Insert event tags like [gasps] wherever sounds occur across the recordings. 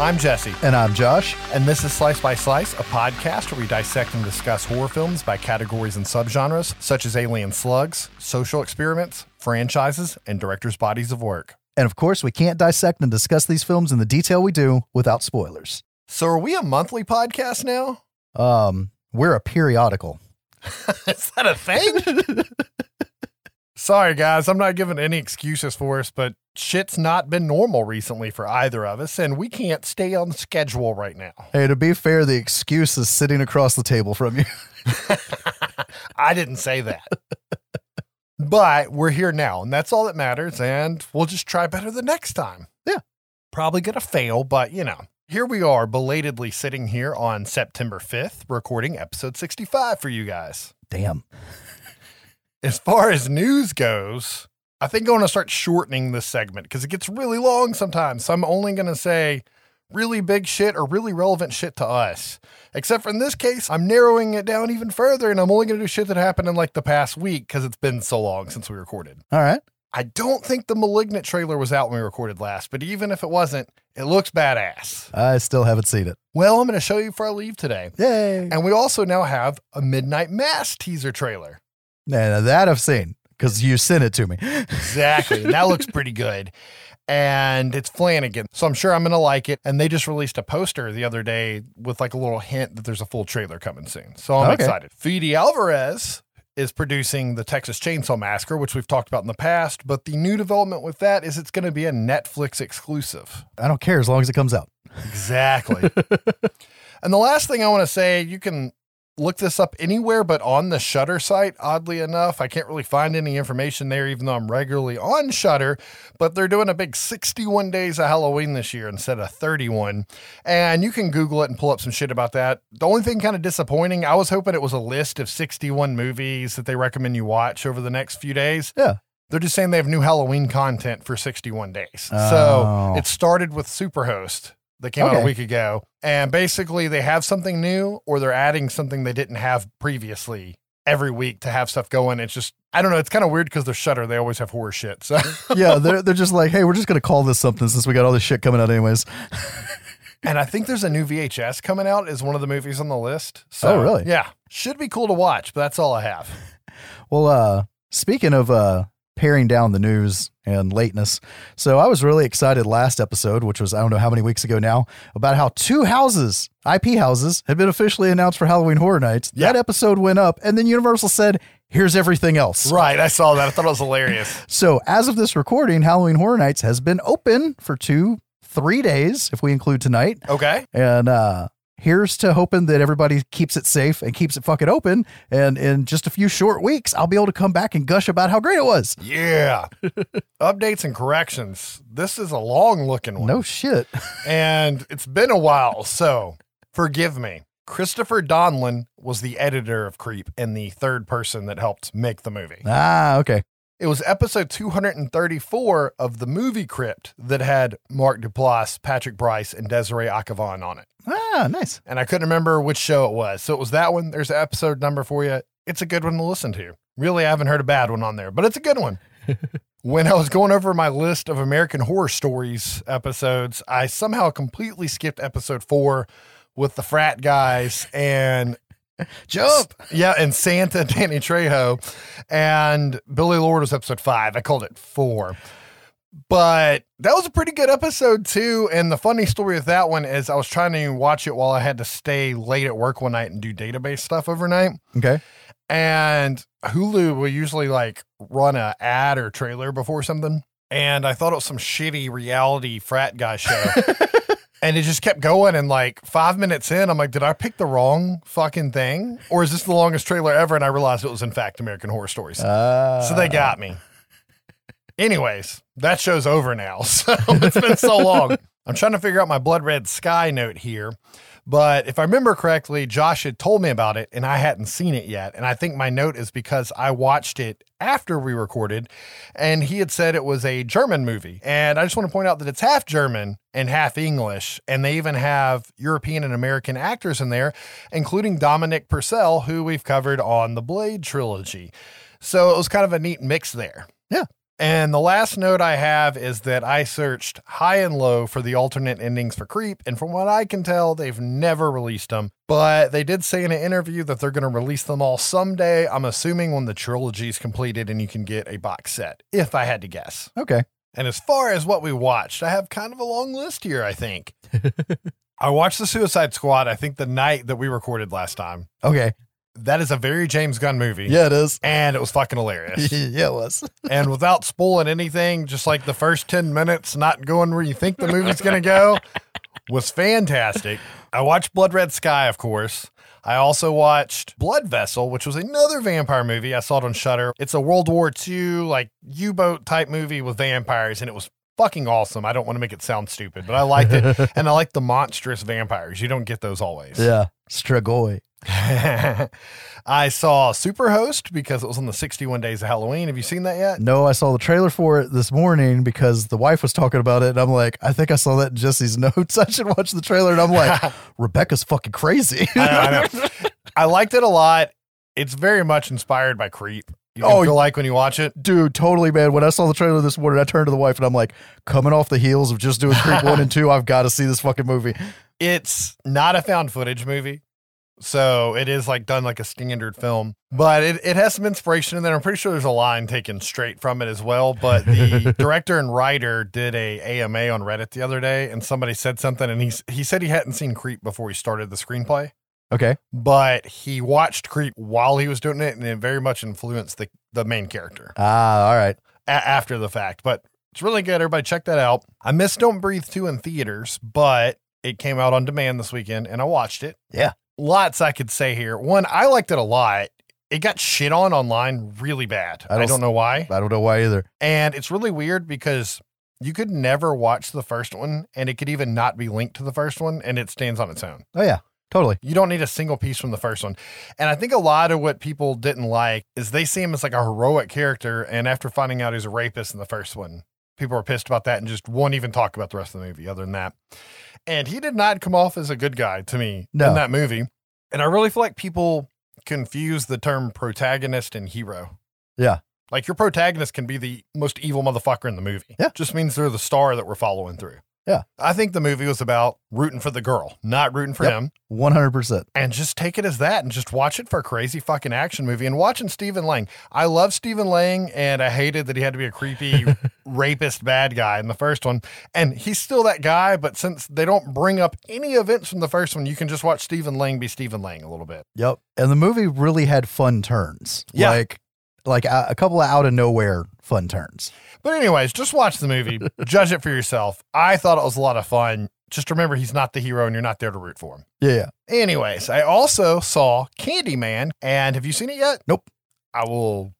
I'm Jesse, And I'm Josh. and this is Slice by Slice, a podcast where we dissect and discuss horror films by categories and subgenres, such as alien slugs, social experiments, franchises, and directors' bodies of work. And of course, we can't dissect and discuss these films in the detail we do without spoilers. So, are we a monthly podcast now? Um, we're a periodical. [laughs] is that a thing? [laughs] Sorry, guys, I'm not giving any excuses for us, but shit's not been normal recently for either of us, and we can't stay on schedule right now. Hey, to be fair, the excuse is sitting across the table from you. [laughs] I didn't say that. but we're here now, and that's all that matters. And we'll just try better the next time. Yeah. Probably to fail, but you know, here we are, belatedly sitting here on September 5th, recording episode 65 for you guys. Damn. As far as news goes, I think I'm going to start shortening this segment because it gets really long sometimes. So I'm only going to say really big shit or really relevant shit to us. Except for in this case, I'm narrowing it down even further and I'm only going to do shit that happened in like the past week because it's been so long since we recorded. All right. I don't think the Malignant trailer was out when we recorded last, but even if it wasn't, it looks badass. I still haven't seen it. Well, I'm going to show you before I leave today. Yay. And we also now have a Midnight Mass teaser trailer. Now, that I've seen because you sent it to me. Exactly. and that looks [laughs] pretty good. And it's Flanagan. So I'm sure I'm going to like it. And they just released a poster the other day with like a little hint that there's a full trailer coming soon. So I'm Okay. excited. Fede Alvarez is producing the Texas Chainsaw Massacre, which we've talked about in the past. But the new development with that is it's going to be a Netflix exclusive. I don't care as long as it comes out. Exactly. [laughs] and the last thing I want to say, you can look this up anywhere but on the Shudder site. Oddly enough, I can't really find any information there, even though I'm regularly on Shudder. But they're doing a big 61 days of Halloween this year instead of 31, and you can Google it and pull up some shit about that. The only thing kind of disappointing, I was hoping it was a list of 61 movies that they recommend you watch over the next few days. Yeah. They're just saying they have new Halloween content for 61 days. Oh. So it started with Superhost that came out a week ago. And basically, they have something new or they're adding something they didn't have previously every week to have stuff going. It's just, I don't know. It's kind of weird because they're Shudder. They always have horror shit. So, [laughs] yeah, they're, they're just like, hey, we're just going to call this something since we got all this shit coming out anyways. [laughs] and I think there's a new VHS coming out as one of the movies on the list. So, Oh, really? Yeah. Should be cool to watch, but that's all I have. [laughs] Well, uh, speaking of uh, paring down the news and lateness, so I was really excited last episode, which was I don't know how many weeks ago now, about how two houses, IP houses, had been officially announced for Halloween Horror Nights. Yeah. That episode went up, and then Universal said, "Here's everything else." Right. I saw that. I thought it was hilarious. [laughs] So as of this recording, Halloween Horror Nights has been open for two, three days, if we include tonight. Okay. And uh here's to hoping that everybody keeps it safe and keeps it fucking open. And in just a few short weeks, I'll be able to come back and gush about how great it was. Yeah. [laughs] Updates and corrections. This is a long looking one. No shit. [laughs] and it's been a while, so forgive me. Christopher Donlon was the editor of Creep and the third person that helped make the movie. Ah, okay. It was episode 234 of the movie Crypt that had Mark Duplass, Patrick Brice, and Desiree Akhavan on it. Ah, Ah, nice. And I couldn't remember which show it was. So it was that one. There's an episode number for you. It's a good one to listen to. Really, I haven't heard a bad one on there, but it's a good one. [laughs] when I was going over my list of American Horror Stories episodes, I somehow completely skipped episode four with the frat guys and [laughs] Jump. yeah, and Santa Danny Trejo and Billie Lourd was episode five. I called it four. But that was a pretty good episode too. And the funny story with that one is I was trying to watch it while I had to stay late at work one night and do database stuff overnight. Okay. And Hulu will usually like run a ad or trailer before something. And I thought it was some shitty reality frat guy show. [laughs] and it just kept going. And like five minutes in, I'm like, did I pick the wrong fucking thing? Or is this the longest trailer ever? And I realized it was, in fact, American Horror Stories. Uh, so they got me. Anyways, that show's over now. [laughs] So it's been so long. I'm trying to figure out my blood red sky note here. But if I remember correctly, Josh had told me about it and I hadn't seen it yet. And I think my note is because I watched it after we recorded and he had said it was a German movie. And I just want to point out that it's half German and half English. And they even have European and American actors in there, including Dominic Purcell, who we've covered on the Blade trilogy. So it was kind of a neat mix there. Yeah. And the last note I have is that I searched high and low for the alternate endings for Creep, and from what I can tell, they've never released them. But they did say in an interview that they're going to release them all someday. I'm assuming when the trilogy is completed and you can get a box set, if I had to guess. Okay. And as far as what we watched, I have kind of a long list here, I think. [laughs] I watched The Suicide Squad, I think the night that we recorded last time. Okay. That is a very James Gunn movie. Yeah, it is. And it was fucking hilarious. [laughs] yeah, it was. [laughs] and without spoiling anything, just like the first 10 minutes, not going where you think the movie's going to go, was fantastic. I watched Blood Red Sky, of course. I also watched Blood Vessel, which was another vampire movie. I saw it on Shudder. It's a World War II like U-boat type movie with vampires, and it was fucking awesome. I don't want to make it sound stupid, but I liked it, [laughs] and I like the monstrous vampires. You don't get those always. Yeah. Strigoi. [laughs] I saw Superhost because it was on the 61 Days of Halloween. Have you seen that yet? No, I saw the trailer for it this morning because the wife was talking about it. And I'm like, I think I saw that in Jesse's [laughs] notes. I should watch the trailer. And I'm like, [laughs] Rebecca's fucking crazy. I, know, I, know. I liked it a lot. It's very much inspired by Creep. You Oh, feel like when you watch it. Dude, totally, man. When I saw the trailer this morning, I turned to the wife and I'm like, coming off the heels of just doing Creep 1 and 2, I've got to see this fucking movie. It's not a found footage movie. So it is like done like a standard film, but it, it has some inspiration in there. I'm pretty sure there's a line taken straight from it as well. But the [laughs] director and writer did a AMA on Reddit the other day, and somebody said something, and he he said he hadn't seen Creep before he started the screenplay, Okay. but he watched Creep while he was doing it, and it very much influenced the the main character Ah, all right. a- after the fact. But it's really good. Everybody check that out. I missed Don't Breathe 2 in theaters, but it came out on demand this weekend and I watched it. Yeah. Lots I could say here. One, I liked it a lot. It got shit on online really bad. I I don't don't, know why. I don't know why either. And it's really weird because you could never watch the first one and it could even not be linked to the first one and it stands on its own. Oh, yeah. Totally. You don't need a single piece from the first one. And I think a lot of what people didn't like is they see him as like a heroic character. And after finding out he's a rapist in the first one, people were pissed about that and just won't even talk about the rest of the movie other than that. And he did not come off as a good guy to me No. in that movie. And I really feel like people confuse the term protagonist and hero. Yeah. Like your protagonist can be the most evil motherfucker in the movie. Yeah. Just means they're the star that we're following through. Yeah. I think the movie was about rooting for the girl, not rooting for Yep. him One hundred percent. and just take it as that and just watch it for a crazy fucking action movie and watching Stephen Lang. I love Stephen Lang and I hated that he had to be a creepy [laughs] rapist bad guy in the first one. And he's still that guy, but since they don't bring up any events from the first one, you can just watch Stephen Lang be Stephen Lang a little bit. Yep. And the movie really had fun turns. Yeah. Like, like a, a couple of out of nowhere fun turns. But anyways, just watch the movie, [laughs] judge it for yourself. I thought it was a lot of fun. Just remember he's not the hero and you're not there to root for him. Yeah. yeah. Anyways, I also saw Candyman, and have you seen it yet? Nope. I will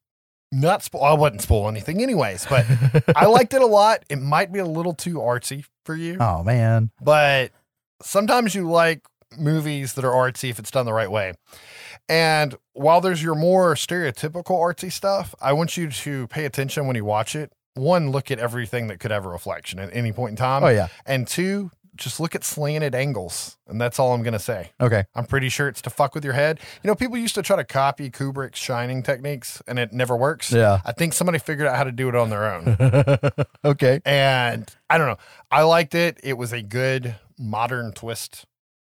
not spoil. I wouldn't spoil anything, anyways. But [laughs] I liked it a lot. It might be a little too artsy for you, oh man. but sometimes you like movies that are artsy if it's done the right way. And while there's your more stereotypical artsy stuff, I want you to pay attention when you watch it. One, look at everything that could have a reflection at any point in time. Oh yeah. And two, just look at slanted angles. And that's all I'm going to say. Okay. I'm pretty sure it's to fuck with your head. You know, people used to try to copy Kubrick's shining techniques and it never works. Yeah. I think somebody figured out how to do it on their own. [laughs] okay. and I don't know. I liked it. It was a good modern twist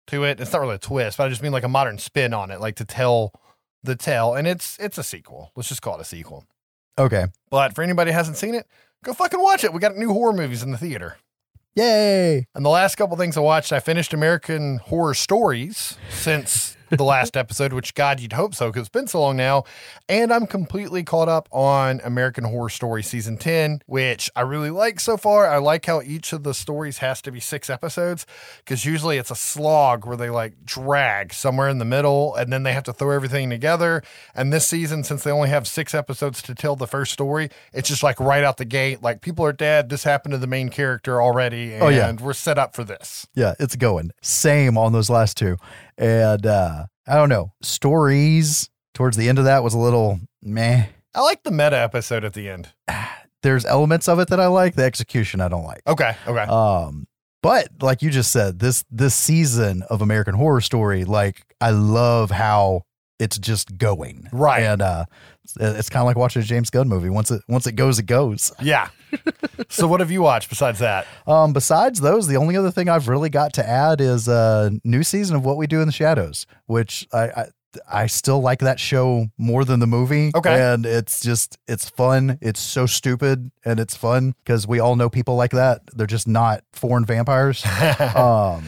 to it. It's not really a twist, but I just mean like a modern spin on it, like to tell the tale. And it's it's a sequel. Let's just call it a sequel. Okay. But for anybody who hasn't seen it, go fucking watch it. We got new horror movies in the theater. Yay. And the last couple things I watched, I finished American Horror Stories since the last episode, which God, you'd hope so because it's been so long now. And I'm completely caught up on American Horror Story season 10, which I really like so far. I like how each of the stories has to be six episodes because usually it's a slog where they like drag somewhere in the middle and then they have to throw everything together. And this season, since they only have six episodes to tell the first story, it's just like right out the gate, like people are dead. This happened to the main character already. And Oh, yeah. we're set up for this. Yeah, it's going. Same on those last two. And uh I don't know. Stories towards the end of that was a little meh. I like the meta episode at the end. [sighs] There's elements of it that I like. The execution I don't like. Okay. Okay. Um, but like you just said, this this season of American Horror Story, like I love how it's just going. Right. And uh, it's kind of like watching a James Gunn movie. Once it once it goes, it goes. Yeah. [laughs] so what have you watched besides that? Um, besides those, the only other thing I've really got to add is a new season of What We Do in the Shadows, which I, I I still like that show more than the movie. Okay. And it's just, it's fun. It's so stupid and it's fun because we all know people like that. They're just not foreign vampires. [laughs] um,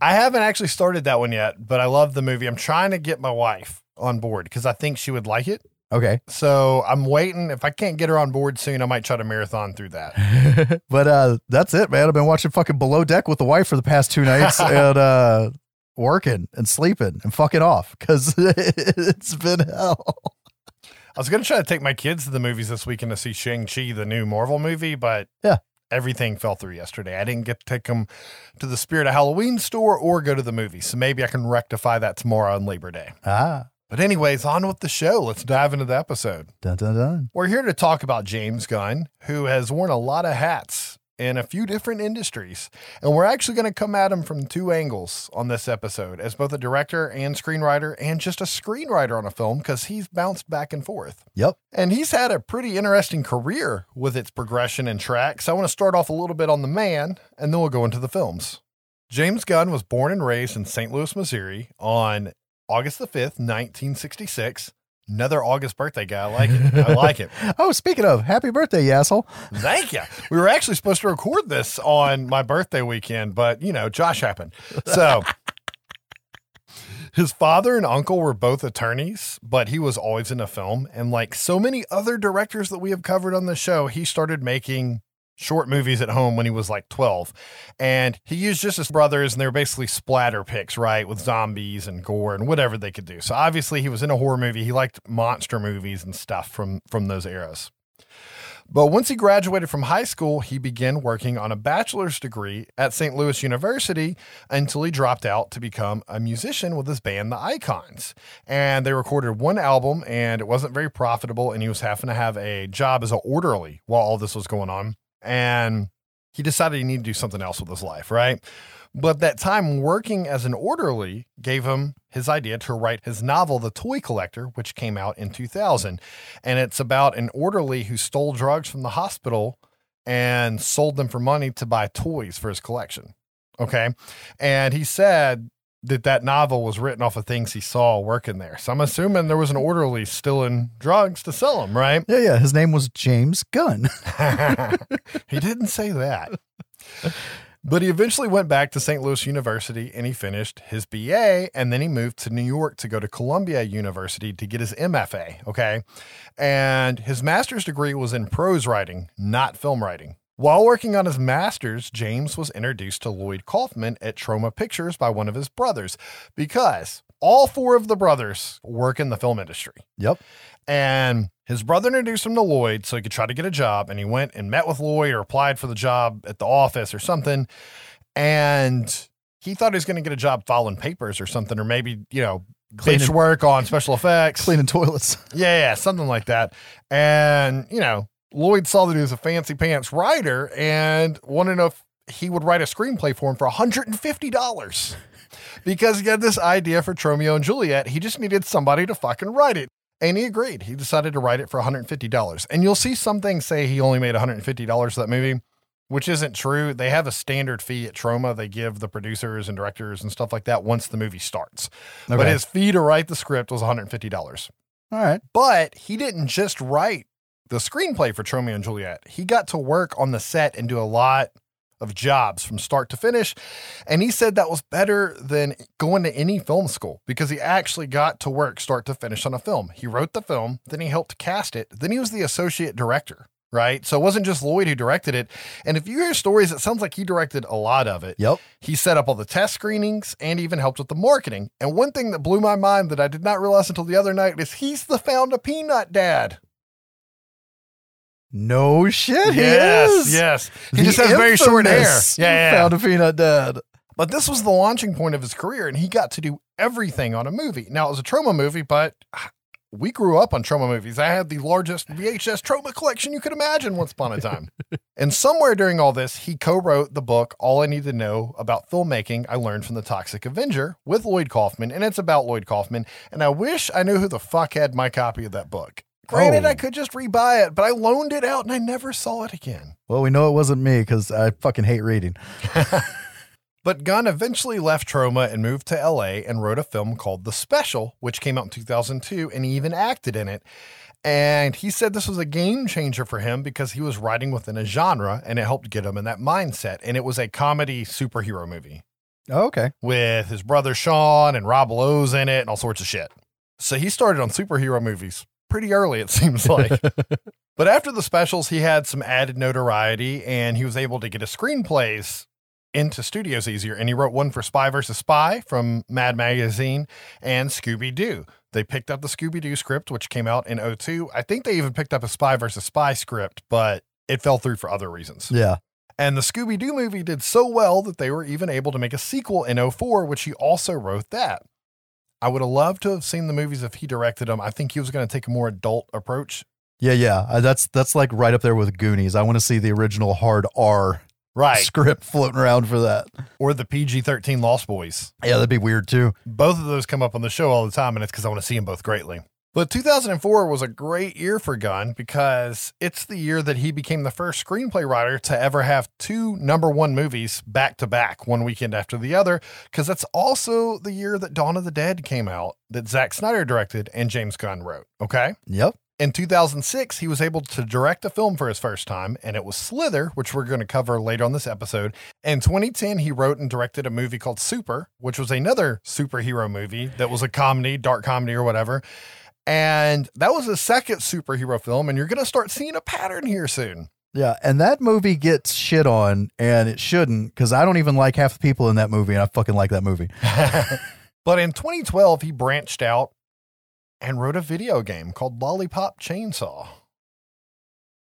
I haven't actually started that one yet, but I love the movie. I'm trying to get my wife on board because I think she would like it. okay. So I'm waiting. If I can't get her on board soon, I might try to marathon through that. [laughs] but uh, that's it, man. I've been watching fucking Below Deck with the wife for the past two nights [laughs] and uh, working and sleeping and fucking off because [laughs] it's been hell. I was going to try to take my kids to the movies this weekend to see Shang-Chi, the new Marvel movie, but Yeah. everything fell through yesterday. I didn't get to take them to the Spirit of Halloween store or go to the movie, So maybe I can rectify that tomorrow on Labor Day. Ah, But anyways, on with the show. Let's dive into the episode. dun dun dun. We're here to talk about James Gunn, who has worn a lot of hats in a few different industries. And we're actually going to come at him from two angles on this episode as both a director and screenwriter and just a screenwriter on a film because he's bounced back and forth. Yep. And he's had a pretty interesting career with its progression and tracks. I want to start off a little bit on the man and then we'll go into the films. James Gunn was born and raised in St. Louis, Missouri on August the 5th, 1966. Another August birthday guy. I like it. I like it. [laughs] Oh, speaking of, happy birthday, you asshole. Thank you. We were actually supposed to record this on my birthday weekend, but you know, Josh happened. So [laughs] his father and uncle were both attorneys, but he was always in a film. And like so many other directors that we have covered on the show, he started making short movies at home when he was like 12. And he used just his brothers, and they were basically splatter picks, right? With zombies and gore and whatever they could do. So obviously he was in a horror movie. He liked monster movies and stuff from from those eras. But once he graduated from high school, he began working on a bachelor's degree at St. Louis University until he dropped out to become a musician with his band, The Icons. And they recorded one album, and it wasn't very profitable, and he was having to have a job as an orderly while all this was going on. And he decided he needed to do something else with his life, right? But that time working as an orderly gave him his idea to write his novel, The Toy Collector, which came out in 2000. And it's about an orderly who stole drugs from the hospital and sold them for money to buy toys for his collection. Okay. And he said that that novel was written off of things he saw working there. So I'm assuming there was an orderly stealing drugs to sell them, right? Yeah, yeah. His name was James Gunn. [laughs] he didn't say that. But he eventually went back to St. Louis University and he finished his BA and then he moved to New York to go to Columbia University to get his MFA. Okay. And his master's degree was in prose writing, not film writing. While working on his master's, James was introduced to Lloyd Kaufman at Troma Pictures by one of his brothers because all four of the brothers work in the film industry. Yep. And his brother introduced him to Lloyd so he could try to get a job. And he went and met with Lloyd or applied for the job at the office or something. And he thought he was going to get a job filing papers or something, or maybe, you know, Cleaning- work on special effects. Cleaning toilets. [laughs] Yeah, yeah, something like that. And, you know, Lloyd saw that he was a fancy pants writer and wanted to know if he would write a screenplay for him for $150 because he had this idea for Tromeo and Juliet. He just needed somebody to fucking write it. And he agreed. He decided to write it for $150. And you'll see some things say he only made $150 for that movie, which isn't true. They have a standard fee at Troma they give the producers and directors and stuff like that once the movie starts. But his fee to write the script was $150. All right. But he didn't just write the screenplay for Tromeo and Juliet. He got to work on the set and do a lot of jobs from start to finish. And he said that was better than going to any film school because he actually got to work start to finish on a film. He wrote the film, then he helped cast it, then he was the associate director. Right. So it wasn't just Lloyd who directed it. And if you hear stories, it sounds like he directed a lot of it. Yep. He set up all the test screenings and even helped with the marketing. And one thing that blew my mind that I did not realize until the other night is he's the found a peanut dad. No shit. He yes, is. yes. He The just has very short hair. Yeah, yeah. Found a peanut dad. But this was the launching point of his career, and he got to do everything on a movie. Now it was a Troma movie, but we grew up on Troma movies. I had the largest VHS Troma collection you could imagine once upon a time. [laughs] and somewhere during all this, he co wrote the book, All I Need to Know About Filmmaking I Learned from the Toxic Avenger with Lloyd Kaufman. And it's about Lloyd Kaufman. And I wish I knew who the fuck had my copy of that book. Granted, Oh. I could just rebuy it, but I loaned it out and I never saw it again. Well, we know it wasn't me because I fucking hate reading. [laughs] But Gunn eventually left Troma and moved to LA and wrote a film called The Special, which came out in 2002, and he even acted in it. And he said this was a game changer for him because he was writing within a genre and it helped get him in that mindset. And it was a comedy superhero movie Oh, okay. with his brother Sean and Rob Lowe's in it and all sorts of shit. So he started on superhero movies pretty early, it [laughs] seems like. [laughs] but after the specials, he had some added notoriety and he was able to get his screenplays into studios easier. And he wrote one for Spy vs. Spy from Mad Magazine and Scooby Doo. They picked up the Scooby Doo script, which came out in 02. I think they even picked up a Spy vs. Spy script, but it fell through for other reasons. Yeah. And the Scooby Doo movie did so well that they were even able to make a sequel in 04, which he also wrote that. I would have loved to have seen the movies if he directed them. I think he was going to take a more adult approach. Yeah, yeah. Uh, that's that's like right up there with Goonies. I want to see the original hard R Right. script floating around for that. Or the PG 13 Lost Boys. Yeah, that'd be weird too. Both of those come up on the show all the time, and it's because I want to see them both greatly. But 2004 was a great year for Gunn because it's the year that he became the first screenplay writer to ever have two number one movies back to back, one weekend after the other. Because that's also the year that Dawn of the Dead came out, that Zack Snyder directed and James Gunn wrote. Okay. Yep. In 2006, he was able to direct a film for his first time, and it was Slither, which we're going to cover later on this episode. In 2010, he wrote and directed a movie called Super, which was another superhero movie that was a comedy, dark comedy, or whatever. And that was his second superhero film, and you're going to start seeing a pattern here soon. Yeah, and that movie gets shit on, and it shouldn't because I don't even like half the people in that movie, and I fucking like that movie. [laughs] [laughs] but in 2012, he branched out and wrote a video game called Lollipop Chainsaw.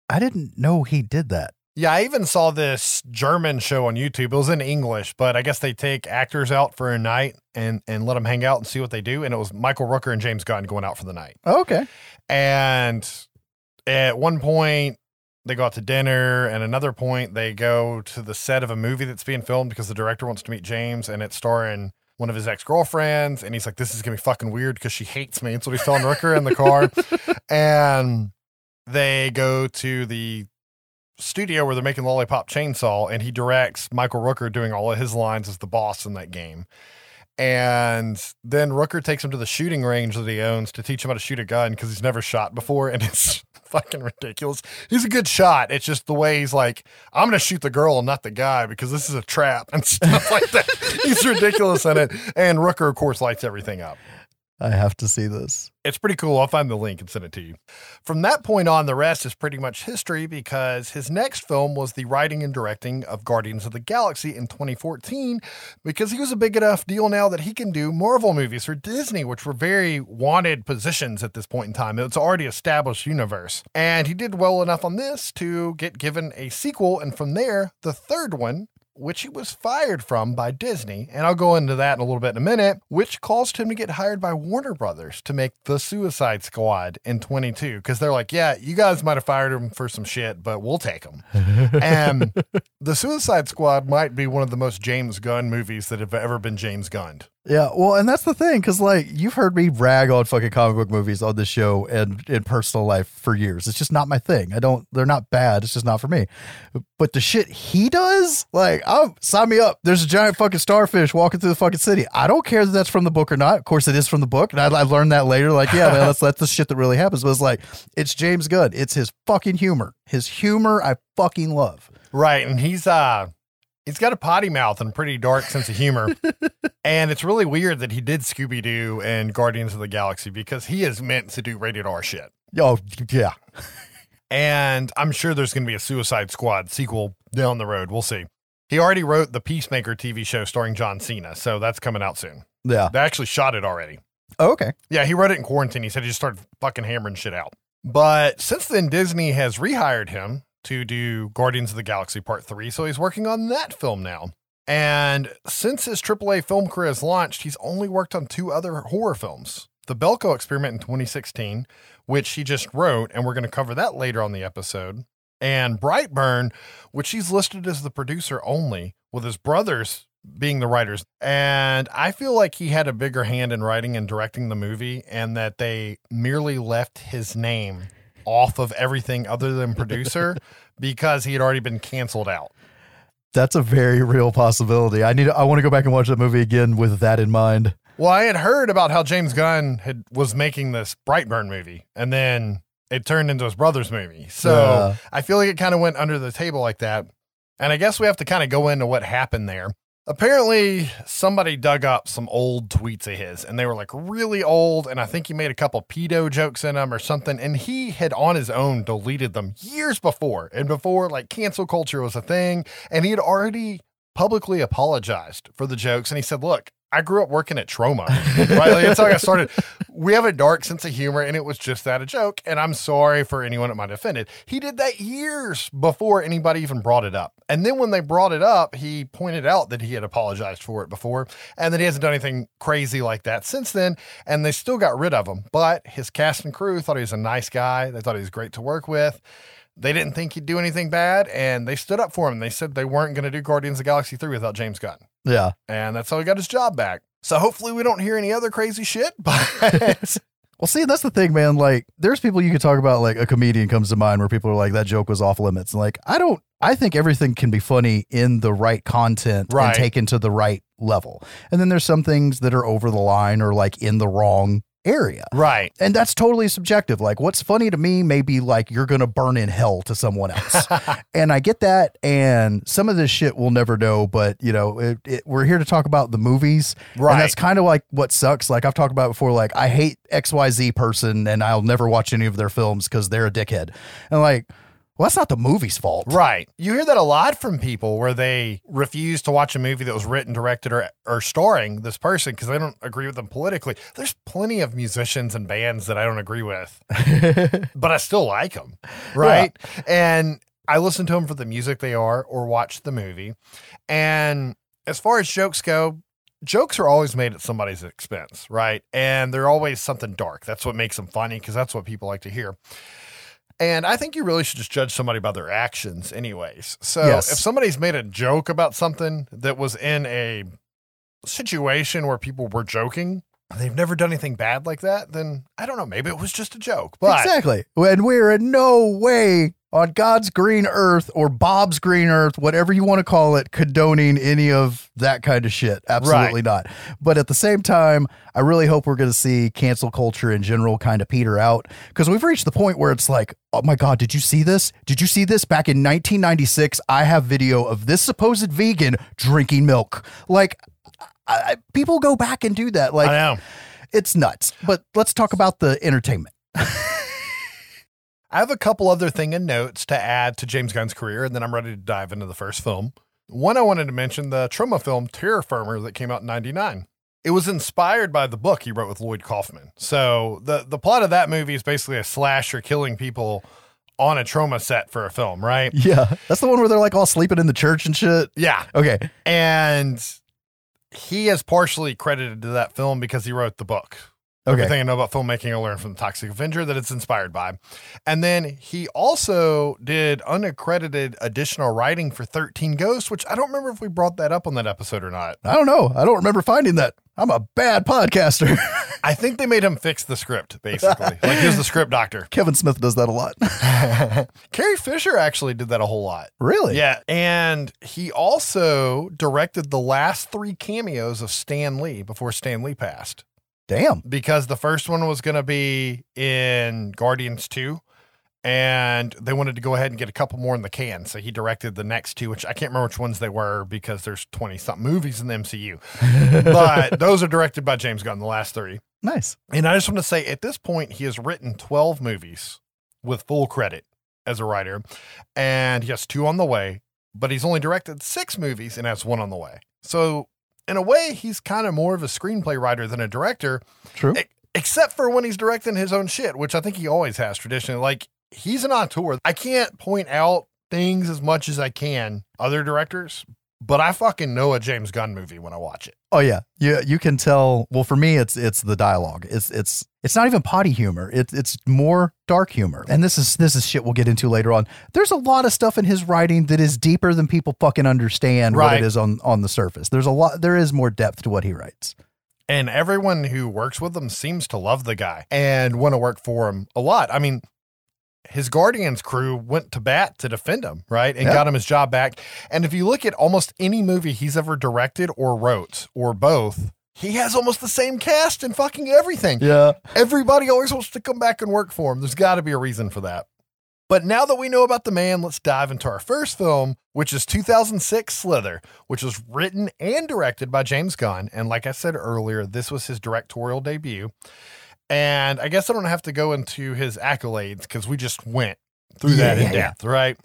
I didn't know he did that. Yeah, I even saw this German show on YouTube. It was in English, but I guess they take actors out for a night and and let them hang out and see what they do. And it was Michael Rooker and James Gunn going out for the night. Oh, okay. And at one point, they go out to dinner, and another point, they go to the set of a movie that's being filmed because the director wants to meet James, and it's starring one of his ex girlfriends. And he's like, "This is gonna be fucking weird because she hates me." That's what he's telling Rooker in the car. [laughs] and they go to the studio where they're making Lollipop Chainsaw, and he directs Michael Rooker doing all of his lines as the boss in that game. And then Rooker takes him to the shooting range that he owns to teach him how to shoot a gun because he's never shot before, [laughs] and it's fucking ridiculous. He's a good shot. It's just the way he's like, I'm gonna shoot the girl and not the guy because this is a trap [laughs] and stuff like that. he's ridiculous in it. And Rooker, of course, lights everything up. I have to see this. It's pretty cool. I'll find the link and send it to you. From that point on, the rest is pretty much history because his next film was the writing and directing of Guardians of the Galaxy in 2014 because he was a big enough deal now that he can do Marvel movies for Disney, which were very wanted positions at this point in time. It's already established universe. And he did well enough on this to get given a sequel. And from there, the third one which he was fired from by Disney, and I'll go into that in a little bit in a minute, which caused him to get hired by Warner Brothers to make The Suicide Squad in 22 because they're like, yeah, you guys might have fired him for some shit, but we'll take him. [laughs] and The Suicide Squad might be one of the most James Gunn movies that have ever been James Gunned. Yeah, well, and that's the thing, because like you've heard me rag on fucking comic book movies on this show and in personal life for years. It's just not my thing. I don't. They're not bad. It's just not for me. But the shit he does, like, oh, sign me up. There's a giant fucking starfish walking through the fucking city. I don't care that that's from the book or not. Of course, it is from the book, and I, I learned that later. Like, yeah, man, that's that's the shit that really happens. But it's like, it's James Gunn. It's his fucking humor. His humor, I fucking love. Right. And he's, uh, He's got a potty mouth and pretty dark sense of humor. [laughs] and it's really weird that he did Scooby Doo and Guardians of the Galaxy because he is meant to do rated R shit. Oh yeah, And I'm sure there's going to be a Suicide Squad sequel down the road. We'll see. He already wrote the Peacemaker TV show starring John Cena, so that's coming out soon. yeah. They actually shot it already. Oh, okay. Yeah, he wrote it in quarantine. He said he just started fucking hammering shit out. But since then, Disney has rehired him to do Guardians of the Galaxy Part 3, so he's working on that film now. And since his AAA film career has launched, he's only worked on two other horror films. The Belko Experiment in 2016, which he just wrote, and we're going to cover that later on the episode. And Brightburn, which he's listed as the producer only, with his brothers being the writers. And I feel like he had a bigger hand in writing and directing the movie, and that they merely left his name off of everything other than producer [laughs] because he had already been canceled out. That's a very real possibility. I need. I want to go back and watch that movie again with that in mind. Well, I had heard about how James Gunn had was making this Brightburn movie, and then it turned into his brother's movie. So Yeah. I feel like it kind of went under the table like that. And I guess we have to kind of go into what happened there. Apparently, somebody dug up some old tweets of his, and they were like really old. And I think he made a couple pedo jokes in them or something. And he had on his own deleted them years before, and before like cancel culture was a thing. And he had already publicly apologized for the jokes. And he said, Look, I grew up working at Troma, [laughs] right? Like, that's how I got started. We have a dark sense of humor, and it was just that a joke. And I'm sorry for anyone that might have offended. He did that years before anybody even brought it up. And then when they brought it up, he pointed out that he had apologized for it before and that he hasn't done anything crazy like that since then. And they still got rid of him. But his cast and crew thought he was a nice guy. They thought he was great to work with. They didn't think he'd do anything bad, and they stood up for him. They said they weren't going to do Guardians of the Galaxy 3 without James Gunn Yeah. and that's how he got his job back. So hopefully we don't hear any other crazy shit, [laughs] but [laughs] Well, see, that's the thing, man. Like, there's people you could talk about. Like, a comedian comes to mind where people are like, "That joke was off limits." And like, I don't. I think everything can be funny in the right content Right. and taken to the right level. And then there's some things that are over the line or like in the wrong area. right. And that's totally subjective. Like, what's funny to me may be like you're gonna burn in hell to someone else. [laughs] and I get that. And some of this shit we'll never know. But you know, it, it, we're here to talk about the movies, Right. And that's kind of like what sucks. Like I've talked about before. Like I hate X Y Z person, and I'll never watch any of their films because they're a dickhead. And like, well, that's not the movie's fault. Right. You hear that a lot from people where they refuse to watch a movie that was written, directed, or, or starring this person because they don't agree with them politically. There's plenty of musicians and bands that I don't agree with, [laughs] but I still like them. Right. And I listen to them for the music they are or watch the movie. And as far as jokes go, jokes are always made at somebody's expense, right? And they're always something dark. That's what makes them funny because that's what people like to hear. And I think you really should just judge somebody by their actions, anyways. So Yes. if somebody's made a joke about something that was in a situation where people were joking, and they've never done anything bad like that, then I don't know. Maybe it was just a joke. But exactly. And we're in no way on God's green earth or Bob's green earth, whatever you want to call it, condoning any of that kind of shit. Absolutely not. But at the same time, I really hope we're going to see cancel culture in general kind of peter out because we've reached the point where it's like, oh my God, did you see this? Did you see this back in 1996? I have video of this supposed vegan drinking milk. Like, I, people go back and do that. Like, I know. it's nuts. But let's talk about the entertainment. [laughs] I have a couple other thing and notes to add to James Gunn's career, and then I'm ready to dive into the first film. One I wanted to mention the Troma film Terror Firmer that came out in 99. It was inspired by the book he wrote with Lloyd Kaufman. So the, the plot of that movie is basically a slasher killing people on a Troma set for a film, right? [laughs] Yeah. That's the one where they're like all sleeping in the church and shit. Yeah. Okay. And he is partially credited to that film because he wrote the book. Okay. Everything I know about filmmaking, I learned from the Toxic Avenger that it's inspired by. And then he also did unaccredited additional writing for 13 Ghosts, which I don't remember if we brought that up on that episode or not. I don't know. I don't remember finding that. I'm a bad podcaster. [laughs] I think they made him fix the script, basically. [laughs] like he was the script doctor. Kevin Smith does that a lot. [laughs] Carrie Fisher actually did that a whole lot. really? Yeah. And he also directed the last three cameos of Stan Lee before Stan Lee passed. Damn. because the first one was going to be in Guardians 2 and they wanted to go ahead and get a couple more in the can. So he directed the next two, which I can't remember which ones they were because there's 20 something movies in the MCU. [laughs] but those are directed by James Gunn, the last three. Nice. And I just want to say at this point, he has written 12 movies with full credit as a writer, and he has two on the way, but he's only directed six movies and has one on the way. So, in a way, he's kind of more of a screenplay writer than a director, True. e- except for when he's directing his own shit, which I think he always has traditionally. Like, he's an auteur. I can't point out things as much as I can other directors, but I fucking know a James Gunn movie when I watch it. Oh yeah, you you can tell. Well, for me, it's it's the dialogue. It's it's it's not even potty humor. It's it's more dark humor. And this is this is shit we'll get into later on. There's a lot of stuff in his writing that is deeper than people fucking understand what it is on on the surface. There's a lot. There is more depth to what he writes. And everyone who works with him seems to love the guy and want to work for him a lot. I mean, his Guardians crew went to bat to defend him, right? And Yeah. got him his job back. And if you look at almost any movie he's ever directed or wrote or both, he has almost the same cast and fucking everything. Yeah. Everybody always wants to come back and work for him. There's got to be a reason for that. But now that we know about the man, let's dive into our first film, which is 2006 Slither, which was written and directed by James Gunn. And like I said earlier, this was his directorial debut. And I guess I don't have to go into his accolades because we just went through that in yeah, yeah. depth, right?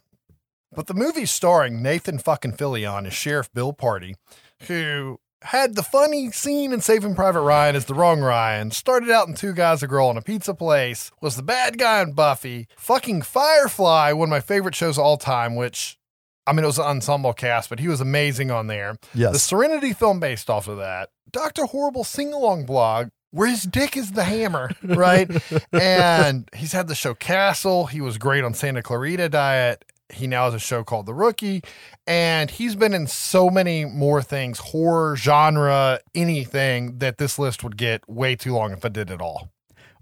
But the movie starring Nathan fucking Fillion as Sheriff Bill Pardy, who had the funny scene in Saving Private Ryan as the wrong Ryan, started out in Two Guys, a Girl in a Pizza Place, was the bad guy in Buffy, fucking Firefly, one of my favorite shows of all time, which, I mean, it was an ensemble cast, but he was amazing on there. Yes. The Serenity film based off of that, Dr. Horrible sing along blog, where his dick is the hammer, right? [laughs] and he's had the show Castle. He was great on Santa Clarita Diet. He now has a show called The Rookie. And he's been in so many more things, horror, genre, anything, that this list would get way too long if I did it all.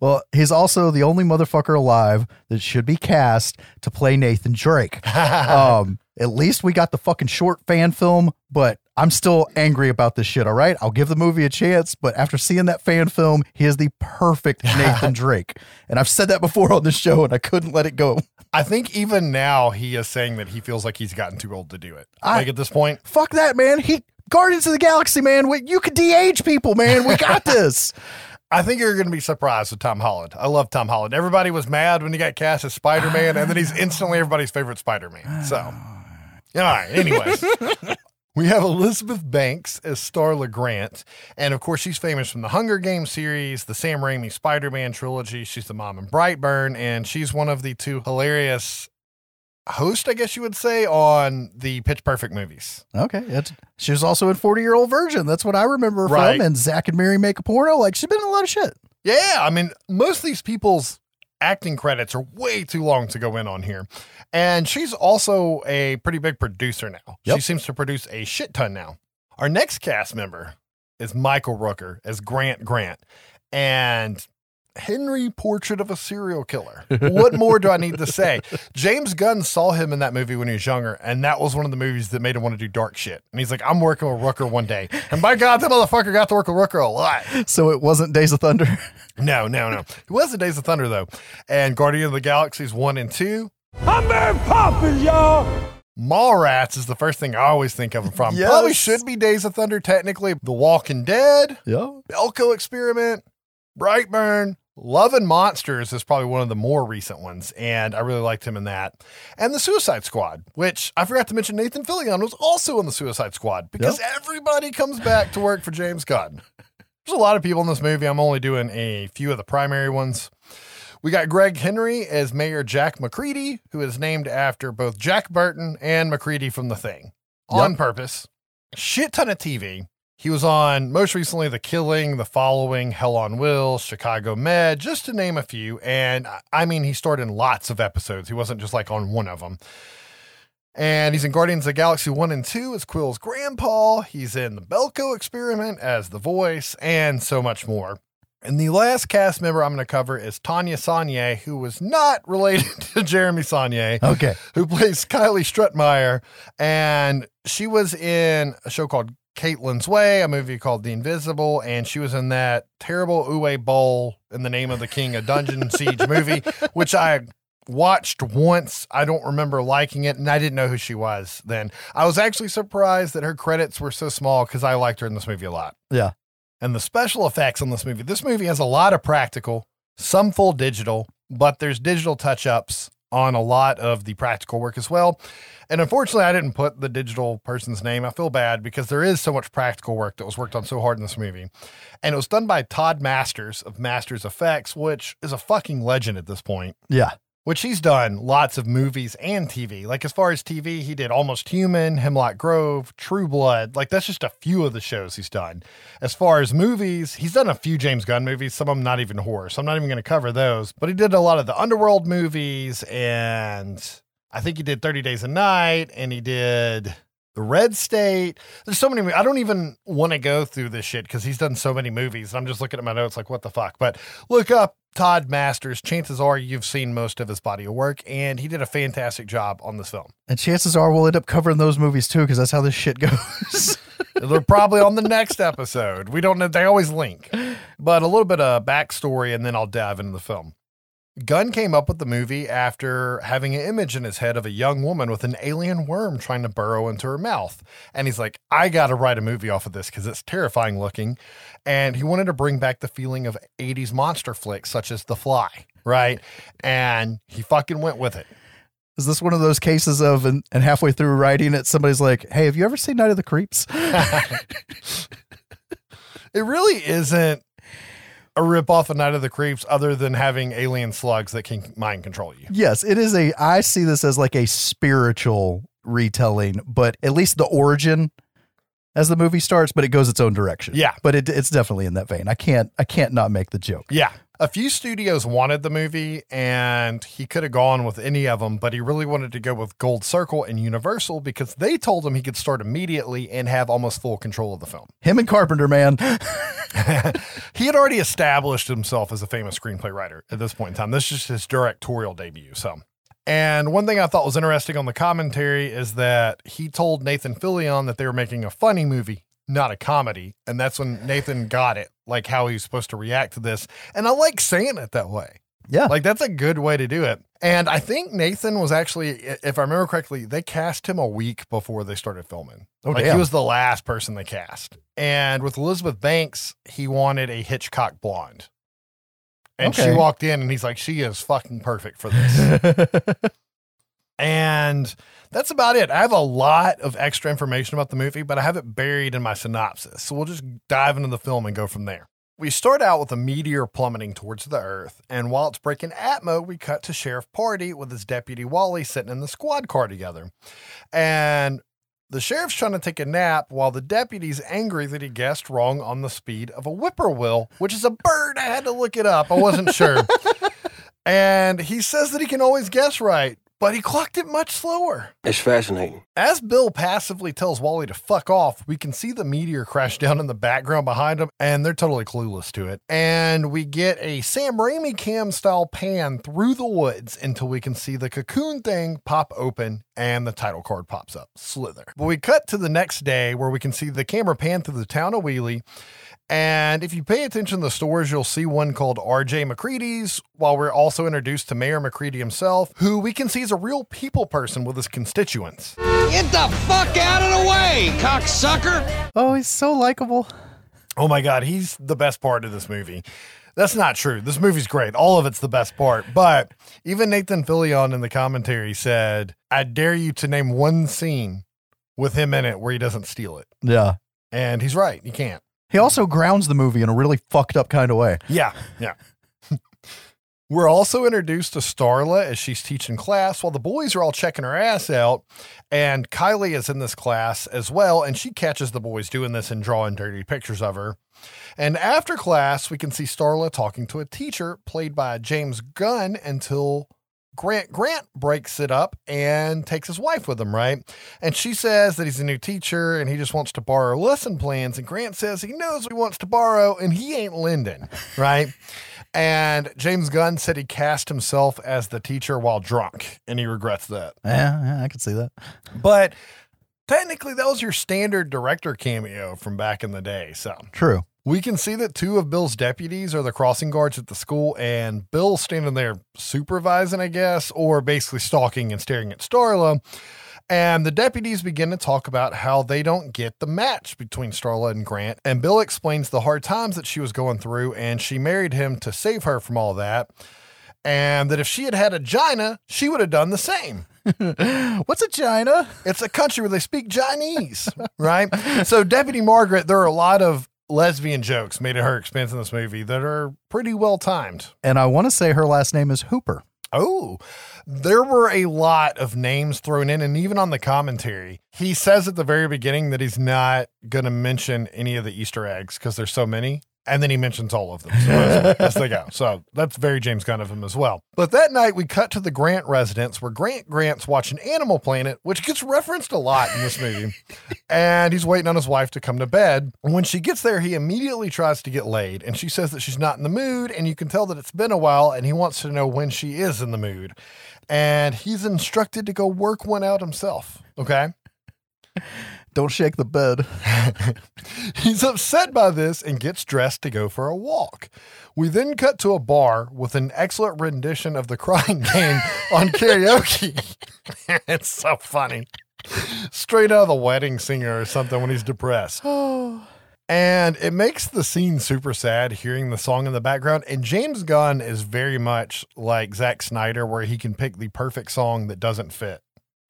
Well, he's also the only motherfucker alive that should be cast to play Nathan Drake. [laughs] um, at least we got the fucking short fan film, but I'm still angry about this shit. All right, I'll give the movie a chance, but after seeing that fan film, he is the perfect [laughs] Nathan Drake, and I've said that before on the show, and I couldn't let it go. I think even now he is saying that he feels like he's gotten too old to do it. I- like at this point, Fuck that, man. He Guardians of the Galaxy, man. We, you could de-age people, man. We got [laughs] this. I think you're going to be surprised with Tom Holland. I love Tom Holland. Everybody was mad when he got cast as Spider Man, and then he's instantly everybody's favorite Spider Man. So, [sighs] all right. Anyways, [laughs] we have Elizabeth Banks as Starla Grant, and of course, she's famous from the Hunger Games series, the Sam Raimi Spider Man trilogy. She's the mom in Brightburn, and she's one of the two hilarious hosts, I guess you would say, on the Pitch Perfect movies. Okay, it's, she was also in Forty Year Old Virgin. That's what I remember Right. from. And Zack and Miri make a porno. Like she's been in a lot of shit. Yeah, I mean, most of these people's acting credits are way too long to go in on here. And she's also a pretty big producer now. She seems to produce a shit ton now. Our next cast member is Michael Rooker as Grant Grant. And Henry Portrait of a Serial Killer. What more do I need to say? James Gunn saw him in that movie when he was younger, and that was one of the movies that made him want to do dark shit. And he's like, I'm working with Rooker one day. And by God, that motherfucker got to work with Rooker a lot. So it wasn't Days of Thunder. [laughs] No, no, no. It was the Days of Thunder though, and Guardian of the Galaxies one and two. I'm very popular, y'all. Mallrats is the first thing I always think of from. Yes. Probably should be Days of Thunder technically. The Walking Dead, yeah. Belko Experiment, Brightburn, Love and Monsters is probably one of the more recent ones, and I really liked him in that. And the Suicide Squad, which I forgot to mention, Nathan Fillion was also in the Suicide Squad because everybody comes back to work for James Gunn. [laughs] There's a lot of people in this movie. I'm only doing a few of the primary ones. We got Greg Henry as Mayor Jack MacReady, who is named after both Jack Burton and MacReady from The Thing on purpose. Shit ton of TV. He was on most recently The Killing, The Following, Hell on Wheels, Chicago Med, just to name a few. And I- mean, he starred in lots of episodes. He wasn't just like on one of them. And he's in Guardians of the Galaxy 1 and 2 as Quill's grandpa. He's in the Belko experiment as the voice, and so much more. And the last cast member I'm going to cover is Tania Saulnier, who was not [laughs] related to Jeremy Saulnier Okay. who plays Kylie Strutmeyer. And she was in a show called Caitlin's Way, a movie called The Invisible, and she was in that terrible Uwe Boll in the Name of the King, a Dungeon [laughs] Siege movie, which I watched once. I don't remember liking it, and I didn't know who she was then. I was actually surprised that her credits were so small because I liked her in this movie a lot. Yeah. And the special effects on this movie, this movie has a lot of practical, some full digital, but there's digital touch ups on a lot of the practical work as well. And unfortunately, I didn't put the digital person's name. I feel bad because there is so much practical work that was worked on so hard in this movie. And it was done by Todd Masters of Masters Effects, which is a fucking legend at this point. Yeah. which he's done lots of movies and TV. Like as far as TV, he did Almost Human, Hemlock Grove, True Blood. Like that's just a few of the shows he's done. As far as movies, he's done a few James Gunn movies, some of them not even horror. So I'm not even going to cover those. But he did a lot of the Underworld movies and I think he did 30 Days a Night and he did the Red State. There's so many. I don't even want to go through this shit because he's done so many movies. And I'm just looking at my notes like, what the fuck? But look up Todd Masters. Chances are you've seen most of his body of work, and he did a fantastic job on this film. And chances are we'll end up covering those movies too, because that's how this shit goes. [laughs] They're probably on the next episode. We don't know. They always link. But a little bit of backstory, and then I'll dive into the film. Gunn came up with the movie after having an image in his head of a young woman with an alien worm trying to burrow into her mouth. And he's like, I got to write a movie off of this because it's terrifying looking. And he wanted to bring back the feeling of 80s monster flicks such as The Fly, right? And he fucking went with it. Is this one of those cases of, and, and halfway through writing it, somebody's like, hey, have you ever seen Night of the Creeps? [laughs] it really isn't a rip off of Night of the Creeps other than having alien slugs that can mind control you. Yes, it is a, I see this as like a spiritual retelling, but at least the origin as the movie starts, but it goes its own direction. Yeah. But it, it's definitely in that vein. I can't, I can't not make the joke. Yeah. A few studios wanted the movie and he could have gone with any of them, but he really wanted to go with Gold Circle and Universal because they told him he could start immediately and have almost full control of the film. Him and Carpenter, man. [laughs] [laughs] he had already established himself as a famous screenplay writer at this point in time. This is just his directorial debut. So, and one thing I thought was interesting on the commentary is that he told Nathan Fillion that they were making a funny movie, not a comedy. And that's when Nathan got it, like how he's supposed to react to this. And I like saying it that way. Yeah. Like that's a good way to do it. And I think Nathan was actually, if I remember correctly, they cast him a week before they started filming. Oh, like damn. he was the last person they cast. And with Elizabeth Banks, he wanted a Hitchcock blonde. And she walked in and he's like, she is fucking perfect for this. [laughs] and that's about it. I have a lot of extra information about the movie, but I have it buried in my synopsis. So we'll just dive into the film and go from there. We start out with a meteor plummeting towards the Earth, and while it's breaking Atmo, we cut to Sheriff Pardy with his deputy Wally sitting in the squad car together. And the sheriff's trying to take a nap while the deputy's angry that he guessed wrong on the speed of a whippoorwill, which is a bird. I had to look it up. I wasn't sure. [laughs] and he says that he can always guess right, but he clocked it much slower. It's fascinating. As Bill passively tells Wally to fuck off, we can see the meteor crash down in the background behind him, and they're totally clueless to it. And we get a Sam Raimi cam style pan through the woods until we can see the cocoon thing pop open and the title card pops up Slither. But we cut to the next day where we can see the camera pan through the town of Wheelsy. And if you pay attention to the stores, you'll see one called RJ MacReady's, while we're also introduced to Mayor MacReady himself, who we can see is a real people person with his constituents. Get the fuck out of the way, cocksucker! oh, he's so likable. Oh my God, he's the best part of this movie. That's not true. This movie's great. All of it's the best part. But even Nathan Fillion in the commentary said, I dare you to name one scene with him in it where he doesn't steal it. Yeah. And he's right. You can't. He also grounds the movie in a really fucked up kind of way. Yeah, yeah. [laughs] We're also introduced to Starla as she's teaching class while the boys are all checking her ass out. And Kylie is in this class as well, and she catches the boys doing this and drawing dirty pictures of her. And after class, we can see Starla talking to a teacher played by James Gunn until Grant Grant breaks it up and takes his wife with him, right? And she says that he's a new teacher and he just wants to borrow lesson plans. And Grant says he knows he wants to borrow and he ain't Lyndon, [laughs] right? and James Gunn said he cast himself as the teacher while drunk and he regrets that. Yeah, yeah, I can see that. But technically, that was your standard director cameo from back in the day. So True. We can see that two of Bill's deputies are the crossing guards at the school, and Bill's standing there supervising, I guess, or basically stalking and staring at Starla. And the deputies begin to talk about how they don't get the match between Starla and Grant. And Bill explains the hard times that she was going through, and she married him to save her from all that. And that if she had had a Gina, she would have done the same. [laughs] What's a China? It's a country where they speak Chinese, [laughs] right? So, Deputy Margaret, there are a lot of lesbian jokes made at her expense in this movie that are pretty well timed. And I want to say her last name is Hooper. Oh, there were a lot of names thrown in, and even on the commentary, he says at the very beginning that he's not going to mention any of the Easter eggs because there's so many. And then he mentions all of them so as [laughs] they go. So that's very James Gunn of him as well. But that night, we cut to the Grant residence where Grant Grant's watching Animal Planet, which gets referenced a lot in this movie. [laughs] and he's waiting on his wife to come to bed. And when she gets there, he immediately tries to get laid. And she says that she's not in the mood. And you can tell that it's been a while. And he wants to know when she is in the mood. And he's instructed to go work one out himself. Okay. Don't shake the bed. [laughs] He's upset by this and gets dressed to go for a walk. We then cut to a bar with an excellent rendition of the crying [laughs] game on karaoke. [laughs] it's so funny. Straight out of the wedding singer or something when he's depressed. [sighs] And it makes the scene super sad hearing the song in the background. And James Gunn is very much like Zack Snyder, where he can pick the perfect song that doesn't fit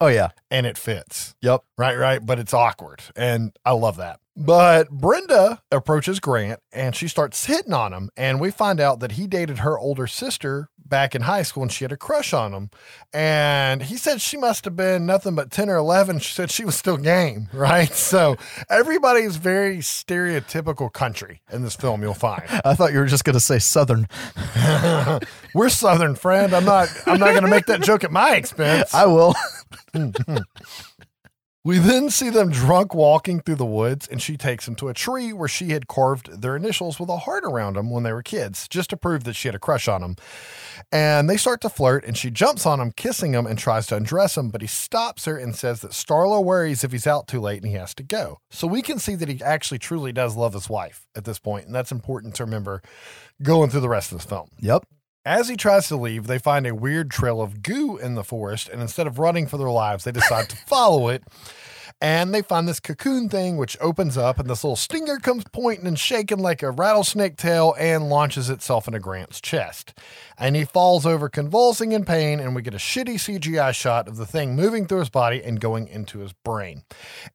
Oh yeah. and it fits. Yep. Right, right. But it's awkward. And I love that. But Brenda approaches Grant and she starts hitting on him. And we find out that he dated her older sister back in high school and she had a crush on him. And he said she must have been nothing but 10 or 11. She said she was still game, [laughs] right? So everybody's very stereotypical country in this film, you'll find. I thought you were just gonna say Southern. [laughs] We're Southern, friend. I'm not I'm not gonna make that joke at my expense. [laughs] I will. Hmm, hmm. We then see them drunk walking through the woods, and she takes him to a tree where she had carved their initials with a heart around them when they were kids, just to prove that she had a crush on him. And they start to flirt, and she jumps on him, kissing him, and tries to undress him, but he stops her and says that Starla worries if he's out too late and he has to go. So we can see that he actually truly does love his wife at this point, and that's important to remember going through the rest of this film. Yep. As he tries to leave, they find a weird trail of goo in the forest, and instead of running for their lives, they decide to [laughs] follow it. And they find this cocoon thing, which opens up, and this little stinger comes pointing and shaking like a rattlesnake tail and launches itself into Grant's chest. And he falls over, convulsing in pain, and we get a shitty CGI shot of the thing moving through his body and going into his brain.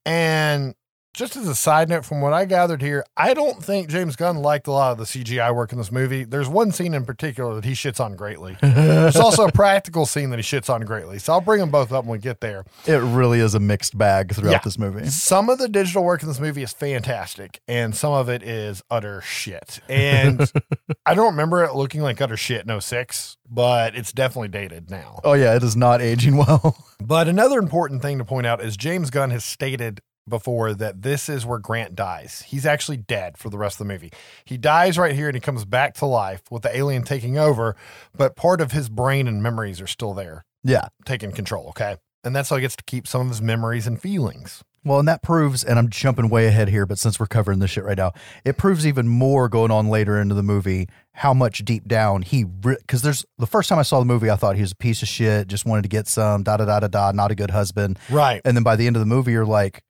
And just as a side note, from what I gathered here, I don't think James Gunn liked a lot of the CGI work in this movie. There's one scene in particular that he shits on greatly. [laughs] There's also a practical scene that he shits on greatly. So I'll bring them both up when we get there. It really is a mixed bag throughout Yeah. this movie. Some of the digital work in this movie is fantastic, and some of it is utter shit. And [laughs] I don't remember it looking like utter shit in 06, but it's definitely dated now. Oh yeah, it is not aging well. [laughs] But another important thing to point out is James Gunn has stated before that this is where Grant dies. He's actually dead for the rest of the movie. He dies right here and he comes back to life with the alien taking over, but part of his brain and memories are still there, yeah. taking control, okay? And that's how he gets to keep some of his memories and feelings. Well, and that proves, and I'm jumping way ahead here, but since we're covering this shit right now, it proves even more going on later into the movie how much deep down he, because there's the first time I saw the movie, I thought he was a piece of shit, just wanted to get some, da da da da da, not a good husband. Right. And then by the end of the movie, you're like,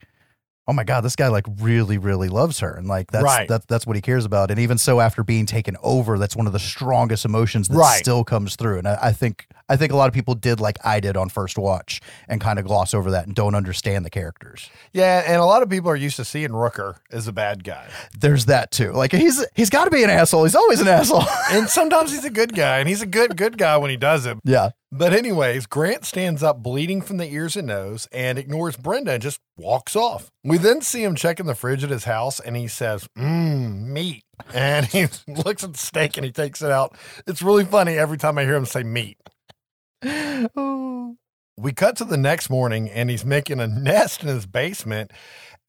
oh my god, this guy like really, really loves her, and like that's Right. that's that's what he cares about. And even so, after being taken over, that's one of the strongest emotions that Right. still comes through. And I, I think I think a lot of people did like I did on first watch and kind of gloss over that and don't understand the characters. Yeah, and a lot of people are used to seeing Rooker as a bad guy. There's that too. Like he's he's got to be an asshole. He's always an asshole. And sometimes he's a good guy, and he's a good good guy when he does it. [laughs] yeah. But anyways, Grant stands up bleeding from the ears and nose and ignores Brenda and just walks off. We then see him checking the fridge at his house and he says, Mmm, meat. And [laughs] he looks at the steak and he takes it out. It's really funny every time I hear him say meat. [laughs] We cut to the next morning and he's making a nest in his basement.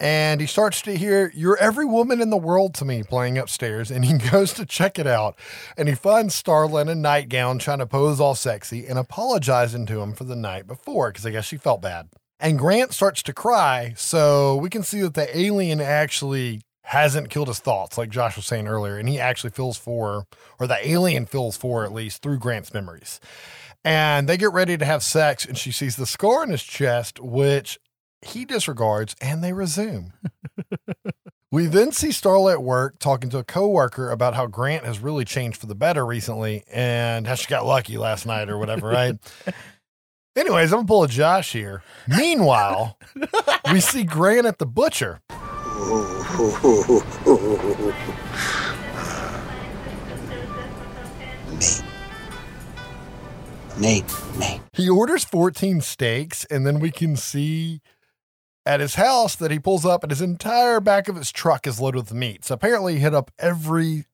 And he starts to hear, You're every woman in the world to me playing upstairs. And he [laughs] goes to check it out. And he finds Starla in a nightgown trying to pose all sexy and apologizing to him for the night before because I guess she felt bad. And Grant starts to cry. So we can see that the alien actually hasn't killed his thoughts, like Josh was saying earlier. And he actually feels for, or the alien feels for at least through Grant's memories. And they get ready to have sex. And she sees the scar on his chest, which he disregards, and they resume. we then see Starla at work talking to a coworker about how Grant has really changed for the better recently and how she got lucky last night or whatever, right? [laughs] Anyways, I'm gonna pull a Josh here. Meanwhile, we see Grant at the butcher. Nate, Nate. He orders 14 steaks, and then we can see at his house that he pulls up and his entire back of his truck is loaded with meat. So apparently he hit up every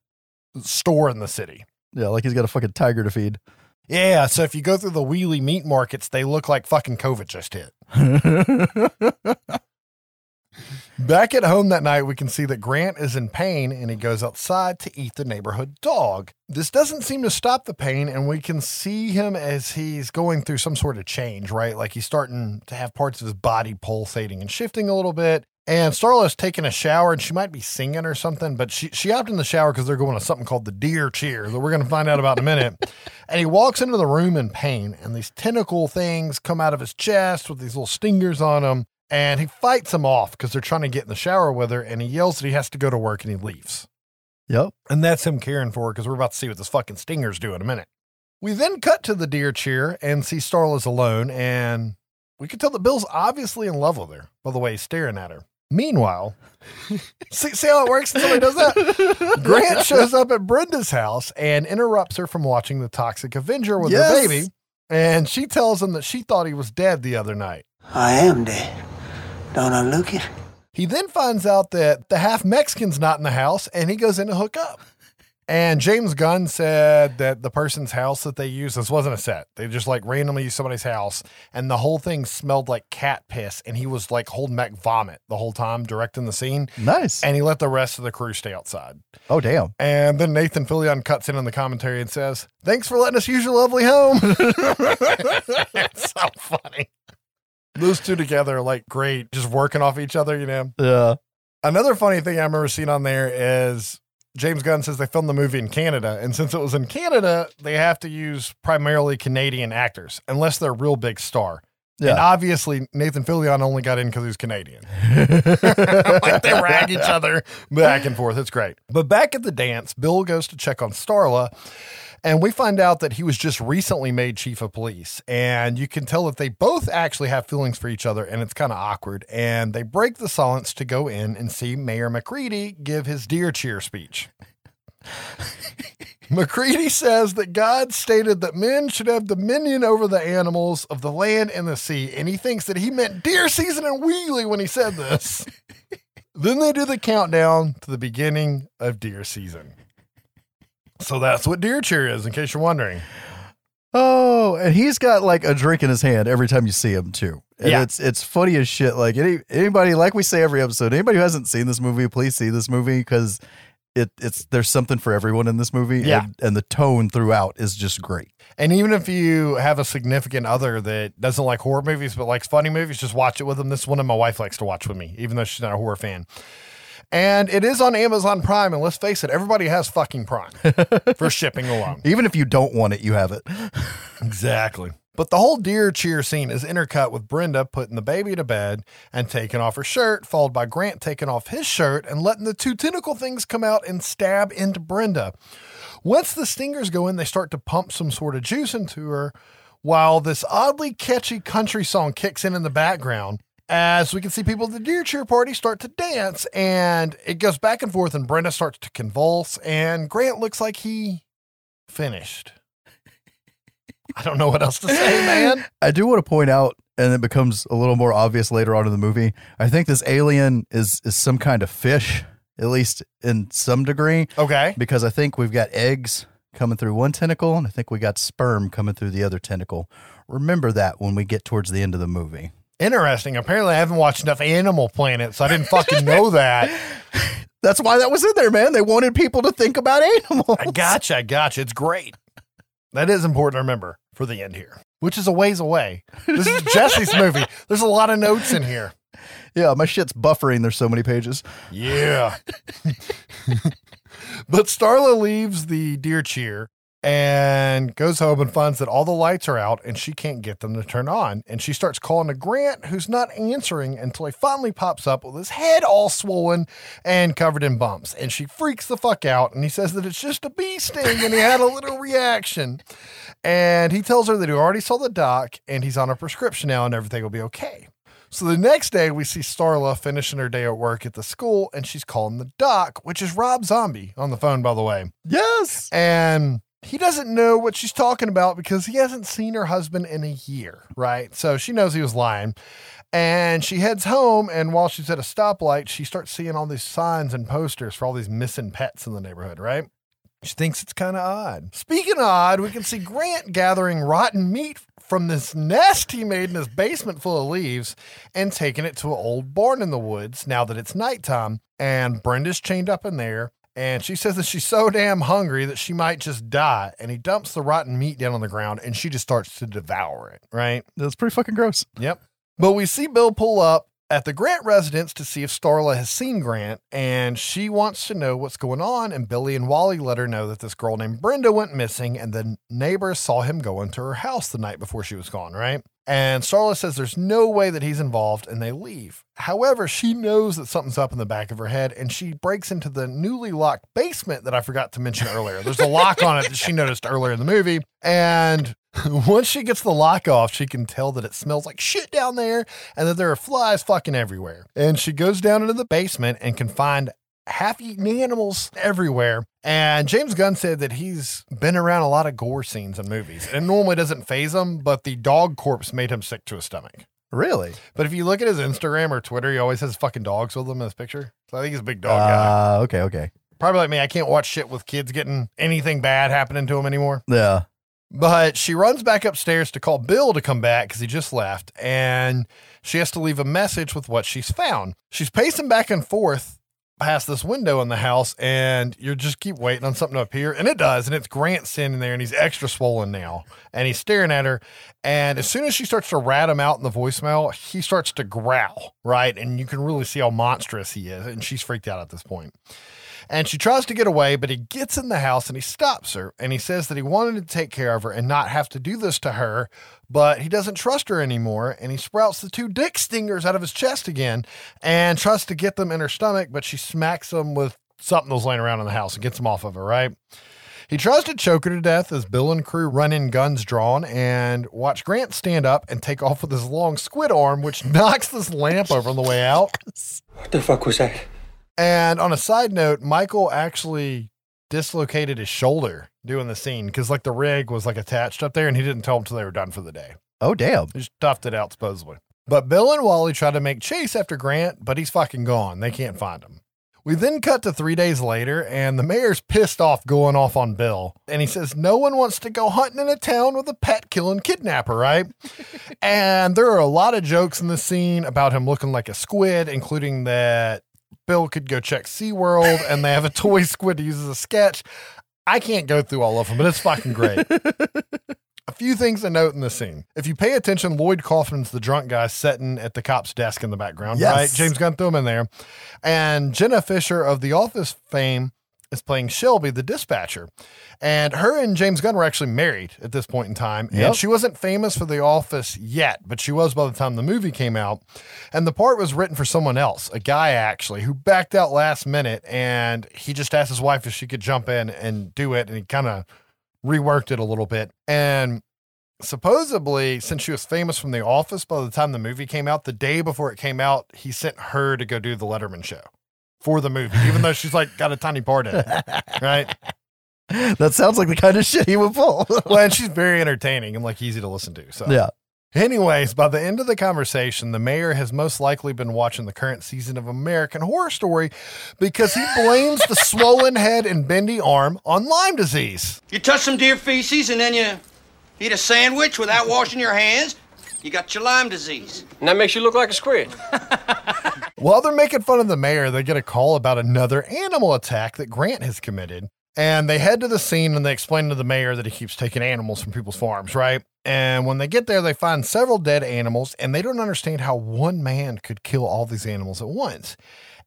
store in the city. Yeah, like he's got a fucking tiger to feed. Yeah, so if you go through the Wheelsy meat markets, they look like fucking COVID just hit. [laughs] Back at home that night, we can see that Grant is in pain and he goes outside to eat the neighborhood dog. This doesn't seem to stop the pain, and we can see him as he's going through some sort of change, right? Like he's starting to have parts of his body pulsating and shifting a little bit. And Starla's taking a shower and she might be singing or something, but she, she hopped in the shower because they're going to something called the deer cheer that we're going to find out about in a minute. [laughs] and he walks into the room in pain, and these tentacle things come out of his chest with these little stingers on them. And he fights them off because they're trying to get in the shower with her, and he yells that he has to go to work and he leaves. Yep. And that's him caring for her because we're about to see what this fucking stingers do in a minute. We then cut to the deer cheer and see Starla's alone, and we can tell that Bill's obviously in love with her by the way he's staring at her. Meanwhile, [laughs] see, see how it works when somebody does that? [laughs] Grant shows up at Brenda's house and interrupts her from watching The Toxic Avenger with Yes. her baby. And she tells him that she thought he was dead the other night. I am dead. Don't I look it? He then finds out that the half Mexican's not in the house and he goes in to hook up. And James Gunn said that the person's house that they used, this wasn't a set. They just like randomly used somebody's house and the whole thing smelled like cat piss. And he was like holding back vomit the whole time directing the scene. Nice. And he let the rest of the crew stay outside. oh, damn. And then Nathan Fillion cuts in on the commentary and says, Thanks for letting us use your lovely home. [laughs] it's so funny. Those two together are like great, just working off each other, you know. Yeah. Another funny thing I remember seeing on there is James Gunn says they filmed the movie in Canada. And since it was in Canada, they have to use primarily Canadian actors, unless they're a real big star. Yeah. And obviously, Nathan Fillion only got in because he's Canadian. [laughs] like they rag each other back and forth. It's great. But back at the dance, Bill goes to check on Starla, and we find out that he was just recently made chief of police. And you can tell that they both actually have feelings for each other, and it's kind of awkward. And they break the silence to go in and see Mayor MacReady give his deer cheer speech. [laughs] MacReady says that God stated that men should have dominion over the animals of the land and the sea, and he thinks that he meant deer season and Wheelsy when he said this. [laughs] then they do the countdown to the beginning of deer season. So that's what deer cheer is, in case you're wondering. Oh, and he's got like a drink in his hand every time you see him too. And Yeah. it's it's funny as shit. Like any anybody, like we say every episode, anybody who hasn't seen this movie, please see this movie because it it's there's something for everyone in this movie. Yeah. And, and the tone throughout is just great. And even if you have a significant other that doesn't like horror movies but likes funny movies, just watch it with them. This is one that my wife likes to watch with me, even though she's not a horror fan. And it is on Amazon Prime, and let's face it, everybody has fucking Prime [laughs] for shipping alone. Even if you don't want it, you have it. [laughs] Exactly. But the whole deer cheer scene is intercut with Brenda putting the baby to bed and taking off her shirt, followed by Grant taking off his shirt and letting the two tentacle things come out and stab into Brenda. Once the stingers go in, they start to pump some sort of juice into her while this oddly catchy country song kicks in in the background. As we can see people at the deer cheer party start to dance, and it goes back and forth, and Brenda starts to convulse, and Grant looks like he finished. [laughs] I don't know what else to say, man. I do want to point out, and it becomes a little more obvious later on in the movie. I think this alien is is some kind of fish, at least in some degree, Okay. because I think we've got eggs coming through one tentacle, and I think we got sperm coming through the other tentacle. Remember that when we get towards the end of the movie. Interesting. Apparently, I haven't watched enough Animal Planet, so I didn't fucking know that. [laughs] That's why that was in there, man. They wanted people to think about animals. I gotcha. I gotcha. It's great. That is important to remember for the end here, which is a ways away. This is [laughs] Jesse's movie. There's a lot of notes in here. Yeah, my shit's buffering. There's so many pages. Yeah. [laughs] but Starla leaves the deer cheer and goes home and finds that all the lights are out and she can't get them to turn on. And she starts calling to Grant, who's not answering until he finally pops up with his head all swollen and covered in bumps. And she freaks the fuck out and he says that it's just a bee sting and he had a little reaction. And he tells her that he already saw the doc and he's on a prescription now and everything will be okay. So the next day, we see Starla finishing her day at work at the school, and she's calling the doc, which is Rob Zombie on the phone, by the way. Yes. And he doesn't know what she's talking about because he hasn't seen her husband in a year, right? So she knows he was lying. And she heads home, and while she's at a stoplight, she starts seeing all these signs and posters for all these missing pets in the neighborhood, right? She thinks it's kind of odd. Speaking of odd, we can see Grant gathering rotten meat from this nest he made in his basement full of leaves and taking it to an old barn in the woods now that it's nighttime. And Brenda's chained up in there. And she says that she's so damn hungry that she might just die. And he dumps the rotten meat down on the ground and she just starts to devour it, right? That's pretty fucking gross. Yep. But we see Bill pull up at the Grant residence to see if Starla has seen Grant, and she wants to know what's going on. And Billy and Wally let her know that this girl named Brenda went missing, and the neighbors saw him go into her house the night before she was gone, right? And Starla says there's no way that he's involved, and they leave. However, she knows that something's up in the back of her head, and she breaks into the newly locked basement that I forgot to mention earlier. There's a lock on it that she noticed earlier in the movie. And [laughs] once she gets the lock off, she can tell that it smells like shit down there and that there are flies fucking everywhere. And she goes down into the basement and can find half eaten animals everywhere. And James Gunn said that he's been around a lot of gore scenes in movies. And normally doesn't phase him, but the dog corpse made him sick to his stomach. Really? But if you look at his Instagram or Twitter, he always has fucking dogs with him in his picture. So I think he's a big dog guy. Uh, okay, okay. Probably like me, I can't watch shit with kids getting anything bad happening to them anymore. Yeah. But she runs back upstairs to call Bill to come back because he just left, and she has to leave a message with what she's found. She's pacing back and forth past this window in the house, and you just keep waiting on something to appear, and it does, and it's Grant standing there, and he's extra swollen now, and he's staring at her, and as soon as she starts to rat him out in the voicemail, he starts to growl, right, and you can really see how monstrous he is, and she's freaked out at this point. And she tries to get away, but he gets in the house and he stops her. And he says that he wanted to take care of her and not have to do this to her, but he doesn't trust her anymore. And he sprouts the two dick stingers out of his chest again and tries to get them in her stomach, but she smacks them with something that was laying around in the house and gets them off of her, right? He tries to choke her to death as Bill and crew run in guns drawn and watch Grant stand up and take off with his long squid arm, which [laughs] knocks this lamp over on the way out. What the fuck was that? And on a side note, Michael actually dislocated his shoulder doing the scene because like the rig was like attached up there and he didn't tell them until they were done for the day. Oh, damn. He just toughed it out supposedly. But Bill and Wally try to make chase after Grant, but he's fucking gone. They can't find him. We then cut to three days later, and the mayor's pissed off going off on Bill. And he says, No one wants to go hunting in a town with a pet killing kidnapper, right? [laughs] and there are a lot of jokes in the scene about him looking like a squid, including that Bill could go check SeaWorld and they have a toy [laughs] squid to use as a sketch. I can't go through all of them, but it's fucking great. [laughs] a few things to note in the scene. If you pay attention, Lloyd Kaufman's the drunk guy sitting at the cop's desk in the background, Yes. right? James Gunn threw him in there. And Jenna Fischer of The Office fame is playing Shelby, the dispatcher. And her and James Gunn were actually married at this point in time. Yep. And she wasn't famous for The Office yet, but she was by the time the movie came out. And the part was written for someone else, a guy actually, who backed out last minute. And he just asked his wife if she could jump in and do it. And he kind of reworked it a little bit. And supposedly, since she was famous from The Office by the time the movie came out, the day before it came out, he sent her to go do the Letterman show for the movie, even though she's like got a tiny part in it. Right. [laughs] That sounds like the kind of shit he would pull. [laughs] Well, and she's very entertaining and like easy to listen to. So, yeah. anyways, by the end of the conversation, the mayor has most likely been watching the current season of American Horror Story because he blames the swollen head and bendy arm on Lyme disease. You touch some deer feces and then you eat a sandwich without washing your hands. You got your Lyme disease. And that makes you look like a squid. [laughs] While they're making fun of the mayor, they get a call about another animal attack that Grant has committed. And they head to the scene and they explain to the mayor that he keeps taking animals from people's farms, right? And when they get there, they find several dead animals and they don't understand how one man could kill all these animals at once.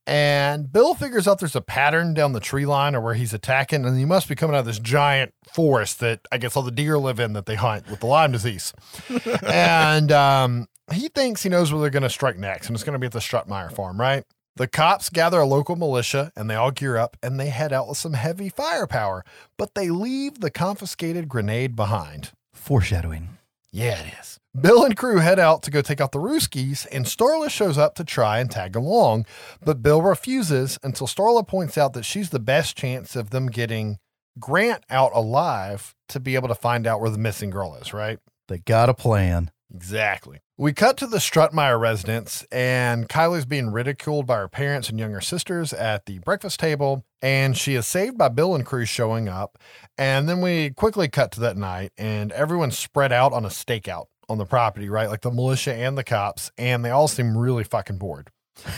And Bill figures out there's a pattern down the tree line or where he's attacking, and he must be coming out of this giant forest that I guess all the deer live in that they hunt with the Lyme disease. [laughs] and um, he thinks he knows where they're going to strike next, and it's going to be at the Strutemyer farm, right? The cops gather a local militia and they all gear up and they head out with some heavy firepower, but they leave the confiscated grenade behind. Foreshadowing. Yeah, it is. Bill and crew head out to go take out the Ruskies, and Starla shows up to try and tag along, but Bill refuses until Starla points out that she's the best chance of them getting Grant out alive to be able to find out where the missing girl is, right? They got a plan. Exactly. We cut to the Strutemyer residence, and Kylie's being ridiculed by her parents and younger sisters at the breakfast table, and she is saved by Bill and crew showing up. And then we quickly cut to that night, and everyone's spread out on a stakeout on the property, right? Like the militia and the cops, and they all seem really fucking bored. [laughs]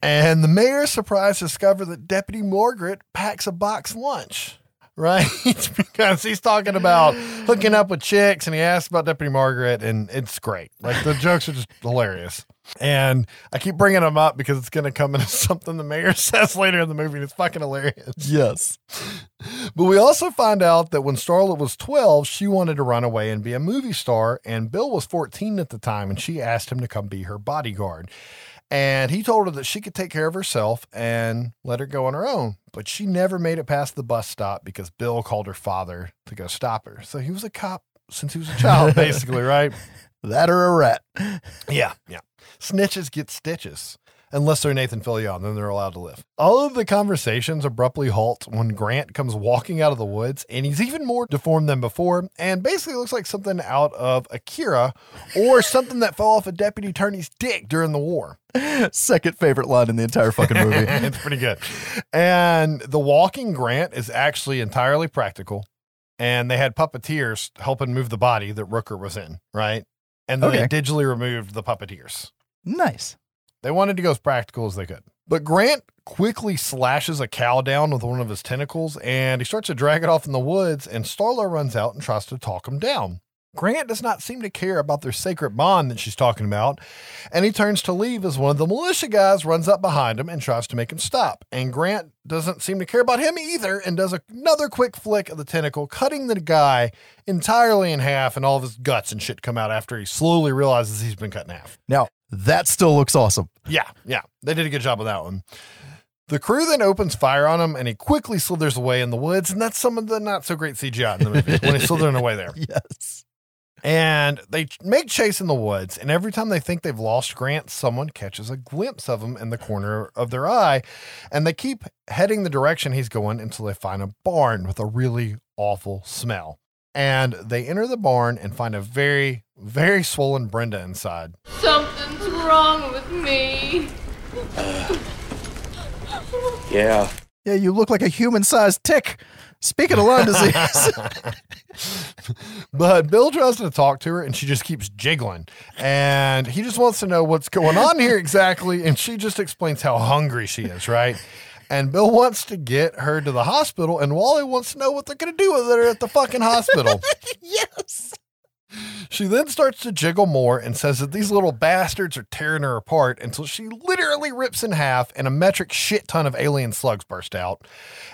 And the mayor is surprised to discover that Deputy Margaret packs a box lunch, right? [laughs] because he's talking about hooking up with chicks and he asks about Deputy Margaret, and it's great. Like the jokes are just hilarious. And I keep bringing them up because it's going to come into [laughs] something the mayor [laughs] says later in the movie, and it's fucking hilarious. Yes. But we also find out that when Starlet was 12, she wanted to run away and be a movie star, and Bill was 14 at the time, and she asked him to come be her bodyguard. And he told her that she could take care of herself and let her go on her own. But she never made it past the bus stop because Bill called her father to go stop her. So he was a cop since he was a child, [laughs] basically, right? That or a rat. Yeah, [laughs] yeah. Snitches get stitches. Unless they're Nathan Fillion, then they're allowed to live. All of the conversations abruptly halt when Grant comes walking out of the woods, and he's even more deformed than before, and basically looks like something out of Akira or [laughs] something that fell off a deputy attorney's dick during the war. Second favorite line in the entire fucking movie. [laughs] it's pretty good. And the walking Grant is actually entirely practical. And they had puppeteers helping move the body that Rooker was in, right? And then Okay. they digitally removed the puppeteers. nice. They wanted to go as practical as they could. But Grant quickly slashes a cow down with one of his tentacles and he starts to drag it off in the woods, and Starla runs out and tries to talk him down. Grant does not seem to care about their sacred bond that she's talking about, and he turns to leave as one of the militia guys runs up behind him and tries to make him stop. And Grant doesn't seem to care about him either and does another quick flick of the tentacle, cutting the guy entirely in half, and all of his guts and shit come out after he slowly realizes he's been cut in half. Now, that still looks awesome. Yeah, yeah. They did a good job with that one. The crew then opens fire on him and he quickly slithers away in the woods. And that's some of the not so great CGI in the movie when he's [laughs] slithering away there. Yes. And they make chase in the woods. And every time they think they've lost Grant, someone catches a glimpse of him in the corner of their eye. And they keep heading the direction he's going until they find a barn with a really awful smell. And they enter the barn and find a very, very swollen Brenda inside. Something's wrong with me. Yeah. Yeah, you look like a human sized tick. Speaking of Lyme disease, [laughs] But Bill tries to talk to her and she just keeps jiggling. And he just wants to know what's going on here exactly. And she just explains how hungry she is, right? And Bill wants to get her to the hospital. And Wally wants to know what they're going to do with her at the fucking hospital. [laughs] yes. She then starts to jiggle more and says that these little bastards are tearing her apart until she literally rips in half and a metric shit ton of alien slugs burst out.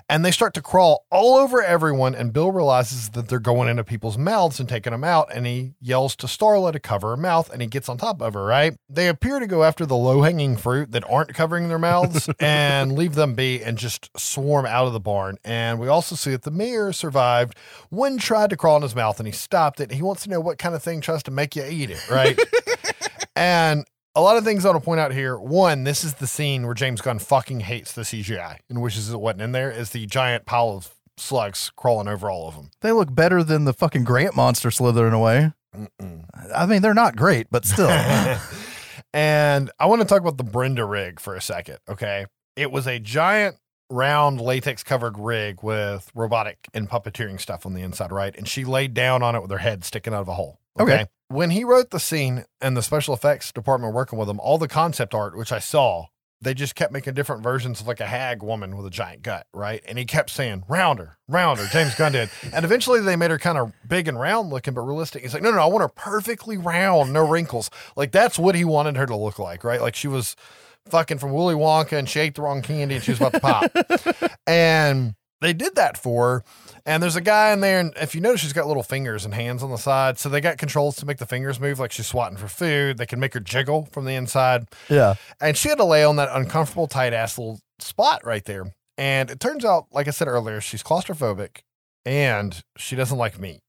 And they start to crawl all over everyone. And Bill realizes that they're going into people's mouths and taking them out. And he yells to Starla to cover her mouth and he gets on top of her, right? They appear to go after the low hanging fruit that aren't covering their mouths [laughs] and leave them be and just swarm out of the barn. And we also see that the mayor survived. One tried to crawl in his mouth and he stopped it. He wants to know what kind of thing tries to make you eat it, right? [laughs] and a lot of things I want to point out here. One, this is the scene where James Gunn fucking hates the CGI and wishes it wasn't in there. Is the giant pile of slugs crawling over all of them. They look better than the fucking Grant monster slithering away. I mean, they're not great, but still. [laughs] [laughs] and I want to talk about the Brenda rig for a second. Okay. It was a giant round latex covered rig with robotic and puppeteering stuff on the inside, right? And she laid down on it with her head sticking out of a hole. Okay. When he wrote the scene and the special effects department working with him, all the concept art, which I saw, they just kept making different versions of like a hag woman with a giant gut, right? And he kept saying rounder, rounder. James Gunn did, [laughs] and eventually they made her kind of big and round looking, but realistic. He's like, no, no, no, I want her perfectly round, no wrinkles. Like that's what he wanted her to look like, right? Like she was fucking from Willy Wonka and she ate the wrong candy and she was about to pop. [laughs] and they did that for her. And there's a guy in there, and if you notice, she's got little fingers and hands on the side. So they got controls to make the fingers move like she's swatting for food. They can make her jiggle from the inside. yeah. And she had to lay on that uncomfortable, tight ass little spot right there. And it turns out, like I said earlier, she's claustrophobic and she doesn't like meat.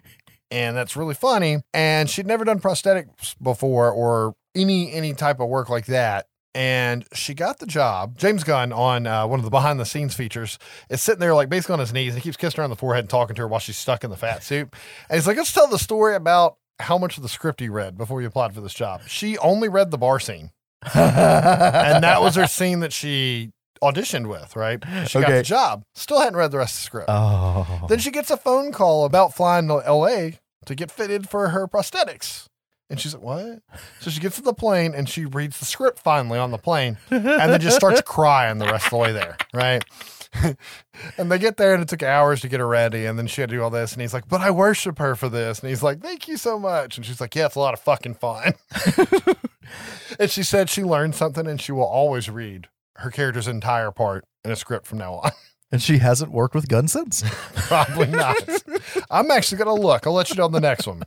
[laughs] and that's really funny. And she'd never done prosthetics before or any any type of work like that. And she got the job. James Gunn on uh, one of the behind the scenes features is sitting there like basically on his knees and he keeps kissing her on the forehead and talking to her while she's stuck in the fat suit. And he's like, let's tell the story about how much of the script you read before you applied for this job. She only read the bar scene, and that was her scene that she auditioned with. Right? She got the job. Still hadn't read the rest of the script. Oh. Then she gets a phone call about flying to LA to get fitted for her prosthetics. And she's like, What? So she gets to the plane and she reads the script finally on the plane and then just starts [laughs] crying the rest of the way there. Right. [laughs] and they get there and it took hours to get her ready. And then she had to do all this. And he's like, But I worship her for this. And he's like, Thank you so much. And she's like, Yeah, it's a lot of fucking fun. [laughs] and she said she learned something and she will always read her character's entire part in a script from now on. and she hasn't worked with Gunn since. Probably not. I'm actually going to look. I'll let you know on the next one.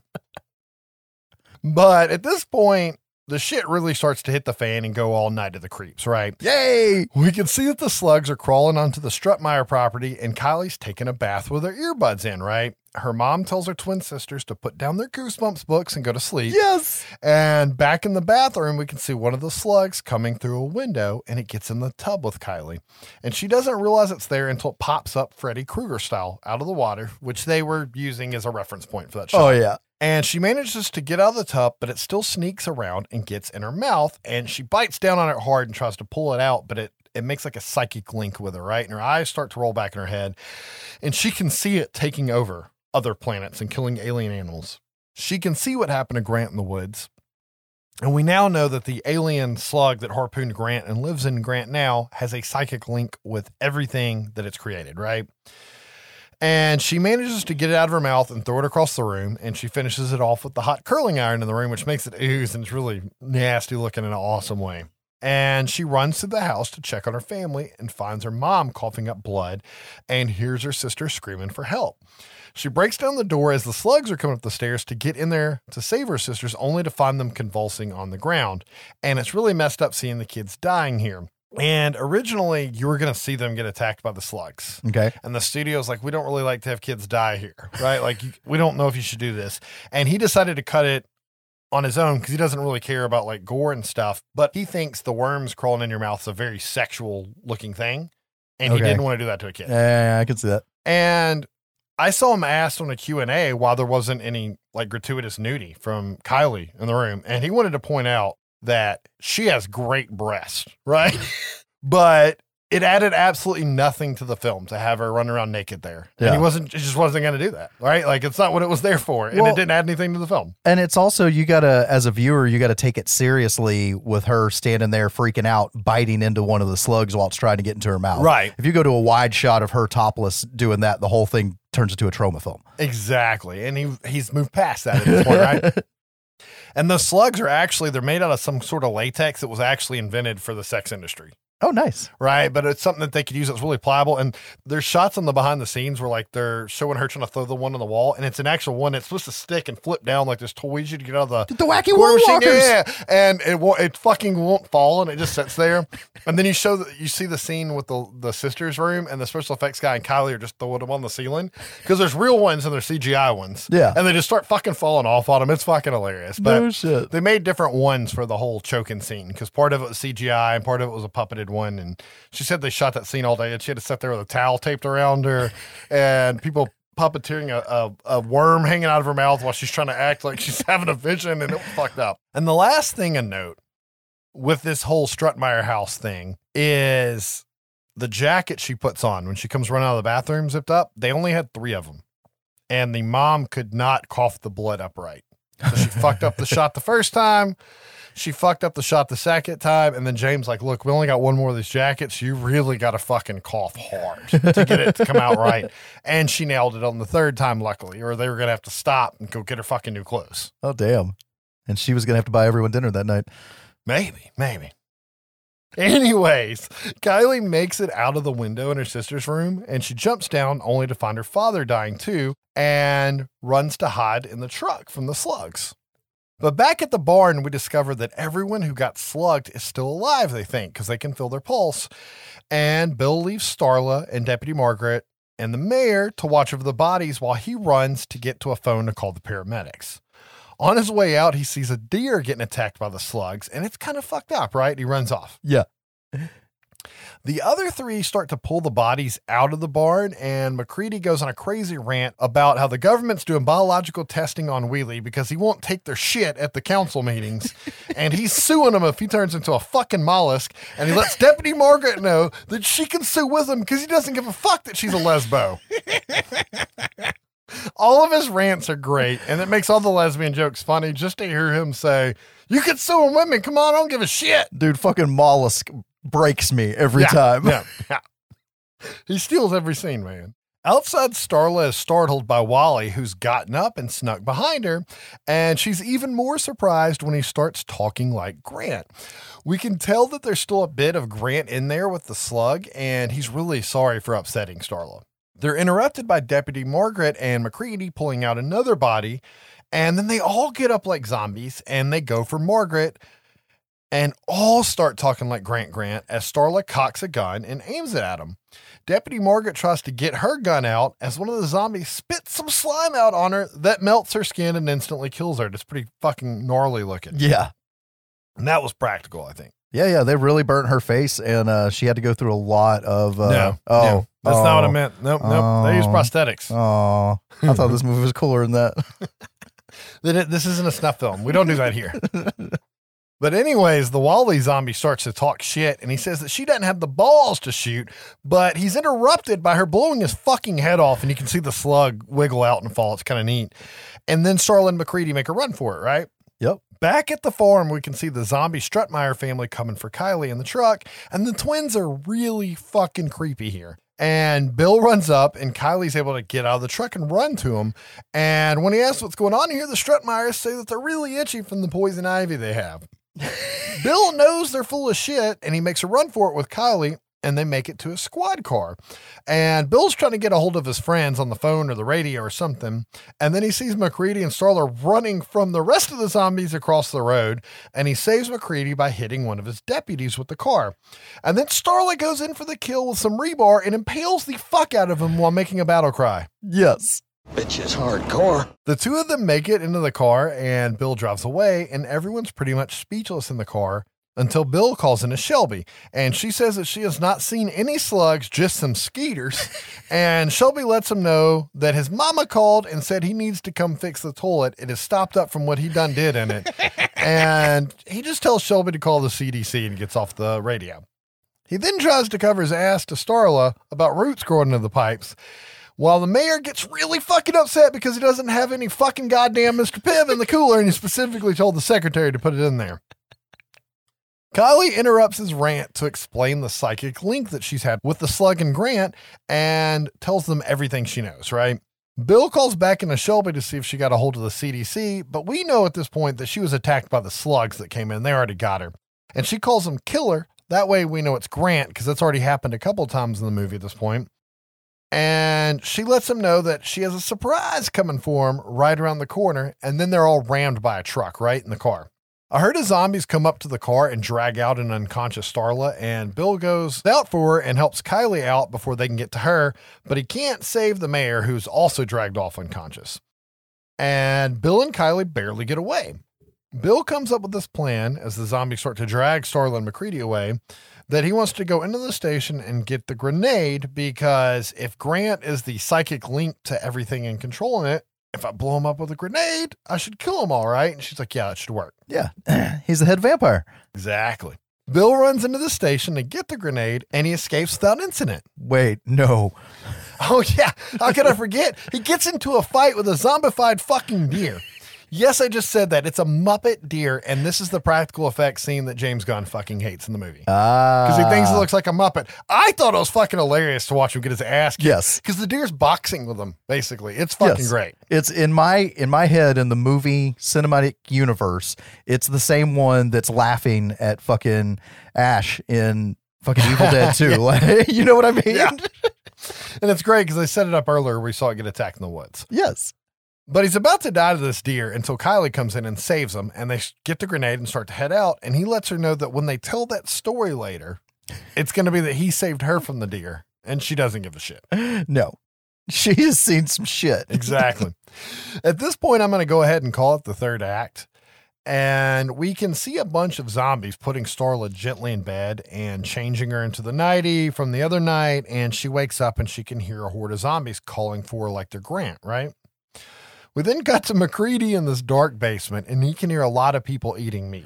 But at this point, the shit really starts to hit the fan and go all night to the creeps, right? Yay! We can see that the slugs are crawling onto the Strutemyer property and Kylie's taking a bath with her earbuds in, right? Her mom tells her twin sisters to put down their Goosebumps books and go to sleep. Yes. And back in the bathroom, we can see one of the slugs coming through a window and it gets in the tub with Kylie. And she doesn't realize it's there until it pops up Freddy Krueger style out of the water, which they were using as a reference point for that shot. Oh yeah. And she manages to get out of the tub, but it still sneaks around and gets in her mouth. And she bites down on it hard and tries to pull it out, but it, it makes like a psychic link with her, right? And her eyes start to roll back in her head. And she can see it taking over other planets and killing alien animals. She can see what happened to Grant in the woods. And we now know that the alien slug that harpooned Grant and lives in Grant now has a psychic link with everything that it's created, right? And she manages to get it out of her mouth and throw it across the room. And she finishes it off with the hot curling iron in the room, which makes it ooze and it's really nasty looking in an awesome way. And she runs to the house to check on her family and finds her mom coughing up blood and hears her sister screaming for help. She breaks down the door as the slugs are coming up the stairs to get in there to save her sisters, only to find them convulsing on the ground. And it's really messed up seeing the kids dying here. And originally, you were going to see them get attacked by the slugs. Okay. And the studio's like, we don't really like to have kids die here, right? Like, we don't know if you should do this. And he decided to cut it on his own because he doesn't really care about like gore and stuff. But he thinks the worms crawling in your mouth is a very sexual looking thing. And he didn't want to do that to a kid. Yeah, I can see that. And I saw him asked on a Q&A why there wasn't any like gratuitous nudity from Kylie in the room. And he wanted to point out that she has great breasts, right? [laughs] but it added absolutely nothing to the film to have her run around naked there. And he wasn't, he just wasn't going to do that, right? Like it's not what it was there for. And Well- it didn't add anything to the film. And it's also you gotta, as a viewer, you gotta take it seriously with her standing there freaking out, biting into one of the slugs while it's trying to get into her mouth. Right. If you go to a wide shot of her topless doing that, the whole thing turns into a trauma film. Exactly. And he he's moved past that at this point, right? [laughs] And the slugs are actually they're made out of some sort of latex that was actually invented for the sex industry. Oh, nice. right? But it's something that they could use that's really pliable. And there's shots on the behind the scenes where like they're showing her trying to throw the one on the wall, and it's an actual one that's supposed to stick and flip down like there's toys you to get out of the The wacky wall. Yeah, and it won't, it fucking won't fall, and it just sits there. [laughs] and then you show that you see the scene with the the sisters' room, and the special effects guy and Kylie are just throwing them on the ceiling because there's real ones and there's CGI ones. Yeah. and they just start fucking falling off on them. It's fucking hilarious. But No they made different ones for the whole choking scene because part of it was CGI and part of it was a puppeted one. And she said they shot that scene all day and she had to sit there with a towel taped around her and people puppeteering a, a, a worm hanging out of her mouth while she's trying to act like she's [laughs] having a vision and it was fucked up. And the last thing a note with this whole Strutemyer house thing is the jacket she puts on when she comes running out of the bathroom zipped up. They only had three of them. And the mom could not cough the blood upright. So she fucked up the [laughs] shot the first time. She fucked up the shot the second time. And then James, like, look, we only got one more of these jackets. You really got to fucking cough hard to get it to come out right. [laughs] And she nailed it on the third time, luckily, or they were going to have to stop and go get her fucking new clothes. Oh, damn. And she was gonna have to buy everyone dinner that night. Maybe, maybe. Anyways, Kylie makes it out of the window in her sister's room and she jumps down only to find her father dying too and runs to hide in the truck from the slugs. But back at the barn, we discover that everyone who got slugged is still alive, they think, because they can feel their pulse. And Bill leaves Starla and Deputy Margaret and the mayor to watch over the bodies while he runs to get to a phone to call the paramedics. On his way out, he sees a deer getting attacked by the slugs, and it's kind of fucked up, right? He runs off. Yeah. The other three start to pull the bodies out of the barn, and MacReady goes on a crazy rant about how the government's doing biological testing on Wheelsy because he won't take their shit at the council meetings. [laughs] and he's suing him if he turns into a fucking mollusk. And he lets Deputy Margaret know that she can sue with him because he doesn't give a fuck that she's a lesbo. [laughs] all of his rants are great, and it makes all the lesbian jokes funny just to hear him say, You can sue him women. Come on, I don't give a shit. Dude, fucking mollusk breaks me every Yeah, time. Yeah, [laughs] yeah. He steals every scene, man. Outside, Starla is startled by Wally, who's gotten up and snuck behind her, and she's even more surprised when he starts talking like Grant. We can tell that there's still a bit of Grant in there with the slug, and he's really sorry for upsetting Starla. They're interrupted by Deputy Margaret and MacReady pulling out another body, and then they all get up like zombies and they go for Margaret, and all start talking like Grant Grant as Starla cocks a gun and aims it at him. Deputy Margaret tries to get her gun out as one of the zombies spits some slime out on her that melts her skin and instantly kills her. It's pretty fucking gnarly looking. Yeah. And that was practical, I think. Yeah, yeah. They really burnt her face and uh, she had to go through a lot of uh, no, oh, no, that's not what I oh, meant. Nope, nope. They use Oh. prosthetics. Oh, I thought this movie was cooler than that. [laughs] This isn't a snuff film. We don't do that here. [laughs] But anyways, the Wally zombie starts to talk shit and he says that she doesn't have the balls to shoot, but he's interrupted by her blowing his fucking head off and you can see the slug wiggle out and fall. It's kind of neat. And then Starla and MacReady make a run for it, right? Yep. Back at the farm, we can see the zombie Strutemyer family coming for Kylie in the truck, and the twins are really fucking creepy here. And Bill runs up, and Kylie's able to get out of the truck and run to him. And when he asks what's going on here, the Strutemyers say that they're really itchy from the poison ivy they have. [laughs] Bill knows they're full of shit, and he makes a run for it with Kylie, and they make it to a squad car. And Bill's trying to get a hold of his friends on the phone or the radio or something. And then he sees MacReady and Starla running from the rest of the zombies across the road. And he saves MacReady by hitting one of his deputies with the car. And then Starla goes in for the kill with some rebar and impales the fuck out of him while making a battle cry. yes. Bitch is hardcore. The two of them make it into the car, and Bill drives away, and everyone's pretty much speechless in the car until Bill calls in a Shelby. And she says that she has not seen any slugs, just some skeeters. [laughs] and Shelby lets him know that his mama called and said he needs to come fix the toilet. It has stopped up from what he done did in it. [laughs] and he just tells Shelby to call the CDC and gets off the radio. He then tries to cover his ass to Starla about roots growing into the pipes. While the mayor gets really fucking upset because he doesn't have any fucking goddamn Mr. Pibb in the cooler and he specifically told the secretary to put it in there. Kylie interrupts his rant to explain the psychic link that she's had with the slug and Grant and tells them everything she knows, right? Bill calls back into Shelby to see if she got a hold of the CDC, but we know at this point that she was attacked by the slugs that came in. They already got her. And she calls him killer. That way we know it's Grant because that's already happened a couple times in the movie at this point. And she lets him know that she has a surprise coming for him right around the corner. And then they're all rammed by a truck right in the car. A herd of zombies come up to the car and drag out an unconscious Starla, and Bill goes out for her and helps Kylie out before they can get to her, but he can't save the mayor, who's also dragged off unconscious. And Bill and Kylie barely get away. Bill comes up with this plan as the zombies start to drag Starla and MacReady away that he wants to go into the station and get the grenade because if Grant is the psychic link to everything and controlling it, if I blow him up with a grenade, I should kill him all right. And she's like, Yeah, it should work. Yeah. [clears throat] He's the head vampire. Exactly. Bill runs into the station to get the grenade and he escapes without incident. Wait, no. [laughs] Oh, yeah. How could I forget? He gets into a fight with a zombified fucking deer. Yes, I just said that. It's a Muppet deer, and this is the practical effect scene that James Gunn fucking hates in the movie. Ah. Because he thinks it looks like a Muppet. I thought it was fucking hilarious to watch him get his ass kicked. Yes. Because the deer's boxing with him, basically. It's fucking Yes. great. It's in my in my head in the movie cinematic universe. It's the same one that's laughing at fucking Ash in fucking Evil Dead [laughs] 2. Like, [laughs] you know what I mean? Yeah. And it's great because they set it up earlier. We saw it get attacked in the woods. Yes. But he's about to die to this deer until Kylie comes in and saves him, and they get the grenade and start to head out. And he lets her know that when they tell that story later, it's going to be that he saved her from the deer, and she doesn't give a shit. [laughs] No. She has seen some shit. Exactly. [laughs] At this point, I'm going to go ahead and call it the third act. And we can see a bunch of zombies putting Starla gently in bed and changing her into the nightie from the other night. And she wakes up and she can hear a horde of zombies calling for like they're Grant, right? We then cut to MacReady in this dark basement and he can hear a lot of people eating meat.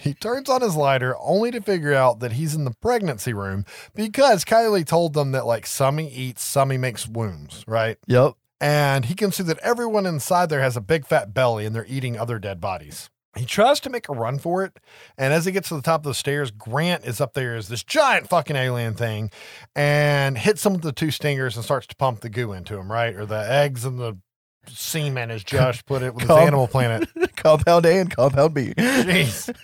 He turns on his lighter only to figure out that he's in the pregnancy room because Kylie told them that like Summy eats, Summy makes wombs, right? Yep. and he can see that everyone inside there has a big fat belly and they're eating other dead bodies. He tries to make a run for it, and as he gets to the top of the stairs, Grant is up there as this giant fucking alien thing and hits him with the two stingers and starts to pump the goo into him, right? Or the eggs and the semen, as Josh put it with his Animal Planet. [laughs] Compound A and Compound B. Jeez.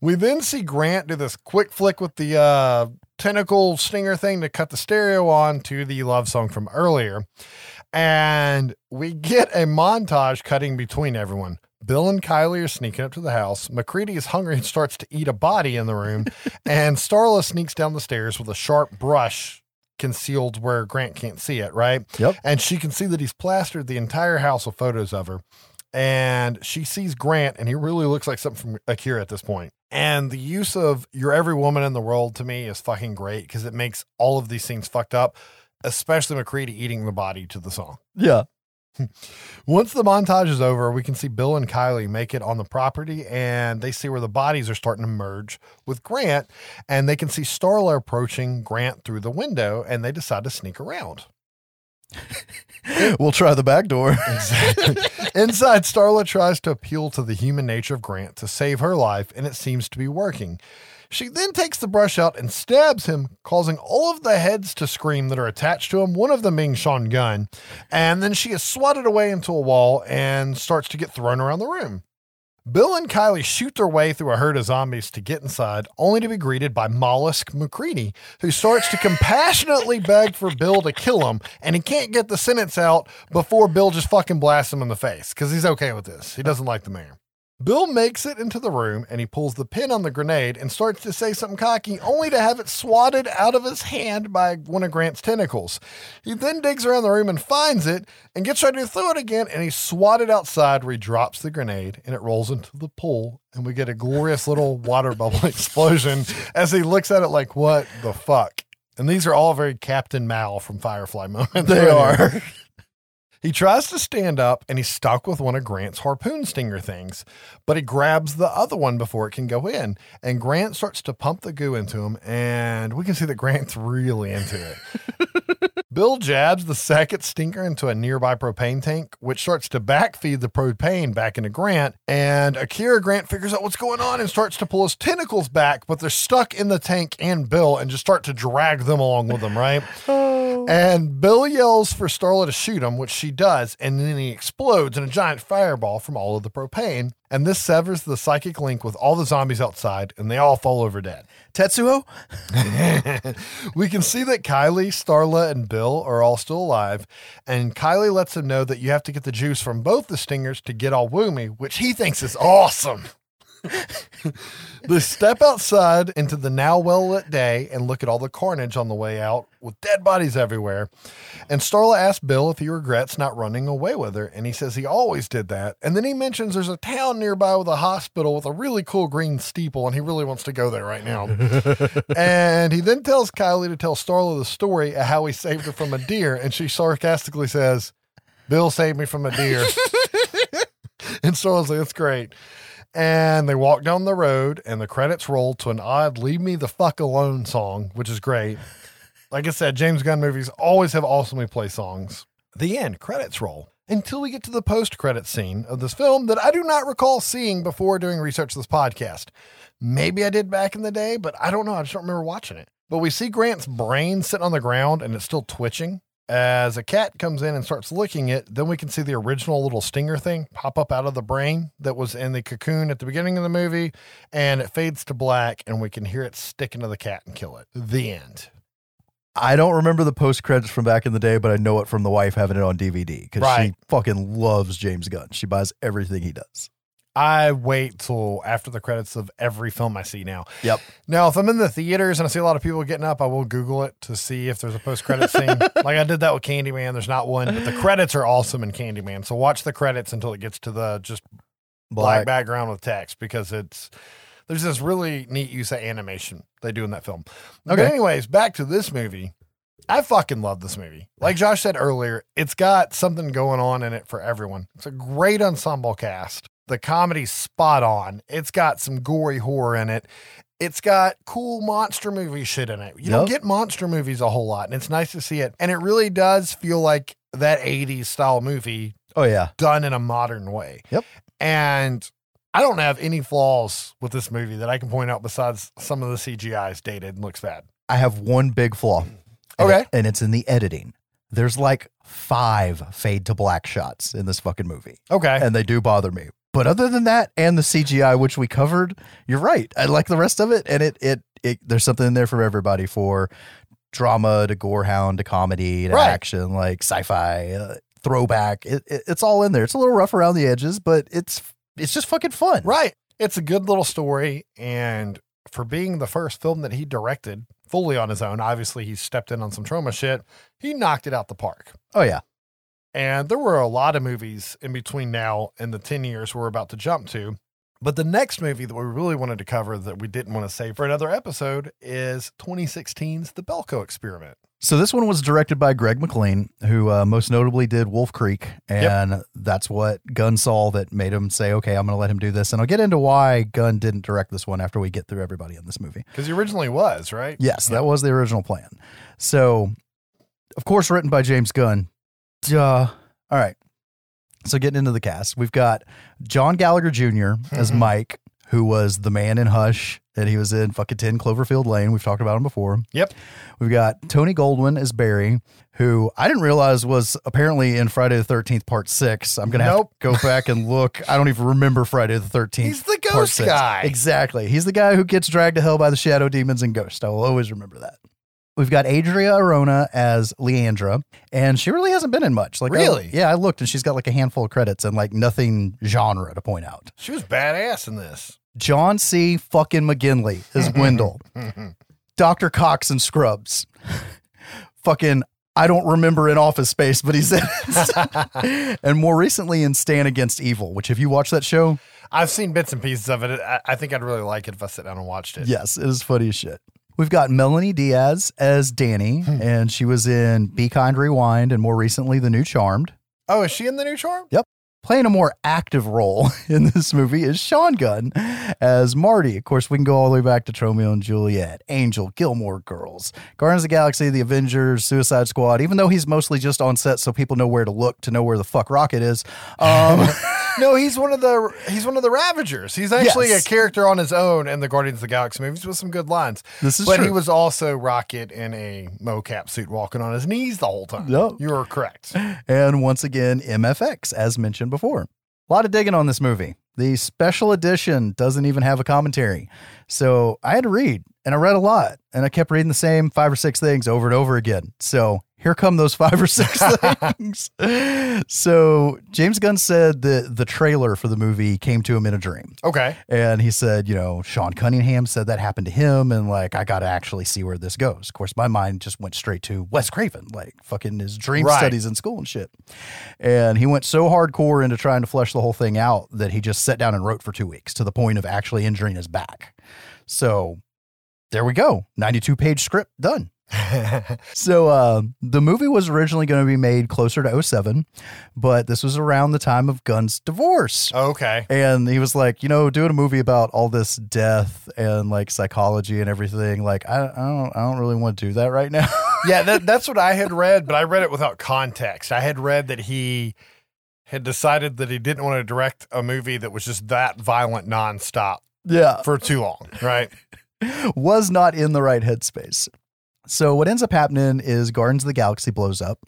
We then see Grant do this quick flick with the uh, tentacle stinger thing to cut the stereo on to the love song from earlier. And we get a montage cutting between everyone. Bill and Kylie are sneaking up to the house. MacReady is hungry and starts to eat a body in the room. [laughs] and Starla sneaks down the stairs with a sharp brush concealed where Grant can't see it, right? Yep. And she can see that he's plastered the entire house with photos of her. And she sees Grant, and he really looks like something from Akira at this point. And the use of You're Every Woman in the World to me is fucking great because it makes all of these scenes fucked up, especially MacReady eating the body to the song. Yeah. Once the montage is over, we can see Bill and Kylie make it on the property and they see where the bodies are starting to merge with Grant. And they can see Starla approaching Grant through the window and they decide to sneak around. [laughs] We'll try the back door. [laughs] Exactly. [laughs] Inside, Starla tries to appeal to the human nature of Grant to save her life, and it seems to be working. She then takes the brush out and stabs him, causing all of the heads to scream that are attached to him, one of them being Sean Gunn. And then she is swatted away into a wall and starts to get thrown around the room. Bill and Kylie shoot their way through a herd of zombies to get inside, only to be greeted by Mollusk MacReady, who starts to compassionately beg for Bill to kill him, and he can't get the sentence out before Bill just fucking blasts him in the face because he's okay with this. He doesn't like the mayor. Bill makes it into the room and he pulls the pin on the grenade and starts to say something cocky, only to have it swatted out of his hand by one of Grant's tentacles. He then digs around the room and finds it and gets ready to throw it again, and he's swatted outside where he drops the grenade and it rolls into the pool, and we get a glorious little [laughs] water bubble explosion as he looks at it like, what the fuck? And these are all very Captain Mal from Firefly [laughs] moments. They right here. are. He tries to stand up and he's stuck with one of Grant's harpoon stinger things, but he grabs the other one before it can go in. And Grant starts to pump the goo into him, and we can see that Grant's really into it. [laughs] Bill jabs the second stinker into a nearby propane tank, which starts to backfeed the propane back into Grant. And Akira Grant figures out what's going on and starts to pull his tentacles back, but they're stuck in the tank and Bill and just start to drag them along with them, right? [sighs] [sighs] [sighs] [laughs] And Bill yells for Starla to shoot him, which she does, and then he explodes in a giant fireball from all of the propane. And this severs the psychic link with all the zombies outside, and they all fall over dead. Tetsuo? [laughs] we can see that Kylie, Starla, and Bill are all still alive, and Kylie lets him know that you have to get the juice from both the stingers to get all woomy, which he thinks is awesome. [laughs] they step outside into the now well lit day and look at all the carnage on the way out with dead bodies everywhere. And Starla asks Bill if he regrets not running away with her, and he says he always did that. And then he mentions there's a town nearby with a hospital with a really cool green steeple, and he really wants to go there right now. [laughs] and he then tells Kylie to tell Starla the story of how he saved her from a deer, and she sarcastically says, Bill saved me from a deer. [laughs] and Starla's like, that's great. And they walk down the road, and the credits roll to an odd Leave Me the Fuck Alone song, which is great. Like I said, James Gunn movies always have awesomely play songs. The end, credits roll. Until we get to the post credit scene of this film that I do not recall seeing before doing research this podcast. Maybe I did back in the day, but I don't know. I just don't remember watching it. But we see Grant's brain sitting on the ground and it's still twitching. As a cat comes in and starts licking it, then we can see the original little stinger thing pop up out of the brain that was in the cocoon at the beginning of the movie, and it fades to black, and we can hear it stick into the cat and kill it. The end. I don't remember the post credits from back in the day, but I know it from the wife having it on DVD because Right. she fucking loves James Gunn. She buys everything he does. I wait till after the credits of every film I see now. Yep. Now, if I'm in the theaters and I see a lot of people getting up, I will Google it to see if there's a post credit scene. [laughs] like I did that with Candyman. There's not one, but the credits are awesome in Candyman. So watch the credits until it gets to the just black, background with text because it's there's this really neat use of animation they do in that film. But Okay. anyways, back to this movie. I fucking love this movie. Like Josh said earlier, it's got something going on in it for everyone. It's a great ensemble cast. The comedy's spot on. It's got some gory horror in it. It's got cool monster movie shit in it. You don't get monster movies a whole lot, and it's nice to see it. And it really does feel like that 80s style movie Oh yeah. done in a modern way. Yep. And I don't have any flaws with this movie that I can point out besides some of the CGI is dated and looks bad. I have one big flaw. And Okay. it- and it's in the editing. There's like five fade to black shots in this fucking movie. Okay. and they do bother me. But other than that, and the CGI which we covered, you're right. I like the rest of it, and it it, it there's something in there for everybody for drama to gorehound to comedy to Right. action, like sci-fi, uh, throwback. It, it, it's all in there. It's a little rough around the edges, but it's it's just fucking fun. Right. It's a good little story. And for being the first film that he directed fully on his own, obviously he stepped in on some Troma shit. He knocked it out the park. Oh yeah, And there were a lot of movies in between now and the 10 years we're about to jump to. But the next movie that we really wanted to cover that we didn't want to save for another episode is 2016's The Belko Experiment. So this one was directed by Greg McLean, who uh, most notably did Wolf Creek, and that's what Gunn saw that made him say, "Okay, I'm going to let him do this." And I'll get into why Gunn didn't direct this one after we get through everybody in this movie. Because he originally was, right? Yes, that was the original plan. So, of course, written by James Gunn. Duh. All right. So, getting into the cast, we've got John Gallagher Jr. as Mhm. Mike, who was the man in Hush, and he was in fucking 10 Cloverfield Lane. We've talked about him before. Yep. We've got Tony Goldwyn as Barry, who I didn't realize was apparently in Friday the 13th, part six. I'm going to Nope. have to go back and look. I don't even remember Friday the 13th. He's the part ghost six. guy. Exactly. He's the guy who gets dragged to hell by the shadow demons and ghosts. I will always remember that. We've got Adria Arjona as Leandra, and she really hasn't been in much. Like, I- Really? yeah, I looked, and she's got like a handful of credits and like nothing genre to point out. She was badass in this. John C. fucking McGinley is [laughs] Wendell. Dr. Cox and Scrubs. [laughs] fucking, I don't remember in Office Space, but he's in it. [laughs] and more recently in Stan Against Evil, which, if you watch that show, I've seen bits and pieces of it. I, I think I'd really like it if I sit down and watched it. Yes, it is funny as shit. We've got Melonie Diaz as Danny, hmm. and she was in Be Kind Rewind and more recently The New Charmed. Oh, is she in the new charm? Playing a more active role [laughs] in this movie is Sean Gunn as Marty. Of course, we can go all the way back to Romeo and Juliet, Angel, Gilmore Girls, Guardians of the Galaxy, The Avengers, Suicide Squad, even though he's mostly just on set so people know where to look to know where the fuck Rocket is. Um, [laughs] No, he's one of the he's one of the Ravagers. He's actually Yes. a character on his own in the Guardians of the Galaxy movies with some good lines. This is but he was also Rocket in a mocap suit, walking on his knees the whole time. Yep. you are correct. [laughs] and once again, MFX, as mentioned before. A lot of digging on this movie. The special edition doesn't even have a commentary. So I had to read, and I read a lot, and I kept reading the same five or six things over and over again. So here come those five or six [laughs] things. So James Gunn said that the trailer for the movie came to him in a dream. Okay, And he said, you know, Sean Cunningham said that happened to him. And like, I got to actually see where this goes. Of course, my mind just went straight to Wes Craven, like fucking his dream Right. studies in school and shit. And he went so hardcore into trying to flesh the whole thing out that he just sat down and wrote for two weeks to the point of actually injuring his back. So there we go 92 page script done. [laughs] So uh, the movie was originally going to be made closer to 07, but this was around the time of Gunn's divorce. okay. And he was like, you know, doing a movie about all this death and like psychology and everything. Like, I, I don't, I don't really want to do that right now. [laughs] Yeah, that, that's what I had read, but I read it without context. I had read that he had decided that he didn't want to direct a movie that was just that violent nonstop yeah, for too long, right? [laughs] was not in the right headspace. So what ends up happening is Guardians of the Galaxy blows up,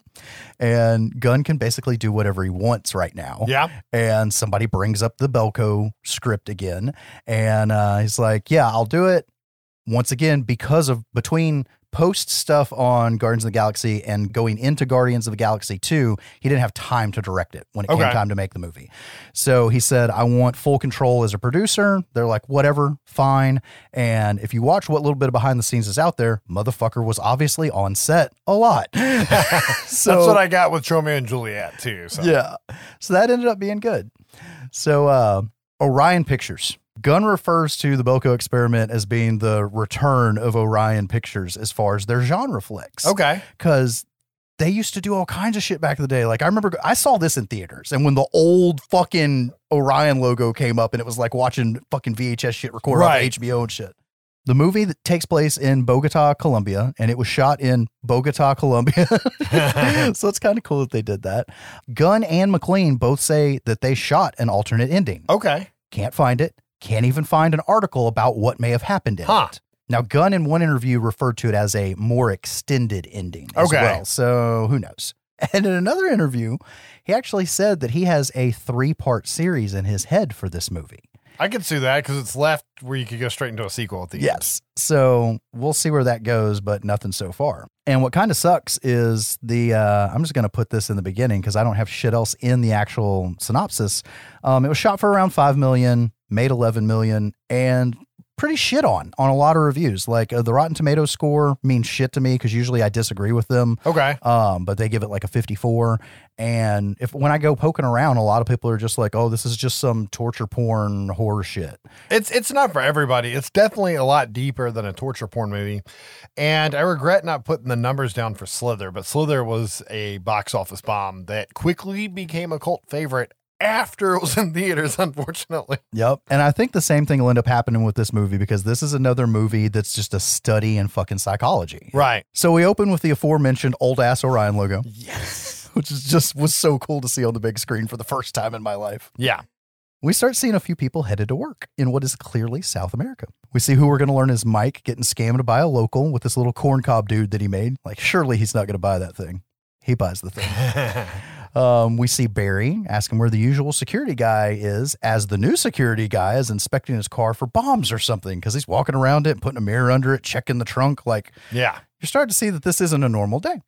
and Gunn can basically do whatever he wants right now. Yeah. and somebody brings up the Belko script again, and uh, he's like, "Yeah, I'll do it." Once again, because of between post stuff on Guardians of the Galaxy and going into Guardians of the Galaxy 2, he didn't have time to direct it when it Okay. came time to make the movie. So he said, I want full control as a producer. They're like, whatever, fine. And if you watch what little bit of behind the scenes is out there, motherfucker was obviously on set a lot. [laughs] so That's what I got with Romeo and Juliet too. So. yeah. So that ended up being good. So uh Orion Pictures. Gunn refers to the Belko experiment as being the return of Orion Pictures as far as their genre flicks. Okay. Because they used to do all kinds of shit back in the day. Like I remember I saw this in theaters, and when the old fucking Orion logo came up, and it was like watching fucking VHS shit recorded Right. HBO and shit. The movie that takes place in Bogota, Colombia, and it was shot in Bogota, Colombia. [laughs] so it's kind of cool that they did that. Gunn and McLean both say that they shot an alternate ending. Okay. Can't find it. Can't even find an article about what may have happened in Huh. it. Now, Gunn in one interview referred to it as a more extended ending as Okay. well. So who knows? [laughs] And in another interview, he actually said that he has a three part series in his head for this movie. I could see that because it's left where you could go straight into a sequel at the end. Yes. So we'll see where that goes, but nothing so far. And what kind of sucks is the, uh, I'm just going to put this in the beginning because I don't have shit else in the actual synopsis. Um, it was shot for around 5 million, made 11 million, and pretty shit on on a lot of reviews. Like uh, the Rotten Tomatoes score means shit to me because usually I disagree with them. Okay. Um, but they give it like a 54. And if when I go poking around, a lot of people are just like, "Oh, this is just some torture porn horror shit." It's it's not for everybody. It's definitely a lot deeper than a torture porn movie. And I regret not putting the numbers down for Slither, but Slither was a box office bomb that quickly became a cult favorite after it was in theaters, [laughs] unfortunately. Yep. And I think the same thing will end up happening with this movie because this is another movie that's just a study in fucking psychology. Right. So we open with the aforementioned old ass Orion logo. Yes. [laughs] Which is just was so cool to see on the big screen for the first time in my life. Yeah. We start seeing a few people headed to work in what is clearly South America. We see who we're going to learn is Mike getting scammed by a local with this little corn cob dude that he made. Like, surely he's not going to buy that thing. He buys the thing. [laughs] Um, we see Barry asking where the usual security guy is, as the new security guy is inspecting his car for bombs or something because he's walking around it, and putting a mirror under it, checking the trunk. Like, yeah. you're starting to see that this isn't a normal day.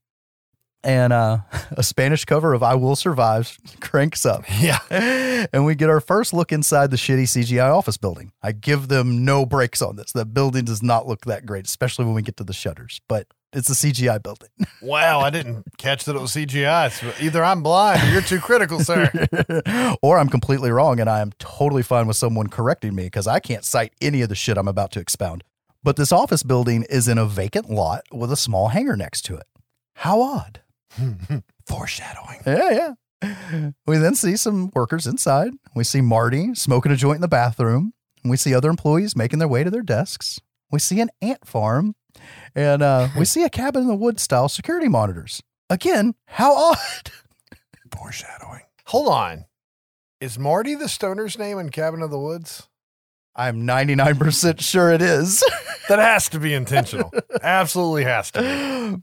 And uh, [laughs] a Spanish cover of I Will Survive [laughs] cranks up. Yeah. [laughs] And we get our first look inside the shitty CGI office building. I give them no breaks on this. That building does not look that great, especially when we get to the shutters, but it's a CGI building. [laughs] Wow, I didn't catch that it was CGI. So either I'm blind or you're too critical, sir. [laughs] or I'm completely wrong and I am totally fine with someone correcting me because I can't cite any of the shit I'm about to expound. But this office building is in a vacant lot with a small hangar next to it. How odd. [laughs] Foreshadowing. Yeah, yeah. We then see some workers inside. We see Marty smoking a joint in the bathroom. We see other employees making their way to their desks. We see an ant farm. And uh, we [laughs] see a cabin in the woods style security monitors. Again, how [laughs] odd. Foreshadowing. Hold on. Is Marty the stoner's name in Cabin of the Woods? I'm 99% sure it is. [laughs] That has to be intentional. Absolutely has to be.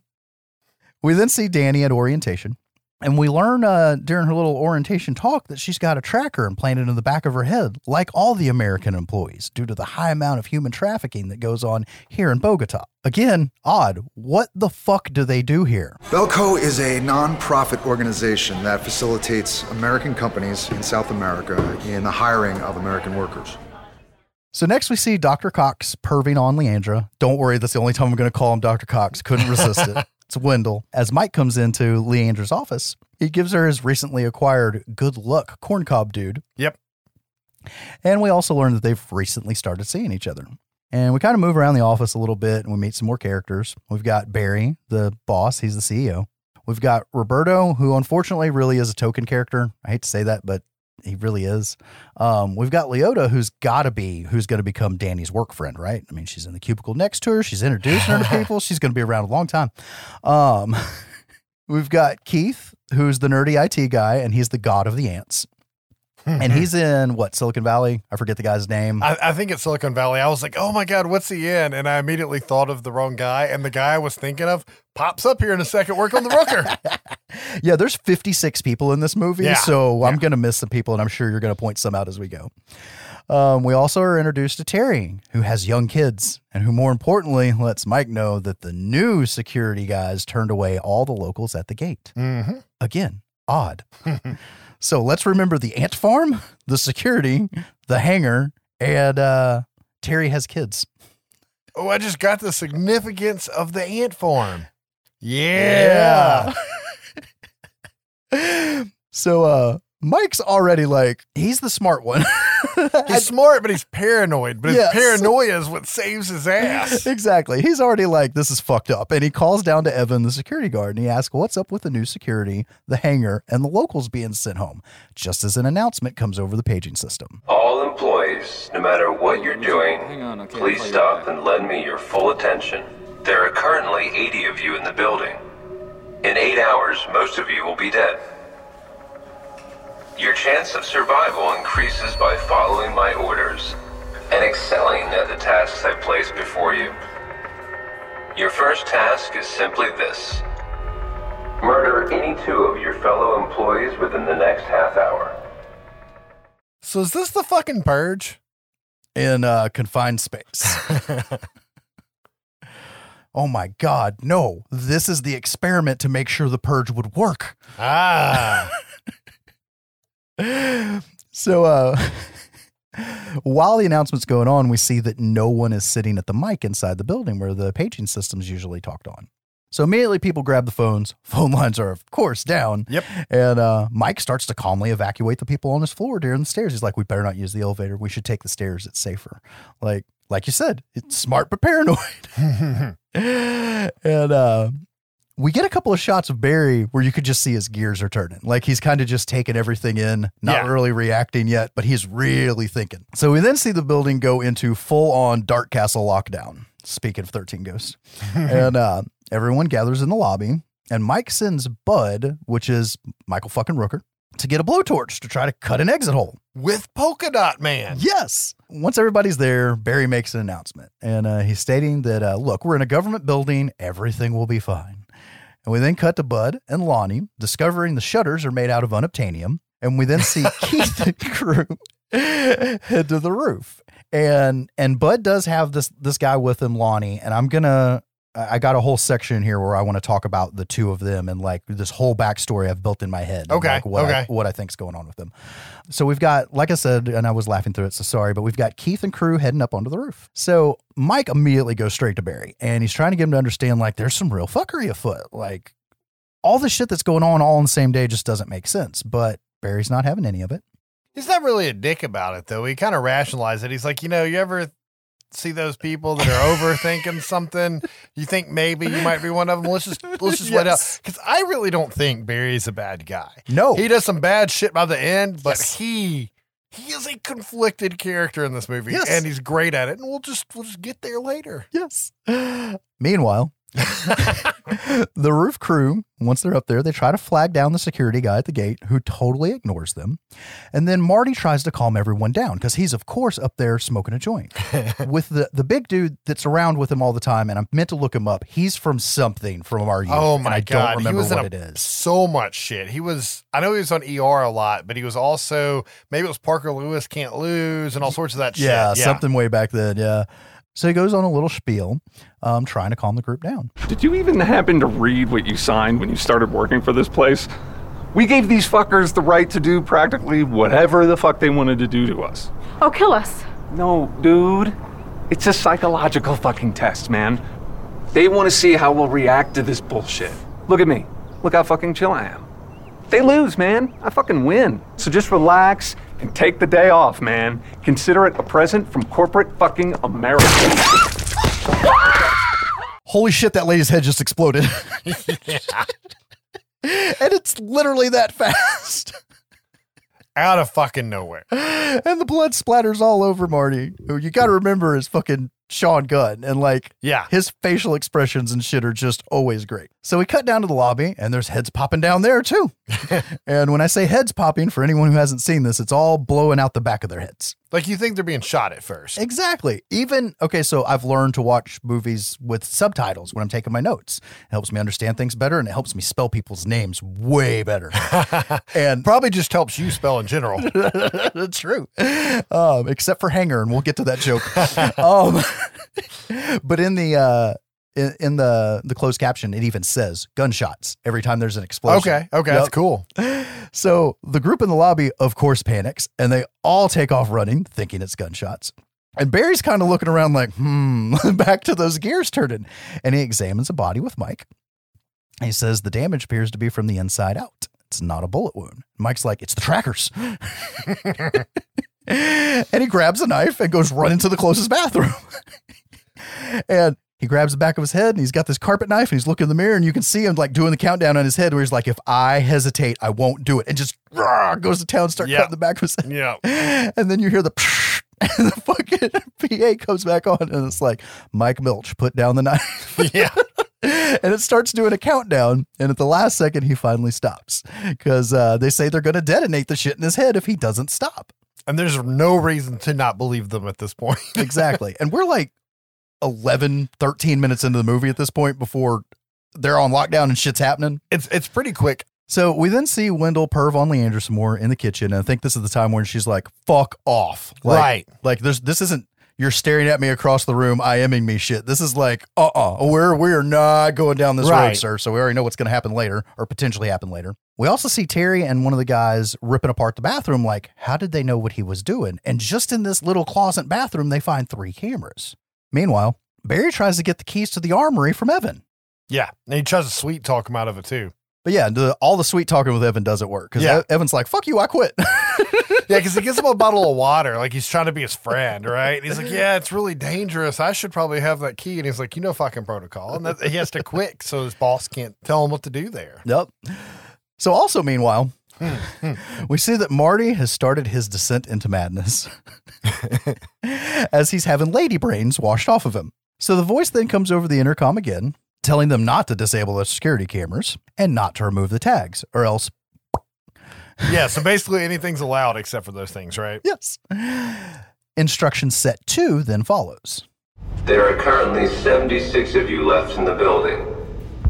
we then see Danny at orientation, and we learn uh, during her little orientation talk that she's got a tracker implanted in the back of her head, like all the American employees, due to the high amount of human trafficking that goes on here in Bogota. Again, odd. What the fuck do they do here? Belko is a non-profit organization that facilitates American companies in South America in the hiring of American workers. So next we see Dr. Cox perving on Leandra. Don't worry, that's the only time I'm going to call him Dr. Cox. Couldn't resist it. [laughs] It's Wendell. As Mike comes into Leandra's office, he gives her his recently acquired good luck corncob dude. Yep. And we also learn that they've recently started seeing each other. And we kind of move around the office a little bit and we meet some more characters. We've got Barry, the boss, he's the CEO. We've got Roberto, who unfortunately really is a token character. I hate to say that, but he really is. Um, we've got Leota, who's got to be, who's going to become Danny's work friend, right? I mean, she's in the cubicle next to her. She's introducing her to [laughs] people. She's going to be around a long time. Um, [laughs] we've got Keith, who's the nerdy IT guy, and he's the god of the ants. And he's in what Silicon Valley? I forget the guy's name. I, I think it's Silicon Valley. I was like, oh my God, what's he in? And I immediately thought of the wrong guy. And the guy I was thinking of pops up here in a second, work on the Rooker. [laughs] Yeah, there's 56 people in this movie, Yeah, so I'm going to miss some people, and I'm sure you're going to point some out as we go. Um, we also are introduced to Terry, who has young kids, and who, more importantly, lets Mike know that the new security guys turned away all the locals at the gate. Mm-hmm. Again, odd. [laughs] so let's remember the ant farm, the security, the hangar, and uh, Terry has kids. Oh, I just got the significance of the ant farm. Yeah. [laughs] so uh Mike's already like he's the smart one. [laughs] [laughs] He's smart, but he's paranoid. But his Yes. paranoia is what saves his ass. [laughs] exactly. He's already like this is fucked up and he calls down to Evan the security guard and he asks what's up with the new security, the hangar and the locals being sent home. Just as an announcement comes over the paging system. All employees, no matter what you're doing, Hang on, okay, please stop and lend me your full attention. There are currently 80 of you in the building. In eight hours, most of you will be dead. Your chance of survival increases by following my orders and excelling at the tasks I place before you. Your first task is simply this murder any two of your fellow employees within the next half hour. So is this the fucking purge? in uh, confined space. [laughs] oh my God, no. This is the experiment to make sure the purge would work. Ah. [laughs] So, uh, [laughs] while the announcement's going on, we see that no one is sitting at the mic inside the building where the paging system's usually talked on. So immediately people grab the phones. [laughs] Phone lines are, of course, down. Yep. And uh, Mike starts to calmly evacuate the people on his floor during the stairs. He's like, "We better not use the elevator. We should take the stairs. It's safer." Like, like you said, it's smart but paranoid. [laughs] and uh, we get a couple of shots of Barry where you could just see his gears are turning. Like he's kind of just taking everything in, not Yeah. really reacting yet, but he's really thinking. So we then see the building go into full on Dark Castle lockdown. Speaking of 13 Ghosts. [laughs] and uh, everyone gathers in the lobby, and Mike sends Bud, which is Michael fucking Rooker, to get a blowtorch to try to cut an exit hole. With Polka Dot Man. Yes. Once everybody's there, Barry makes an announcement, and uh, he's stating that, uh, look, we're in a government building, everything will be fine. And we then cut to Bud and Lonnie discovering the shutters are made out of unobtainium. And we then see [laughs] Keith and crew head to the roof. And and Bud does have this this guy with him, Lonnie, and I'm gonna I I got a whole section here where I want to talk about the two of them and like this whole backstory I've built in my head. Okay, like, what I, okay. what I think's going on with them. So we've got, like I said, and I was laughing through it, so sorry, but we've got Keith and crew heading up onto the roof. So Mike immediately goes straight to Barry and he's trying to get him to understand like there's some real fuckery afoot. Like all the shit that's going on all on the same day just doesn't make sense. But Barry's not having any of it. He's not really a dick about it though. He kind of rationalized it. He's like, you know, you ever see those people that are overthinking something? You think maybe you might be one of them. Let's just let's just let out because I really don't think Barry's a bad guy. No. He does some bad shit by the end, but Yes. he he is a conflicted character in this movie, Yes. and he's great at it. And we'll just we'll just get there later. Yes. [gasps] Meanwhile, [laughs] the roof crew, once they're up there, they try to flag down the security guy at the gate who totally ignores them. And then Marty tries to calm everyone down because he's, of course, up there smoking a joint. [laughs] with the, the big dude that's around with him all the time, and I'm meant to look him up. He's from something from our youth. Oh and my I god, don't remember he was what in a, is. so much shit. He was. I know he was on ER a lot, but he was also maybe it was Parker Lewis can't lose and all sorts of that shit. Yeah, something way back then. Yeah. So he goes on a little spiel, um, trying to calm the group down. Did you even happen to read what you signed when you started working for this place? We gave these fuckers the right to do practically whatever the fuck they wanted to do to us. Oh, kill us. No, dude. It's a psychological fucking test, man. They want to see how we'll react to this bullshit. Look at me. Look how fucking chill I am. They lose, man. I fucking win. So just relax and take the day off, man. Consider it a present from corporate fucking America. [laughs] Holy shit, that lady's head just exploded. [laughs] and it's literally that fast. out of fucking nowhere. and the blood splatters all over Marty, who you got to remember is fucking Sean Gunn. And like, Yeah. his facial expressions and shit are just always great. So we cut down to the lobby and there's heads popping down there too. [laughs] and when I say heads popping, for anyone who hasn't seen this, it's all blowing out the back of their heads. Like you think they're being shot at first. Exactly. Even, okay, so I've learned to watch movies with subtitles when I'm taking my notes. It helps me understand things better and it helps me spell people's names way better. [laughs] and Probably just helps you spell in general. That's [laughs] true. Um, except for hanger, and we'll get to that joke. um, [laughs] but in the uh, in, in the the closed caption, it even says gunshots every time there's an explosion. Okay. Okay. Yep. That's cool. [laughs] So the group in the lobby, of course, panics, and they all take off running, thinking it's gunshots. And Barry's kind of looking around like, hmm, [laughs] back to those gears turning. And he examines the body with Mike. He says the damage appears to be from the inside out. It's not a bullet wound. Mike's like, it's the trackers. And he grabs a knife and goes running to the closest bathroom. [laughs] and he grabs the back of his head and he's got this carpet knife and he's looking in the mirror and you can see him like doing the countdown on his head where he's like, if I hesitate, I won't do it. And just rah, goes to town, start Yeah. cutting the back of his head. Yeah. [laughs] And then you hear the [laughs] and the fucking PA comes back on and it's like, Mike Milch, put down the knife. Yeah. and it starts doing a countdown. And at the last second, he finally stops because uh, they say they're going to detonate the shit in his head if he doesn't stop. And there's no reason to not believe them at this point. [laughs] Exactly. and we're like 11, 13 minutes into the movie at this point before they're on lockdown and shit's happening. It's it's pretty quick. So we then see Wendell perv on Leandra some more in the kitchen. And I think this is the time when she's like, fuck off. Like, Right. Like there's this isn't you're staring at me across the room, IMing me shit. This is like, uh-uh, we're we are not going down this road, sir. So we already know what's gonna happen later, or potentially happen later. We also see Terry and one of the guys ripping apart the bathroom, like, how did they know what he was doing? And just in this little closet bathroom, they find three cameras. Meanwhile, Barry tries to get the keys to the armory from Evan. Yeah. And he tries to sweet talk him out of it too. But yeah, the, all the sweet talking with Evan doesn't work because Yeah. Evan's like, fuck you, I quit. [laughs] Yeah, because he gives him a bottle of water, like he's trying to be his friend, right? And he's like, "Yeah, it's really dangerous. I should probably have that key." And he's like, "You know, fucking protocol." And that, he has to quit so his boss can't tell him what to do there. Yep. So, also, meanwhile, hmm, hmm. we see that Marty has started his descent into madness [laughs] as he's having lady brains washed off of him. So, the voice then comes over the intercom again, telling them not to disable the security cameras and not to remove the tags, or else, Yeah, so basically anything's allowed except for those things, right? yes. Instruction set two then follows. There are currently 76 of you left in the building.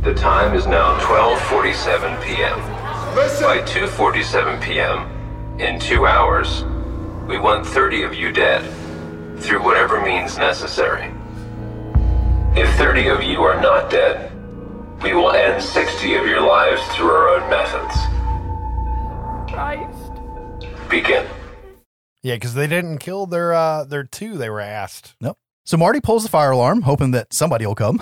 The time is now 12:47 p.m. By 2:47 p.m., in 2 hours, we want 30 of you dead through whatever means necessary. If 30 of you are not dead, we will end 60 of your lives through our own methods. Christ. Begin. Yeah, because they didn't kill their uh their two they were asked. Nope. So Marty pulls the fire alarm, hoping that somebody will come.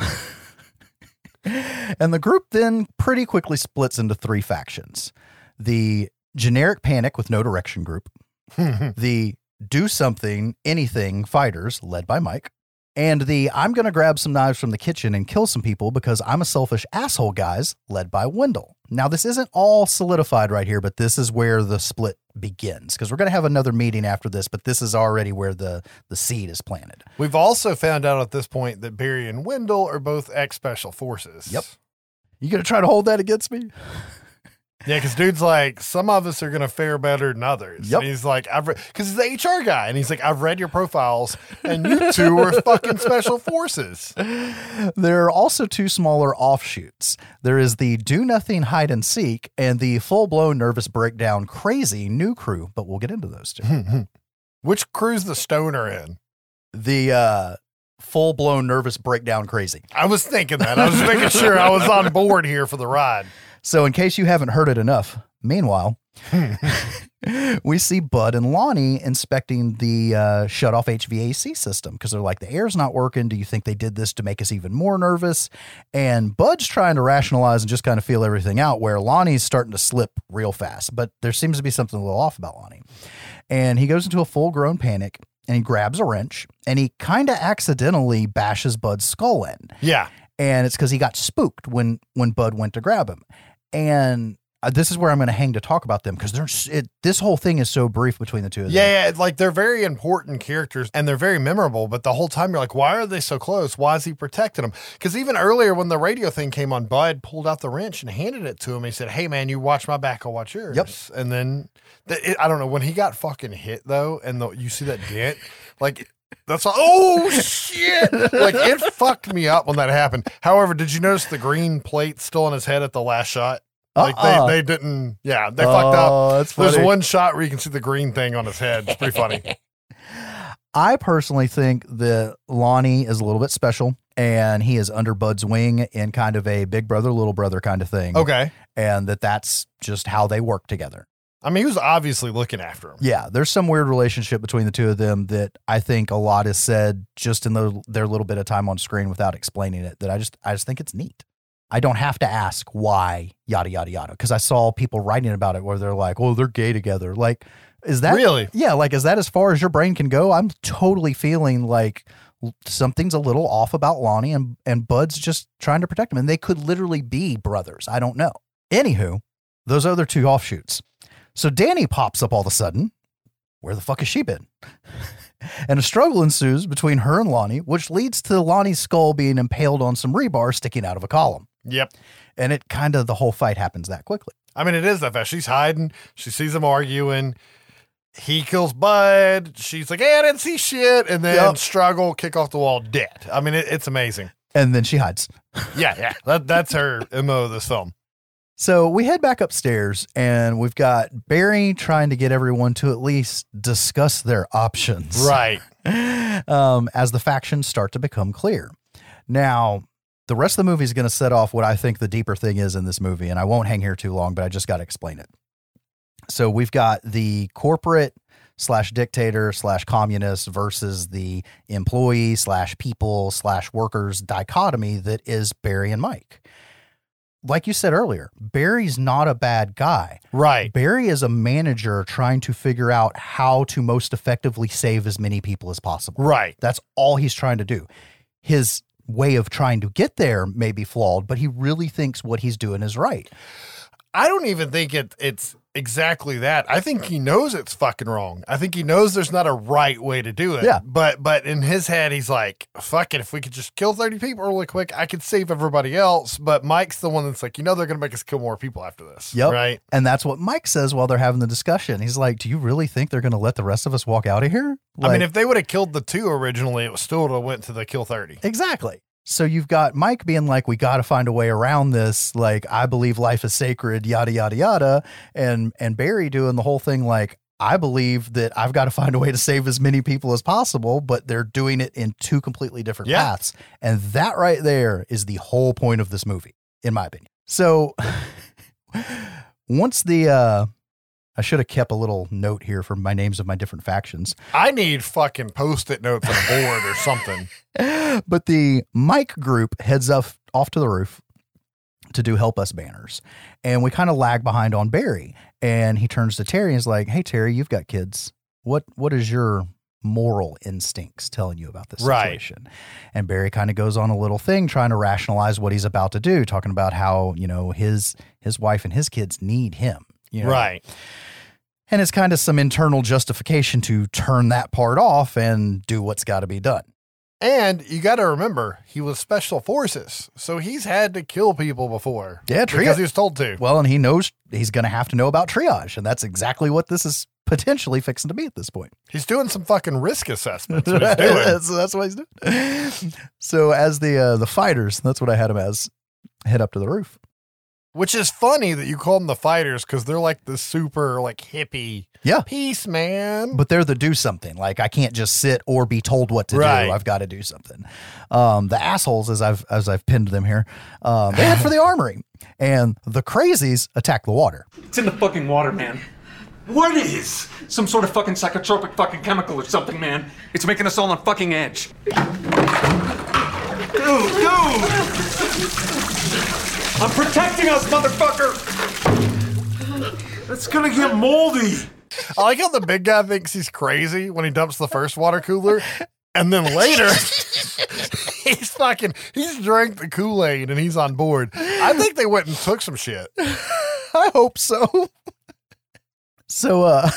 [laughs] and the group then pretty quickly splits into three factions the generic panic with no direction group, [laughs] the do something, anything fighters led by Mike, and the I'm going to grab some knives from the kitchen and kill some people because I'm a selfish asshole guys led by Wendell. Now, this isn't all solidified right here, but this is where the split begins because we're going to have another meeting after this, but this is already where the, the seed is planted. We've also found out at this point that Barry and Wendell are both ex special forces. Yep. You going to try to hold that against me? Yeah, because dude's like, some of us are gonna fare better than others. Yep. And he's like, I've because he's the HR guy, and he's like, I've read your profiles, and you two are fucking special forces. There are also two smaller offshoots. There is the do nothing hide and seek and the full blown nervous breakdown crazy new crew, but we'll get into those two. Which crew's the stoner in? the uh, full blown nervous breakdown crazy. I was thinking that. I was making sure I was on board here for the ride. So, in case you haven't heard it enough, meanwhile, [laughs] we see Bud and Lonnie inspecting the uh, shut off HVAC system because they're like, the air's not working. Do you think they did this to make us even more nervous? And Bud's trying to rationalize and just kind of feel everything out, where Lonnie's starting to slip real fast. But there seems to be something a little off about Lonnie. And he goes into a full grown panic and he grabs a wrench and he kind of accidentally bashes Bud's skull in Yeah. and it's because he got spooked when when Bud went to grab him. And uh, this is where I'm going to hang to talk about them because there's it, this whole thing is so brief between the two of them. Yeah, yeah, like they're very important characters and they're very memorable, but the whole time you're like, why are they so close? Why is he protecting them? Because even earlier when the radio thing came on, Bud pulled out the wrench and handed it to him. He said, Hey, man, you watch my back, I'll watch yours. Yep. And then it, I don't know, when he got fucking hit though, and the, you see that dent, like, that's all, oh shit! Like it fucked me up when that happened. However, did you notice the green plate still on his head at the last shot? Like Uh-uh. they, they didn't, yeah, they fucked up. Oh, that's There's one shot where you can see the green thing on his head. It's pretty funny. [laughs] I personally think that Lonnie is a little bit special and he is under Bud's wing in kind of a big brother, little brother kind of thing. Okay. And that that's just how they work together. I mean, he was obviously looking after him. Yeah, there's some weird relationship between the two of them that I think a lot is said just in the, their little bit of time on screen without explaining it. That I just I just think it's neat. I don't have to ask why yada yada yada because I saw people writing about it where they're like, "Oh, they're gay together." Like, is that Really? Yeah, like is that as far as your brain can go? I'm totally feeling like something's a little off about Lonnie and and Bud's just trying to protect him, and they could literally be brothers. I don't know. Anywho, those other two offshoots. So Danny pops up all of a sudden. Where the fuck has she been? [laughs] and a struggle ensues between her and Lonnie, which leads to Lonnie's skull being impaled on some rebar sticking out of a column. Yep. And it kind of the whole fight happens that quickly. I mean, it is that fast. She's hiding. She sees them arguing. He kills Bud. She's like, hey, I didn't see shit. And then Yep. struggle, kick off the wall, dead. I mean, it, it's amazing. And then she hides. Yeah, yeah. That, that's her MO of this film. So we head back upstairs and we've got Barry trying to get everyone to at least discuss their options. Right. [laughs] um, as the factions start to become clear. Now, the rest of the movie is going to set off what I think the deeper thing is in this movie, and I won't hang here too long, but I just got to explain it. So we've got the corporate slash dictator slash communist versus the employee slash people slash workers dichotomy that is Barry and Mike. Like you said earlier, Barry's not a bad guy. Right. Barry is a manager trying to figure out how to most effectively save as many people as possible. Right. That's all he's trying to do. His way of trying to get there may be flawed, but he really thinks what he's doing is right. I don't even think it it's exactly that. I think he knows it's fucking wrong. I think he knows there's not a right way to do it. Yeah. But but in his head he's like, fuck it, if we could just kill 30 people really quick, I could save everybody else. But Mike's the one that's like, you know they're gonna make us kill more people after this. Yep. Right. And that's what Mike says while they're having the discussion. He's like, Do you really think they're going to let the rest of us walk out of here? I mean, if they would have killed the two originally, it was still would have went to the kill 30. Exactly. So you've got Mike being like, we got to find a way around this. Like, I believe life is sacred, yada, yada, yada. And, and Barry doing the whole thing like, I believe that I've got to find a way to save as many people as possible, but they're doing it in two completely different Yeah. paths. And that right there is the whole point of this movie, in my opinion. So [laughs] once the, uh, I should have kept a little note here for my names of my different factions. I need fucking post-it notes on a board or something. [laughs] but the Mike group heads up off to the roof to do help us banners. And we kind of lag behind on Barry. And he turns to Terry and is like, Hey Terry, you've got kids. What what is your moral instincts telling you about this Right. situation? And Barry kind of goes on a little thing trying to rationalize what he's about to do, talking about how, you know, his his wife and his kids need him. You know? Right. And it's kind of some internal justification to turn that part off and do what's got to be done. And you got to remember, he was special forces, so he's had to kill people before. Yeah, because he was told to. Well, and he knows he's going to have to know about triage, and that's exactly what this is potentially fixing to be at this point. He's doing some fucking risk assessments. [laughs] What he's doing. so that's what he's doing. so as the uh, the fighters, that's what I had him as, head up to the roof. Which is funny that you call them the fighters because they're like the super like hippie Yeah. peace man. But they're the do something. Like I can't just sit or be told what to Right. do. I've got to do something. Um, the assholes, as I've as I've pinned them here, um, they head for the armory, and the crazies attack the water. It's in the fucking water, man. What is? Some sort of fucking psychotropic fucking chemical or something, man. It's making us all on fucking edge. Dude, dude! I'm protecting us, motherfucker! It's gonna get moldy. I like how the big guy thinks he's crazy when he dumps the first water cooler, and then later [laughs] he's fucking he's drank the Kool Aid and he's on board. I think they went and took some shit. [laughs] I hope so. so, uh,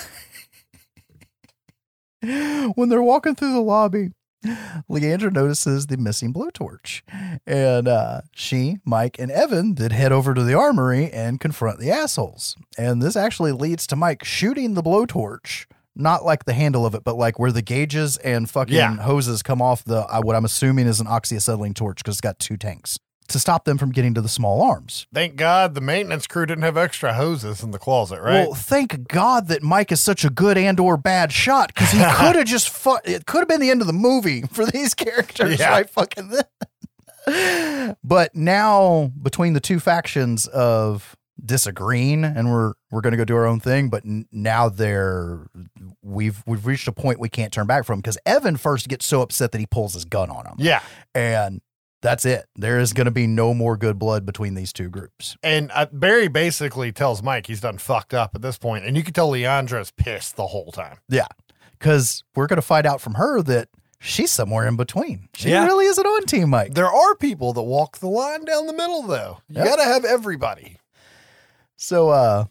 [laughs] when they're walking through the lobby, [laughs] Leandra notices the missing blowtorch. And uh, she, Mike, and Evan then head over to the armory and confront the assholes. And this actually leads to Mike shooting the blowtorch. Not like the handle of it, but like where the gauges and fucking Yeah. hoses come off the uh, what I'm assuming is an oxyacetylene torch because it's got two tanks to stop them from getting to the small arms. Thank God the maintenance crew didn't have extra hoses in the closet, right? Well, thank God that Mike is such a good and or bad shot because he [laughs] could have just fu- it could have been the end of the movie [laughs] for these characters Yeah. right fucking then. [laughs] but now between the two factions of disagreeing and we're we're going to go do our own thing but n- now they're we've we've reached a point we can't turn back from because Evan first gets so upset that he pulls his gun on him yeah. and that's it there is going to be no more good blood between these two groups And uh, Barry basically tells Mike he's done fucked up at this point, and you can tell Leandra's pissed the whole time. Yeah. Because we're going to find out from her that she's somewhere in between. She Yeah. really isn't on Team Mike. There are people that walk the line down the middle, though. You Yep. got to have everybody. So, uh,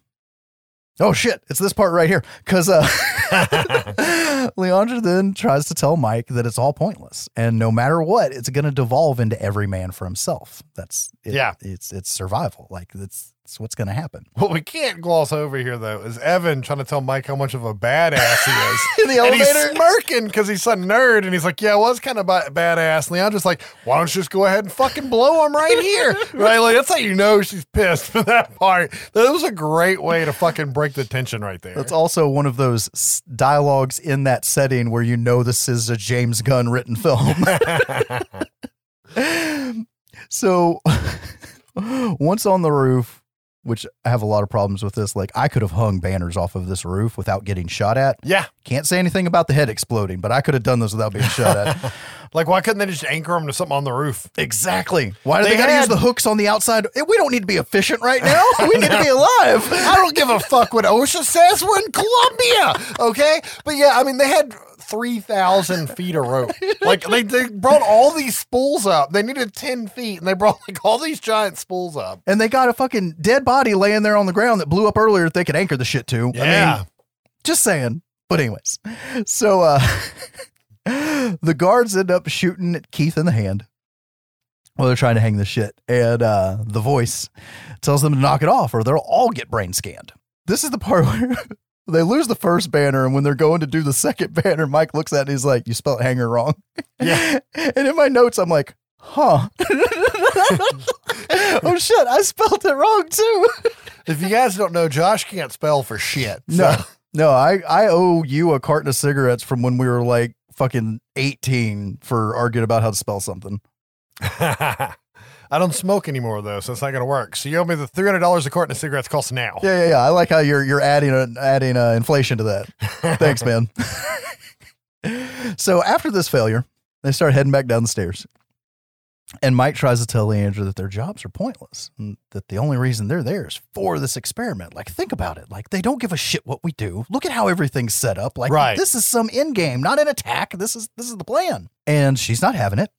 oh shit, it's this part right here. Because uh, [laughs] [laughs] Leandra then tries to tell Mike that it's all pointless. And no matter what, it's going to devolve into every man for himself. That's it, Yeah. It's, it's survival. Like, that's, that's what's going to happen. What we can't gloss over here, though, is Evan trying to tell Mike how much of a badass he is. [laughs] In the and he's elevator? smirking because he's a nerd, and he's like, "Yeah, I was kind of ba- badass." Leandra's like, "Why don't you just go ahead and fucking blow him right here?" [laughs] right? Like that's how you know she's pissed for that part. That was a great way to fucking break the tension right there. That's also one of those s- dialogues in that setting where you know this is a James Gunn written film. [laughs] so once on the roof, which I have a lot of problems with this, like I could have hung banners off of this roof without getting shot at. yeah. Can't say anything about the head exploding, but I could have done this without being shot at. [laughs] Like, why couldn't they just anchor them to something on the roof? exactly. Why do They they, gotta use the hooks on the outside? Eh, We don't need to be efficient right now. [laughs] We need to be alive. I don't give a fuck what OSHA says. We're in Colombia, okay? But yeah, I mean, they had 3,000 feet of rope. Like, they, they brought all these spools up. They needed 10 feet, and they brought like all these giant spools up. and they got a fucking dead body laying there on the ground that blew up earlier that they could anchor the shit to. I Yeah. mean, just saying. But anyways, so uh [laughs] the guards end up shooting at Keith in the hand while they're trying to hang the shit, and uh the voice tells them to knock it off, or they'll all get brain scanned. This is the part [laughs] where. They lose the first banner, and when they're going to do the second [laughs] banner, Mike looks at it and he's like, You spelled hanger wrong. Yeah. [laughs] and in my notes, I'm like, Huh. [laughs] oh shit, I spelled it wrong too. If you guys don't know, Josh can't spell for shit. No, no, I, I owe you a carton of cigarettes from when we were like fucking 18 for arguing about how to spell something. I don't smoke anymore, though, so it's not going to work. So you owe me the $300 a carton of cigarettes costs now. Yeah, yeah, yeah. I like how you're you're adding a, adding uh, inflation to that. [laughs] Thanks, man. so after this failure, they start heading back down the stairs. And Mike tries to tell Leandra that their jobs are pointless and that the only reason they're there is for this experiment. Like, think about it. Like, they don't give a shit what we do. Look at how everything's set up. Like, Right. this is some end game, not an attack. This is this is the plan. And she's not having it.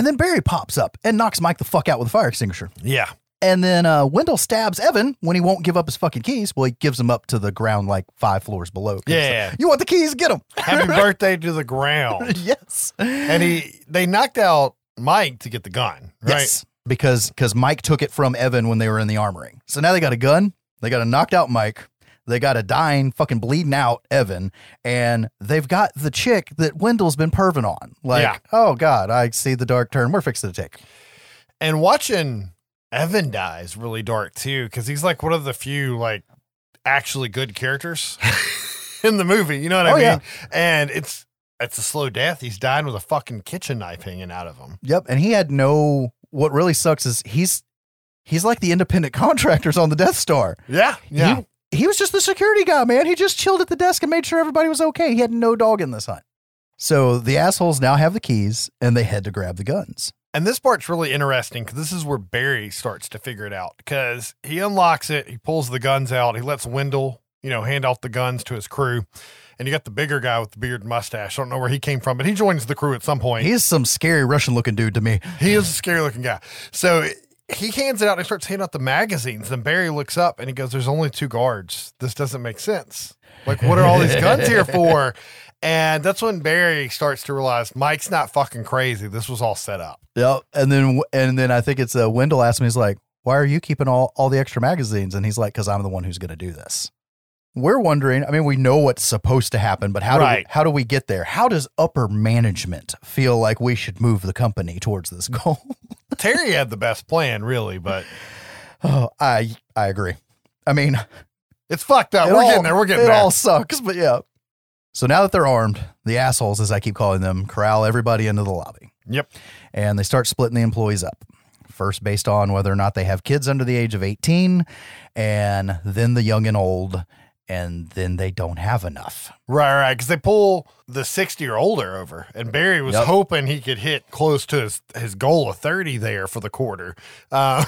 And then Barry pops up and knocks Mike the fuck out with a fire extinguisher. Yeah. And then uh, Wendell stabs Evan when he won't give up his fucking keys. Well, he gives them up to the ground like five floors below. Yeah. you want the keys? Get them. Happy [laughs] birthday to the ground. [laughs] yes. And he, they knocked out Mike to get the gun, right? Yes. Because because Mike took it from Evan when they were in the armory. So now they got a gun. They got a knocked out Mike. They got a dying, fucking bleeding out Evan, and they've got the chick that Wendell's been perving on. Like, Yeah. oh god, I see the dark turn. We're fixing to take. And watching Evan die is really dark too, because he's like one of the few like actually good characters [laughs] in the movie. You know what I Oh, mean? yeah. And it's it's a slow death. He's dying with a fucking kitchen knife hanging out of him. Yep, and he had no. What really sucks is he's he's like the independent [laughs] contractors on the Death Star. Yeah, yeah. He, he was just the security guy, man. He just chilled at the desk and made sure everybody was okay. He had no dog in this hunt. So the assholes now have the keys and they head to grab the guns. And this part's really interesting because this is where Barry starts to figure it out because he unlocks it, he pulls the guns out, he lets Wendell, you know, hand off the guns to his crew. And you got the bigger guy with the beard and mustache. I don't know where he came from, but he joins the crew at some point. He's some scary Russian looking dude to me. He is a scary looking guy. So he hands it out and he starts handing out the magazines. Then Barry looks up and he goes, There's only two guards. This doesn't make sense. Like, what are all these guns here [laughs] for? And that's when Barry starts to realize Mike's not fucking crazy. This was all set up. Yep. And then and then I think it's uh, Wendell asked me, he's like, "Why are you keeping all all the extra magazines?" And he's like, "Because I'm the one who's going to do this." We're wondering. I mean, we know what's supposed to happen, but how do we, how do we get there? How does upper management feel like we should move the company towards this goal? [laughs] Terry had the best plan, really, but oh, I I agree. I mean, it's fucked up. it We're all- getting there. We're getting it there. all sucks, but yeah. So now that they're armed, the assholes, as I keep calling them, corral everybody into the lobby. Yep. and they start splitting the employees up. First, based on whether or not they have kids under the age of 18, and then the young and old, and then they don't have enough. Right, right. Because they pull the 60 or older over, and Barry was Yep. hoping he could hit close to his, his goal of 30 there for the quarter. Uh,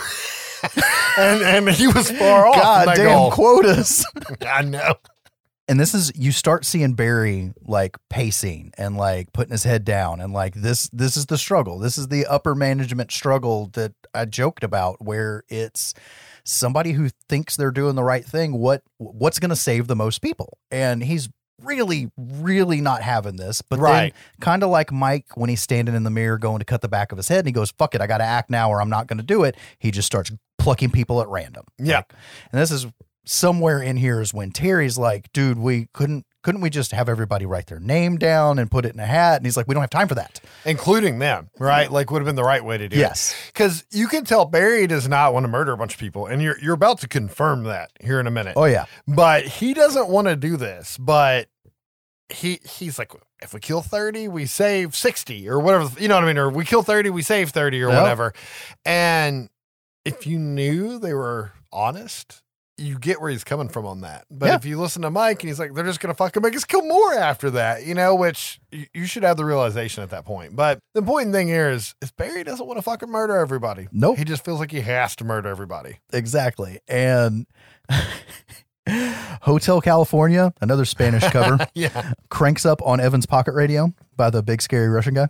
[laughs] and, and he was far off. God damn goal. quotas. [laughs] I know. and this is you start seeing Barry like pacing and like putting his head down and like this this is the struggle. This is the upper management struggle that I joked about where it's somebody who thinks they're doing the right thing what what's going to save the most people. And he's really really not having this but Right. then kind of like Mike when he's standing in the mirror going to cut the back of his head and he goes fuck it I got to act now or I'm not going to do it. He just starts plucking people at random. Yeah. Like, and this is somewhere in here is when Terry's like, dude, we couldn't couldn't we just have everybody write their name down and put it in a hat? And he's like, we don't have time for that. Including them, right? Like, would have been the right way to do Yes. it. Yes. Because you can tell Barry does not want to murder a bunch of people, and you're, you're about to confirm that here in a minute. Oh yeah. but he doesn't want to do this but he he's like if we kill 30 we save 60 or whatever you know what i mean or we kill 30 we save 30 or Yep. whatever and if you knew they were honest you get where he's coming from on that but Yeah. if you listen to mike and he's like they're just gonna fucking make us kill more after that you know which you, you should have the realization at that point but the important thing here is is barry doesn't want to fucking murder everybody Nope. he just feels like he has to murder everybody Exactly. And [laughs] Hotel California, another Spanish cover, [laughs] yeah cranks up on Evan's pocket radio by the big scary Russian guy.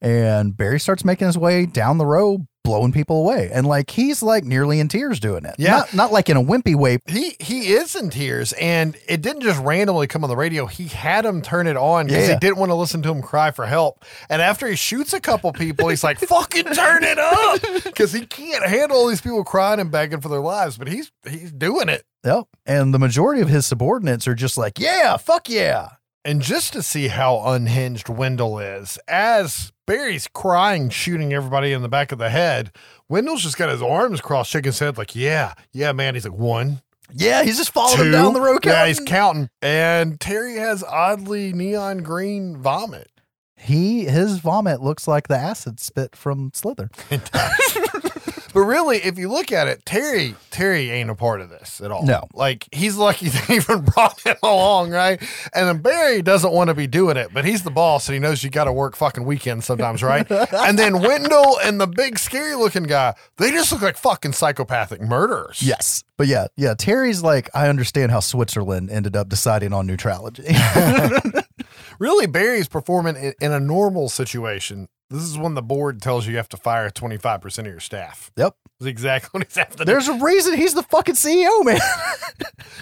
And Barry starts making his way down the row, blowing people away. And like he's like nearly in tears doing it. Yeah. Not not like in a wimpy way. He he is in tears, and it didn't just randomly come on the radio. He had him turn it on because Yeah. he didn't want to listen to him cry for help. And after he shoots a couple people, he's like, "Fucking turn it up," [laughs] because he can't handle all these people crying and begging for their lives. But he's he's doing it. Yep. And the majority of his subordinates are just like, yeah, fuck yeah. And just to see how unhinged Wendell is, as Barry's crying, shooting everybody in the back of the head, Wendell's just got his arms crossed, shaking his head like, "Yeah, yeah, man." He's like, "One, Yeah, he's just following two, him down the road. Yeah, he's counting. And Terry has oddly neon green vomit. He his vomit looks like the acid spit from Slither. [laughs] But really, if you look at it, Terry Terry ain't a part of this at all. No. Like he's lucky [laughs] they even brought him along, right? And then Barry doesn't want to be doing it, but he's the boss and he knows you got to work fucking weekends sometimes, right? [laughs] and then Wendell and the big scary looking guy, they just look like fucking psychopathic murderers. Yes. But yeah, yeah, Terry's like, I understand how Switzerland ended up deciding on neutrality. [laughs] Really, Barry's performing in, in a normal situation. This is when the board tells you you have to fire 25% of your staff. yep. That's exactly [laughs] what he's do. There's a reason he's the fucking CEO, man. [laughs]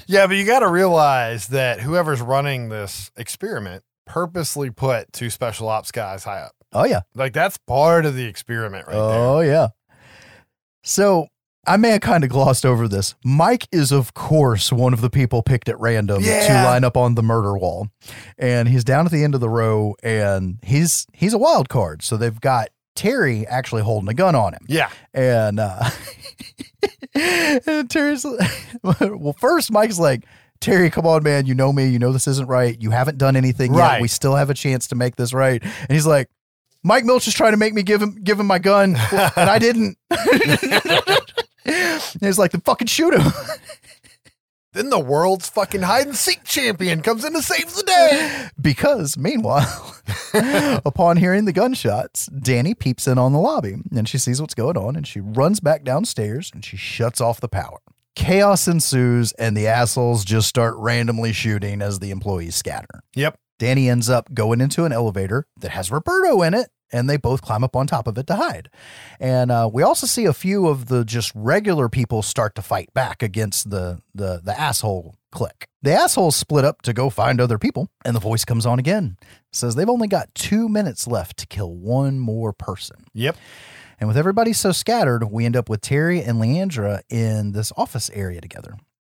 Yeah, but you got to realize that whoever's running this experiment purposely put two special ops guys high up. oh yeah. Like that's part of the experiment right there. Oh yeah. So I may have kind of glossed over this. Mike is, of course, one of the people picked at random to line up on the murder wall, and he's down at the end of the row, and he's he's a wild card. So they've got Terry actually holding a gun on him, Yeah. and uh, [laughs] and Terry's [laughs] well. First, Mike's like. Terry, come on, man. You know me. You know this isn't right. You haven't done anything yet. We still have a chance to make this right. And he's like, Mike Milch is trying to make me give him give him my gun, and I didn't. [laughs] [laughs] And he's like, the fucking shoot him. [laughs] Then the world's fucking hide and seek champion comes in to save the day. because meanwhile, [laughs] upon hearing the gunshots, Danny peeps in on the lobby and she sees what's going on and she runs back downstairs and she shuts off the power. Chaos ensues and the assholes just start randomly shooting as the employees scatter. Yep. Danny ends up going into an elevator that has Roberto in it and they both climb up on top of it to hide. And uh, we also see a few of the just regular people start to fight back against the the the asshole clique. The assholes split up to go find other people, and the voice comes on again. Says they've only got two minutes left to kill one more person. Yep. And with everybody so scattered, we end up with Terry and Leandra in this office area together.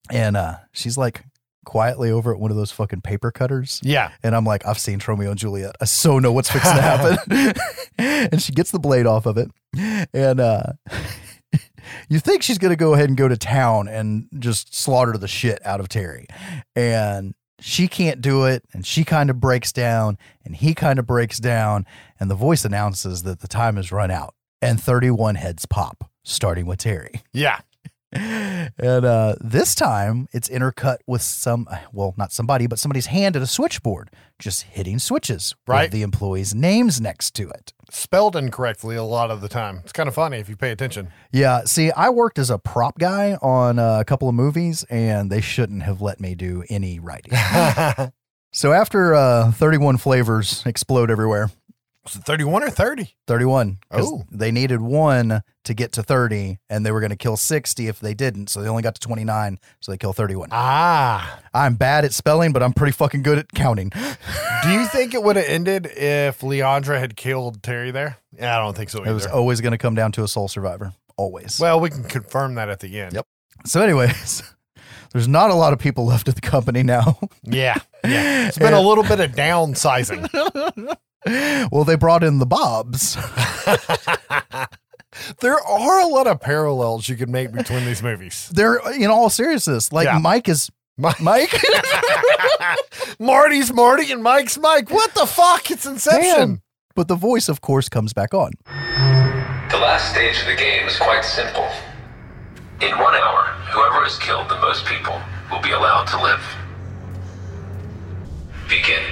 And uh, she's like quietly over at one of those fucking paper cutters. Yeah. And I'm like, I've seen Romeo and Juliet. I so know what's fixing to happen. [laughs] [laughs] and she gets the blade off of it. And uh, [laughs] you think she's going to go ahead and go to town and just slaughter the shit out of Terry. And she can't do it. And she kind of breaks down and he kind of breaks down. And the voice announces that the time has run out and 31 heads pop, starting with Terry. Yeah. And uh, this time it's intercut with some, well, not somebody, but somebody's hand at a switchboard, just hitting switches Right. with the employees' names next to it. Spelled incorrectly a lot of the time. It's kind of funny if you pay attention. Yeah, see, I worked as a prop guy on uh, a couple of movies, and they shouldn't have let me do any writing. [laughs] so after uh, 31 flavors explode everywhere, Was it 31 or 30? 31. Oh. they needed one to get to 30, and they were going to kill 60 if they didn't, so they only got to 29, so they kill 31. Ah. I'm bad at spelling, but I'm pretty fucking good at counting. [laughs] Do you think it would have ended if Leandra had killed Terry there? Yeah, I don't think so It was always going to come down to a sole survivor, always. well, we can confirm that at the end. Yep. So, anyways, [laughs] there's not a lot of people left at the company now. Yeah. Yeah. It's been [laughs] a little bit of downsizing. Well, they brought in the Bobs. [laughs] there are a lot of parallels you can make between these movies. They're in all seriousness. Like Yeah. Mike is Mike. Mike. [laughs] Marty's Marty and Mike's Mike. What the fuck? It's Inception. Damn. But the voice, of course, comes back on. The last stage of the game is quite simple. In one hour, whoever has killed the most people will be allowed to live. Begin.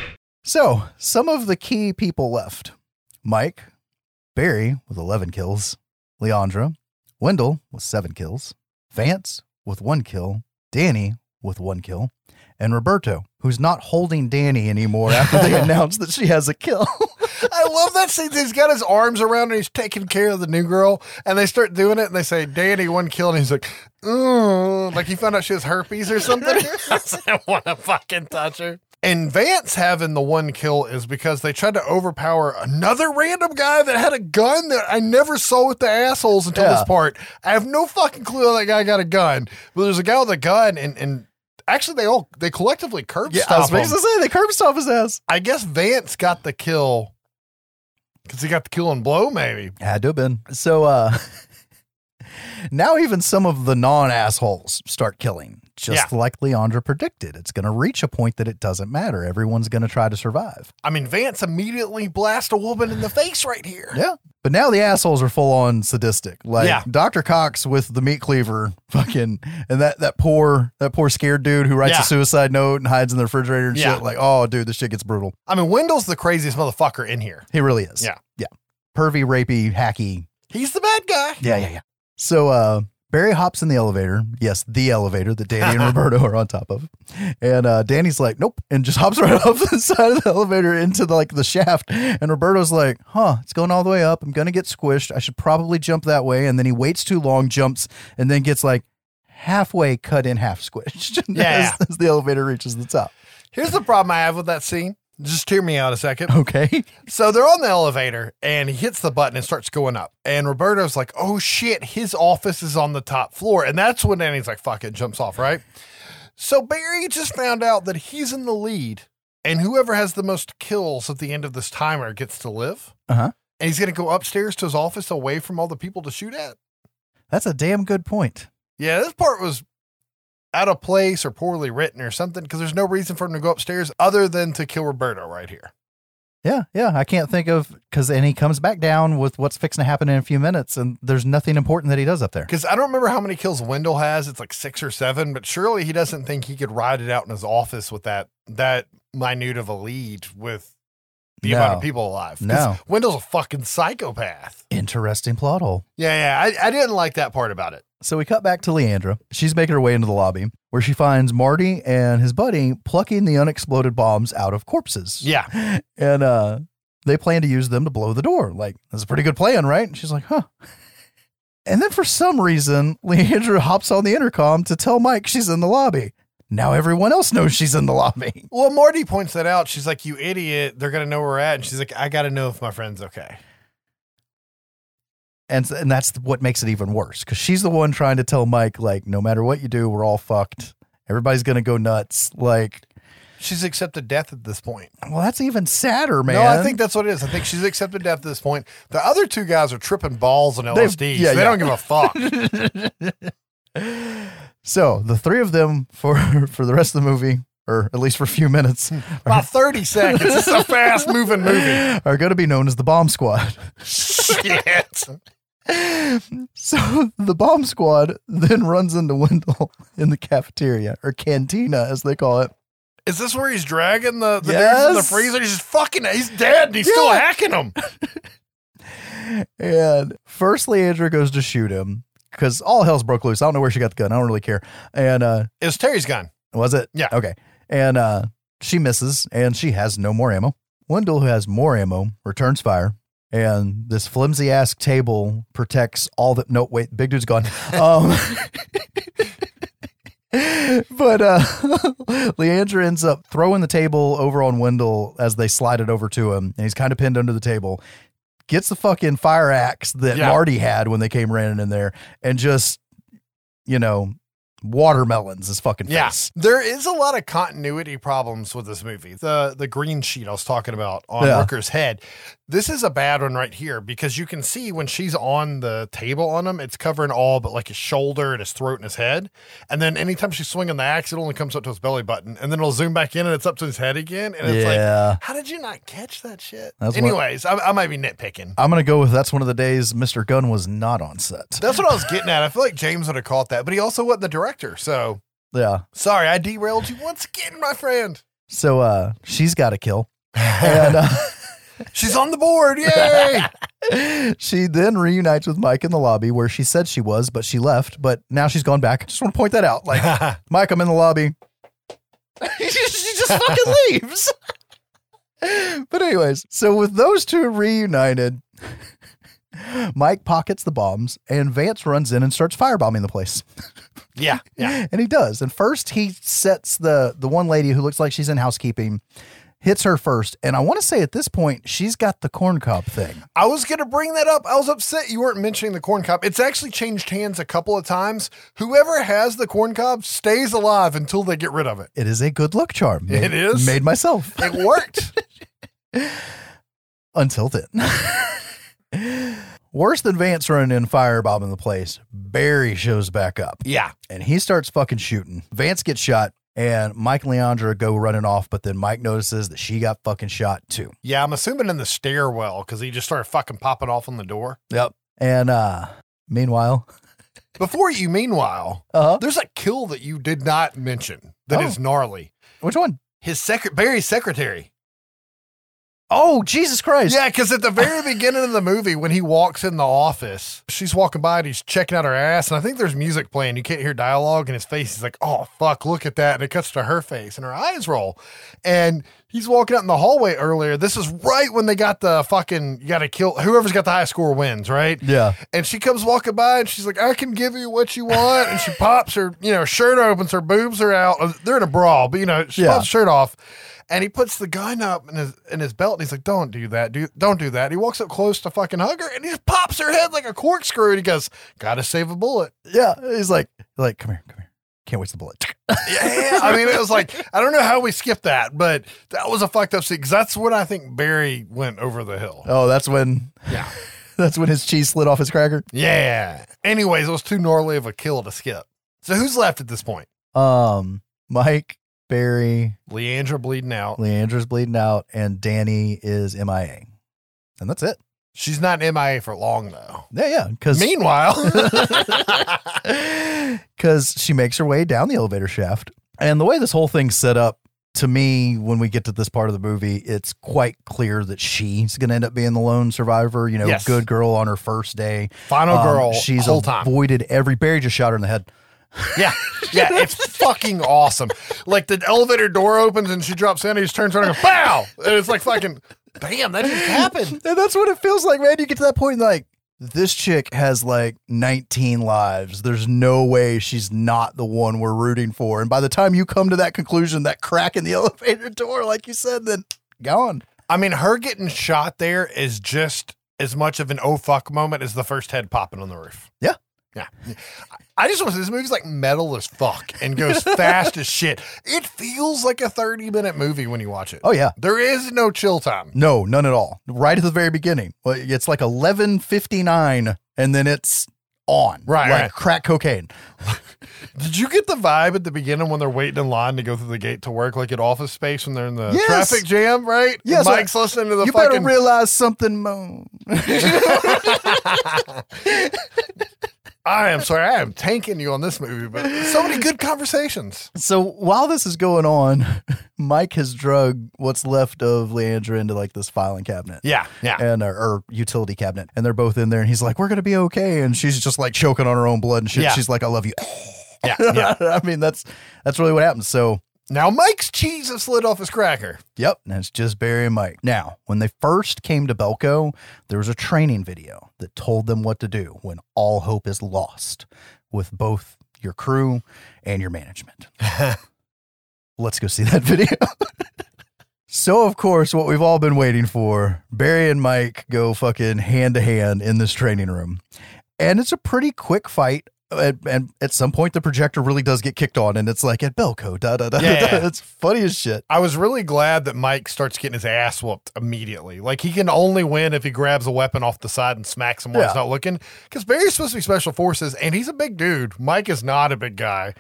So, some of the key people left Mike, Barry with 11 kills, Leandra, Wendell with 7 kills, Vance with 1 kill, Danny with 1 kill, and Roberto, who's not holding Danny anymore after they [laughs] announced that she has a kill. I love that scene. He's got his arms around her. He's taking care of the new girl, and they start doing it. And they say, "Danny, one kill," and he's like, "Ooh," like he found out she has herpes or something. [laughs] I want to fucking touch her. And Vance having the one kill is because they tried to overpower another random guy that had a gun that I never saw with the assholes until Yeah. this part. I have no fucking clue how that guy got a gun, but there's a guy with a gun, and and actually they all they collectively curb yeah, I was stop him. fixing to say, they curb stop his ass. I guess Vance got the kill because he got the kill and blow, maybe. Had to have been. So, uh, [laughs] now even some of the non assholes start killing, just Yeah. like Leandra predicted. It's going to reach a point that it doesn't matter. Everyone's going to try to survive. I mean, Vance immediately blast a woman in the face right here. Yeah. But now the assholes are full on sadistic. Like Yeah. Dr. Cox with the meat cleaver, [laughs] fucking, and that, that poor, that poor scared dude who writes Yeah. a suicide note and hides in the refrigerator and shit. Like, oh, dude, this shit gets brutal. I mean, Wendell's the craziest motherfucker in here. He really is. Yeah. Yeah. Pervy, rapey, hacky, He's the bad guy. Yeah, yeah, yeah. So uh Barry hops in the elevator. Yes, the elevator that Danny and [laughs] Roberto are on top of. And uh Danny's like, nope, and just [laughs] hops right off the [laughs] side of the elevator into the, like the shaft. And Roberto's like, huh, it's going all the way up. I'm gonna get squished. I should probably jump that way. And then he waits too long, jumps, and then gets like halfway cut in half squished Yeah. as, as the elevator reaches the top. Here's the problem I have with that scene. Just hear me out a second. Okay. [laughs] So they're on the elevator and he hits the button and starts going up. And Roberto's like, oh shit, his office is on the top floor. And that's when Danny's like, fuck it, jumps off, right? So Barry just found out that he's in the lead and whoever has the most kills at the end of this timer gets to live. Uh-huh. And he's going to go upstairs to his office away from all the people to shoot at. That's a damn good point. Yeah, this part was out of place or poorly written or something because there's no reason for him to go upstairs other than to kill Roberto right here. Yeah, yeah. I can't think of because then he comes back down with what's fixing to happen in a few minutes, and there's nothing important that he does up there. Because I don't remember how many kills Wendell has. It's like six or seven, but surely he doesn't think he could ride it out in his office with that that minute of a lead with the amount of people alive. No. Wendell's a fucking psychopath. Interesting plot hole. Yeah, yeah. I, I didn't like that part about it. So we cut back to Leandra. She's making her way into the lobby where she finds Marty and his buddy plucking the unexploded bombs out of corpses. Yeah. [laughs] And uh they plan to use them to blow the door. Like, that's a pretty good plan, right? And she's like, huh. And then for some reason, Leandra [laughs] hops on the intercom to tell Mike she's in the lobby. Now everyone else knows she's in the lobby. Well, Marty points that out. She's like, "You idiot! They're gonna know where we're at." And she's like, "I gotta know if my friend's okay." And, and that's what makes it even worse because she's the one trying to tell Mike, like, no matter what you do, we're all fucked. Everybody's going to go nuts. Like, She's accepted death at this point. well, that's even sadder, man. No, I think that's what it is. I think she's accepted death at this point. The other two guys are tripping balls on LSD. they yeah. don't give a fuck. [laughs] so. The three of them for [laughs] for the rest of the movie, or at least for a few minutes, [laughs] About 30 seconds. It's a fast moving movie. are going to be known as the Bomb Squad. Shit. So the bomb squad then runs into Wendell in the cafeteria or cantina, as they call it. Is this where he's dragging the, the in the freezer? He's just fucking, he's dead and he's still hacking him. [laughs] And first, Leandra goes to shoot him because all hell's broke loose. I don't know where she got the gun. I don't really care. And uh, It was Terry's gun. was it? Yeah. Okay. And uh, she misses, and she has no more ammo. Wendell, who has more ammo, returns fire. And this flimsy ass table protects all that. No, wait, big dude's gone. Um, [laughs] but uh, [laughs] Leandra ends up throwing the table over on Wendell as they slide it over to him, and he's kind of pinned under the table. Gets the fucking fire axe that Yeah. Marty had when they came running in there, and just you know watermelons his fucking Yeah. face. There is a lot of continuity problems with this movie. The the green sheet I was talking about on Yeah. Rooker's head. This is a bad one right here because you can see when she's on the table on him, it's covering all but like his shoulder and his throat and his head. And then anytime she's swinging the axe, it only comes up to his belly button. And then it'll zoom back in and it's up to his head again. And it's Yeah. like, how did you not catch that shit? That's Anyways, I, I might be nitpicking. I'm gonna go with that's one of the days Mr. Gunn was not on set. That's what I was getting at. I feel like James would have caught that, but he also wasn't the director. So Yeah. sorry, I derailed you once again, my friend. So uh she's got to kill. And uh, [laughs] She's on the board. Yay! [laughs] she then reunites with Mike in the lobby where she said she was, but she left. But now she's gone back. Just want to point that out. Like, [laughs] Mike, I'm in the lobby. she just fucking leaves. but anyways, so with those two reunited, Mike pockets the bombs and Vance runs in and starts firebombing the place. [laughs] yeah, yeah. And he does. And first he sets the the one lady who looks like she's in housekeeping, hits her first. And I want to say at this point, she's got the corn cob thing. I was going to bring that up. I was upset you weren't mentioning the corn cob. It's actually changed hands a couple of times. Whoever has the corn cob stays alive until they get rid of it. It is a good luck charm. It is? Made myself. It worked. [laughs] Until then. [laughs] Worse than Vance running in firebombing the place, Barry shows back up. yeah. and he starts fucking shooting. Vance gets shot, and Mike and Leandra go running off, but then Mike notices that she got fucking shot too. Yeah, I'm assuming in the stairwell because he just started fucking popping off on the door. Yep. And uh meanwhile, [laughs] Before you, meanwhile, uh-huh. there's a kill that you did not mention that is Oh. gnarly. which one? His secret, Barry's secretary. Oh, Jesus Christ. Yeah, because at the very beginning of the movie, when he walks in the office, she's walking by and he's checking out her ass. And I think there's music playing. You can't hear dialogue. And his face is like, oh, fuck, look at that. And it cuts to her face and her eyes roll. And he's walking out in the hallway earlier. This is right when they got the fucking, you got to kill, whoever's got the high score wins, right? Yeah. And she comes walking by and she's like, I can give you what you want. And she pops her, you know, shirt opens, her boobs are out. They're in a brawl, but you know, she Yeah. pops her shirt off. And he puts the gun up in his in his belt and he's like, Don't do that. Do don't do that. He walks up close to fucking hug her and he just pops her head like a corkscrew and he goes, Gotta save a bullet. Yeah. He's like, like, come here, come here. Can't waste the bullet. [laughs] Yeah. I mean, it was like, I don't know how we skipped that, but that was a fucked up scene because that's when I think Barry went over the hill. Oh, that's when Yeah. [laughs] that's when his cheese slid off his cracker. Yeah. Anyways, it was too gnarly of a kill to skip. So who's left at this point? Um, Mike, Barry, Leandra bleeding out. Leandra's bleeding out, and Danny is MIA. And that's it. She's not MIA for long though. Yeah, yeah. Because Meanwhile, [laughs] [laughs] because she makes her way down the elevator shaft. And the way this whole thing's set up, to me, when we get to this part of the movie, it's quite clear that she's going to end up being the lone survivor. You know, Yes. good girl on her first day. final Um, girl, she's whole time. avoided every. Barry just shot her in the head. Yeah, yeah, it's fucking awesome. Like the elevator door opens and she drops in, and he just turns around and goes, "Pow!" And it's like fucking Bam, that just happened. And that's what it feels like, man. You get to that point, like, this chick has like 19 lives. There's no way she's not the one we're rooting for. And by the time you come to that conclusion, that crack in the [laughs] elevator door, like you said, then gone. I mean, her getting shot there is just as much of an oh fuck moment as the first head popping on the roof. Yeah. Yeah. I just want to say this movie's like metal as fuck and goes [laughs] fast as shit. It feels like a 30 minute movie when you watch it. Oh, yeah. There is no chill time. No, none at all. Right at the very beginning. It's like 11:59 and then it's on. Right, Like right. crack cocaine. [laughs] Did you get the vibe at the beginning when they're waiting in line to go through the gate to work, like at office space when they're in the Yes. traffic jam, right? Yes, And Mike's listening to the you fucking. better realize something, Mo. [laughs] I am sorry, I am tanking you on this movie, but so many good conversations. So while this is going on, [laughs] Mike has drug what's left of Leandra into like this filing cabinet. Yeah, yeah. And or, or utility cabinet. And they're both in there and he's like, We're gonna be okay. And she's just like choking on her own blood and shit. Yeah. She's like, I love you. Yeah, yeah. [laughs] I mean, that's that's really what happens. So Now Mike's cheese has slid off his cracker. Yep, and it's just Barry and Mike. Now, when they first came to Belko, there was a training video that told them what to do when all hope is lost with both your crew and your management. [laughs] Let's go see that video. [laughs] so, of course, what we've all been waiting for Barry and Mike go fucking hand to hand in this training room. And it's a pretty quick fight. And, and at some point, the projector really does get kicked on, and it's like at Belko, da da da. Yeah, da. yeah. [laughs] It's funny as shit. I was really glad that Mike starts getting his ass whooped immediately. Like he can only win if he grabs a weapon off the side and smacks him while he's not looking. Because Barry's supposed to be special forces, and he's a big dude. Mike is not a big guy.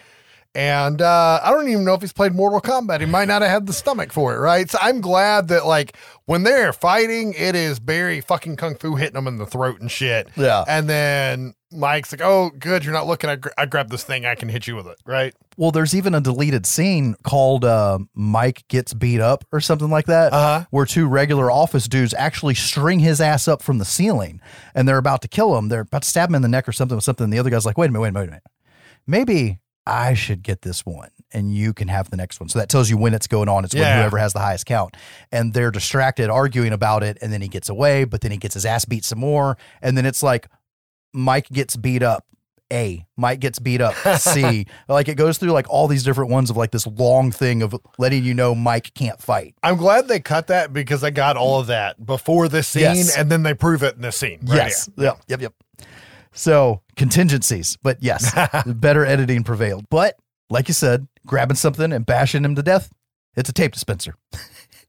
And uh, I don't even know if he's played Mortal Kombat. He might not have had the stomach for it, right? So I'm glad that like when they're fighting, it is Barry fucking kung fu hitting him in the throat and shit. Yeah. And then Mike's like, "Oh, good, you're not looking. I, gr- I grabbed this thing. I can hit you with it, right?" Well, there's even a deleted scene called uh, Mike Gets Beat Up or something like that, Uh-huh. where two regular office dudes actually string his ass up from the ceiling and they're about to kill him. They're about to stab him in the neck or something with something. And the other guy's like, wait a minute, wait a minute, wait a minute. Maybe I should get this one and you can have the next one. So that tells you when it's going on. It's when whoever has the highest count. And they're distracted arguing about it. And then he gets away, but then he gets his ass beat some more. And then it's like Mike gets beat up. A. Mike gets beat up. [laughs] C. like it goes through like all these different ones of like this long thing of letting you know Mike can't fight. I'm glad they cut that because I got all of that before this scene, Yes. and then they prove it in this scene. Right yes. here. Yep. Yep. Yep. So contingencies, but yes, [laughs] better editing prevailed. But like you said, grabbing something and bashing him to death, it's a tape dispenser.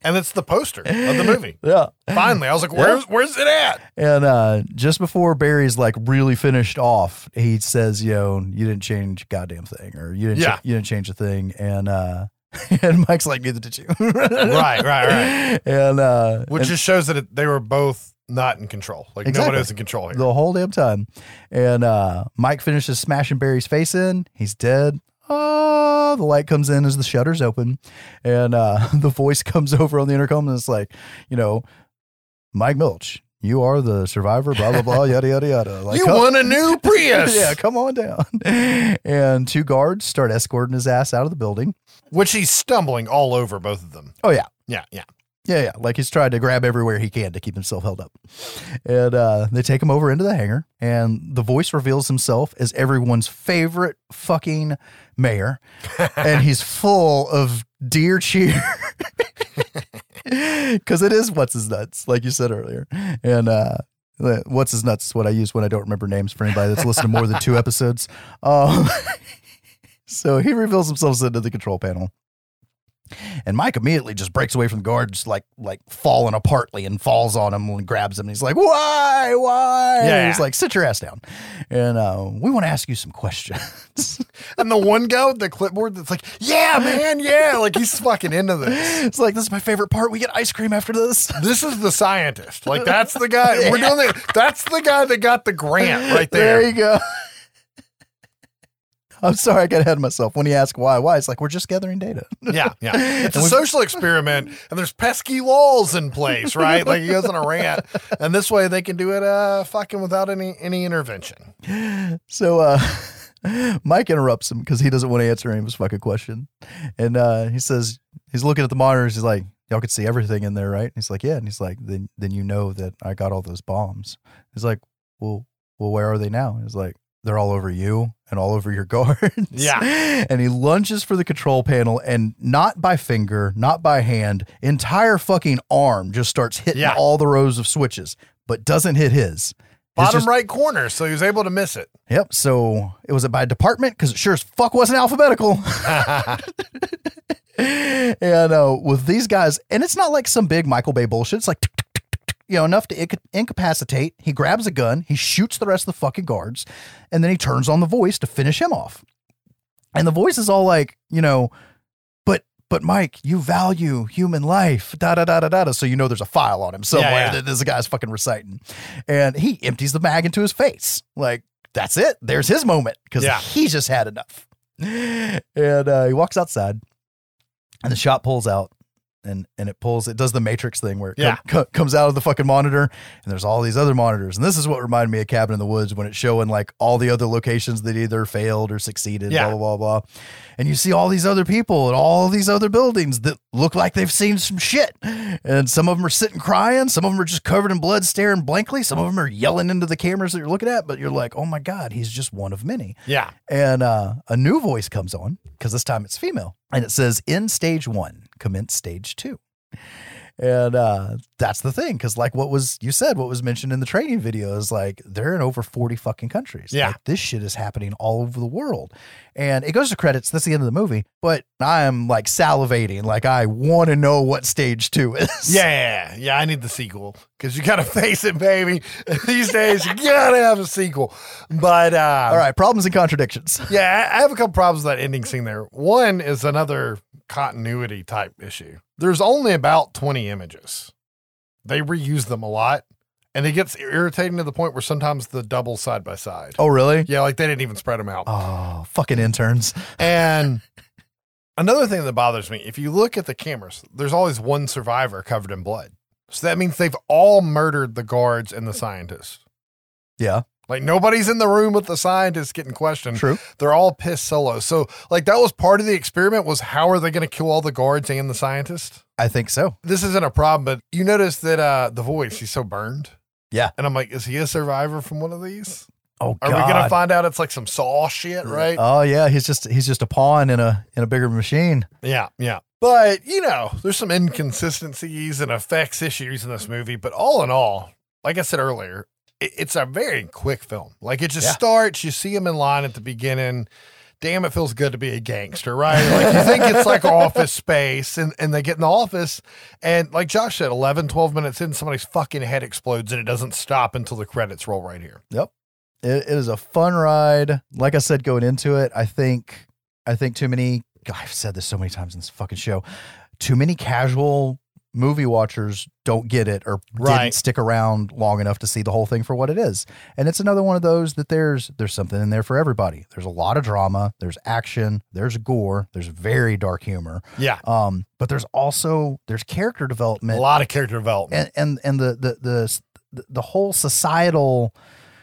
And it's the poster of the movie. [laughs] Yeah. Finally, I was like, "Where's where's it at?" And uh, just before Barry's like really finished off, he says, "You know, you didn't change a goddamn thing, or you didn't, Yeah. you didn't change a thing." And uh, [laughs] and Mike's like, "Neither did you." right, right, right. And uh, Which and just shows that it, they were both not in control. Like Exactly. nobody was in control here. the whole damn time. And uh, Mike finishes smashing Barry's face in. He's dead. Oh, the light comes in as the shutters open, and uh, [laughs] the voice comes over on the intercom, and it's like, you know, Mike Milch, you are the survivor. Blah blah blah. Yada yada yada. [laughs] Like, you come- won a new [laughs] Prius, yeah, come on down. And two guards start escorting his ass out of the building. which he's stumbling all over both of them. Oh yeah, Yeah, yeah. Yeah, yeah. Like he's tried to grab everywhere he can to keep himself held up. And uh, they take him over into the hangar, and the voice reveals himself as everyone's favorite fucking mayor. [laughs] and he's full of dear cheer. [laughs] Because it is what's his nuts, like you said earlier. And uh, what's his nuts is what I use when I don't remember names for anybody that's listened to more than two episodes. Um, [laughs] so he reveals himself into the control panel. And Mike immediately just breaks away from the guards, like like falling apartly, and falls on him and grabs him. And he's like, "Why? Why?" Yeah. He's like, "Sit your ass down." And uh, we want to ask you some questions. [laughs] And the one guy with the clipboard that's like, "Yeah, man, yeah," like he's fucking into this. it's like this is my favorite part. We get ice cream after this. [laughs] This is the scientist. Like that's the guy. We're [laughs] doing the. That's the guy that got the grant right there. There you go. I'm sorry, I got ahead of myself. When you ask why, why, it's like we're just gathering data. [laughs] Yeah, yeah. [laughs] It's a social experiment, and there's pesky laws in place, right? Like he goes on a rant, and this way they can do it, uh, fucking without any any intervention. So uh [laughs] Mike interrupts him because he doesn't want to answer any of his fucking question. And uh he says he's looking at the monitors, he's like, y'all could see everything in there, right? And he's like, yeah. And he's like, then then you know that I got all those bombs. He's like, well, well, where are they now? And he's like, they're all over you and all over your [laughs] guards. Yeah. [laughs] And he lunges for the control panel and not by finger, not by hand, entire fucking arm just starts hitting Yeah. all the rows of switches, but doesn't hit his. Bottom just- right corner, so he was able to miss it. Yep. So it was it by department because it sure as fuck wasn't alphabetical. [laughs] and uh, with these guys, and it's not like some big Michael Bay bullshit. It's like, tick, tick, you know, enough to inca- incapacitate. He grabs a gun, he shoots the rest of the fucking guards, and then he turns on the voice to finish him off. And the voice is all like, you know, but but Mike, you value human life, da da da da da. da. So you know there's a file on him somewhere yeah. that this guy's fucking reciting, and he empties the mag into his face. Like that's it. There's his moment because Yeah. he's just had enough. And uh, he walks outside, and the shot pulls out. And, and it pulls, it does the Matrix thing where it com- Yeah. co- comes out of the fucking monitor, and there's all these other monitors. And this is what reminded me of Cabin in the Woods when it's showing like all the other locations that either failed or succeeded, Yeah. blah, blah, blah, blah. And you see all these other people and all these other buildings that look like they've seen some shit. And some of them are sitting crying, some of them are just covered in blood, staring blankly, some of them are yelling into the cameras that you're looking at, but you're like, oh my God, he's just one of many Yeah. and uh, a new voice comes on because this time it's female and it says in stage one commence stage two and uh, that's the thing because like what was you said what was mentioned in the training video is like they're in over 40 fucking countries Yeah. Like, this shit is happening all over the world and it goes to credits that's the end of the movie but i'm like salivating like i want to know what stage two is [laughs] Yeah, yeah, yeah. I need the sequel because you gotta [laughs] face it, baby. [laughs] These days, you gotta have a sequel. But uh, all right problems and contradictions yeah, I I have a couple problems with that ending scene there. One is another continuity type issue. There's only about 20 images. They reuse them a lot, and it gets irritating to the point where sometimes the double side by side. oh really Yeah, like they didn't even spread them out. oh fucking interns And another thing that bothers me, if you look at the cameras, there's always one survivor covered in blood. So that means they've all murdered the guards and the scientists. yeah Like nobody's in the room with the scientists getting questioned. True. They're all pissed solo. So like that was part of the experiment was how are they going to kill all the guards and the scientists? i think so This isn't a problem, but you notice that uh the voice, he's so burned. Yeah. And I'm like, is he a survivor from one of these? oh Are we gonna find out it's like some saw shit, right? Oh yeah, he's just he's just a pawn in a in a bigger machine. Yeah, yeah. But, you know, there's some inconsistencies and effects issues in this movie. But all in all, like I said earlier, it's a very quick film. Like it just Yeah. starts, you see him in line at the beginning. Damn, it feels good to be a gangster, right? Like you think it's like [laughs] office space and, and they get in the office and like Josh said, 11, 12 minutes in, somebody's fucking head explodes and it doesn't stop until the credits roll right here. Yep. It, it is a fun ride. Like I said going into it, I think I think too many God, I've said this so many times in this fucking show. Too many casual movie watchers don't get it or Right. didn't stick around long enough to see the whole thing for what it is. And it's another one of those that there's there's something in there for everybody. There's a lot of drama, there's action, there's gore, there's very dark humor. Yeah. Um, but there's also there's character development. A lot of character development. and and and the the the the whole societal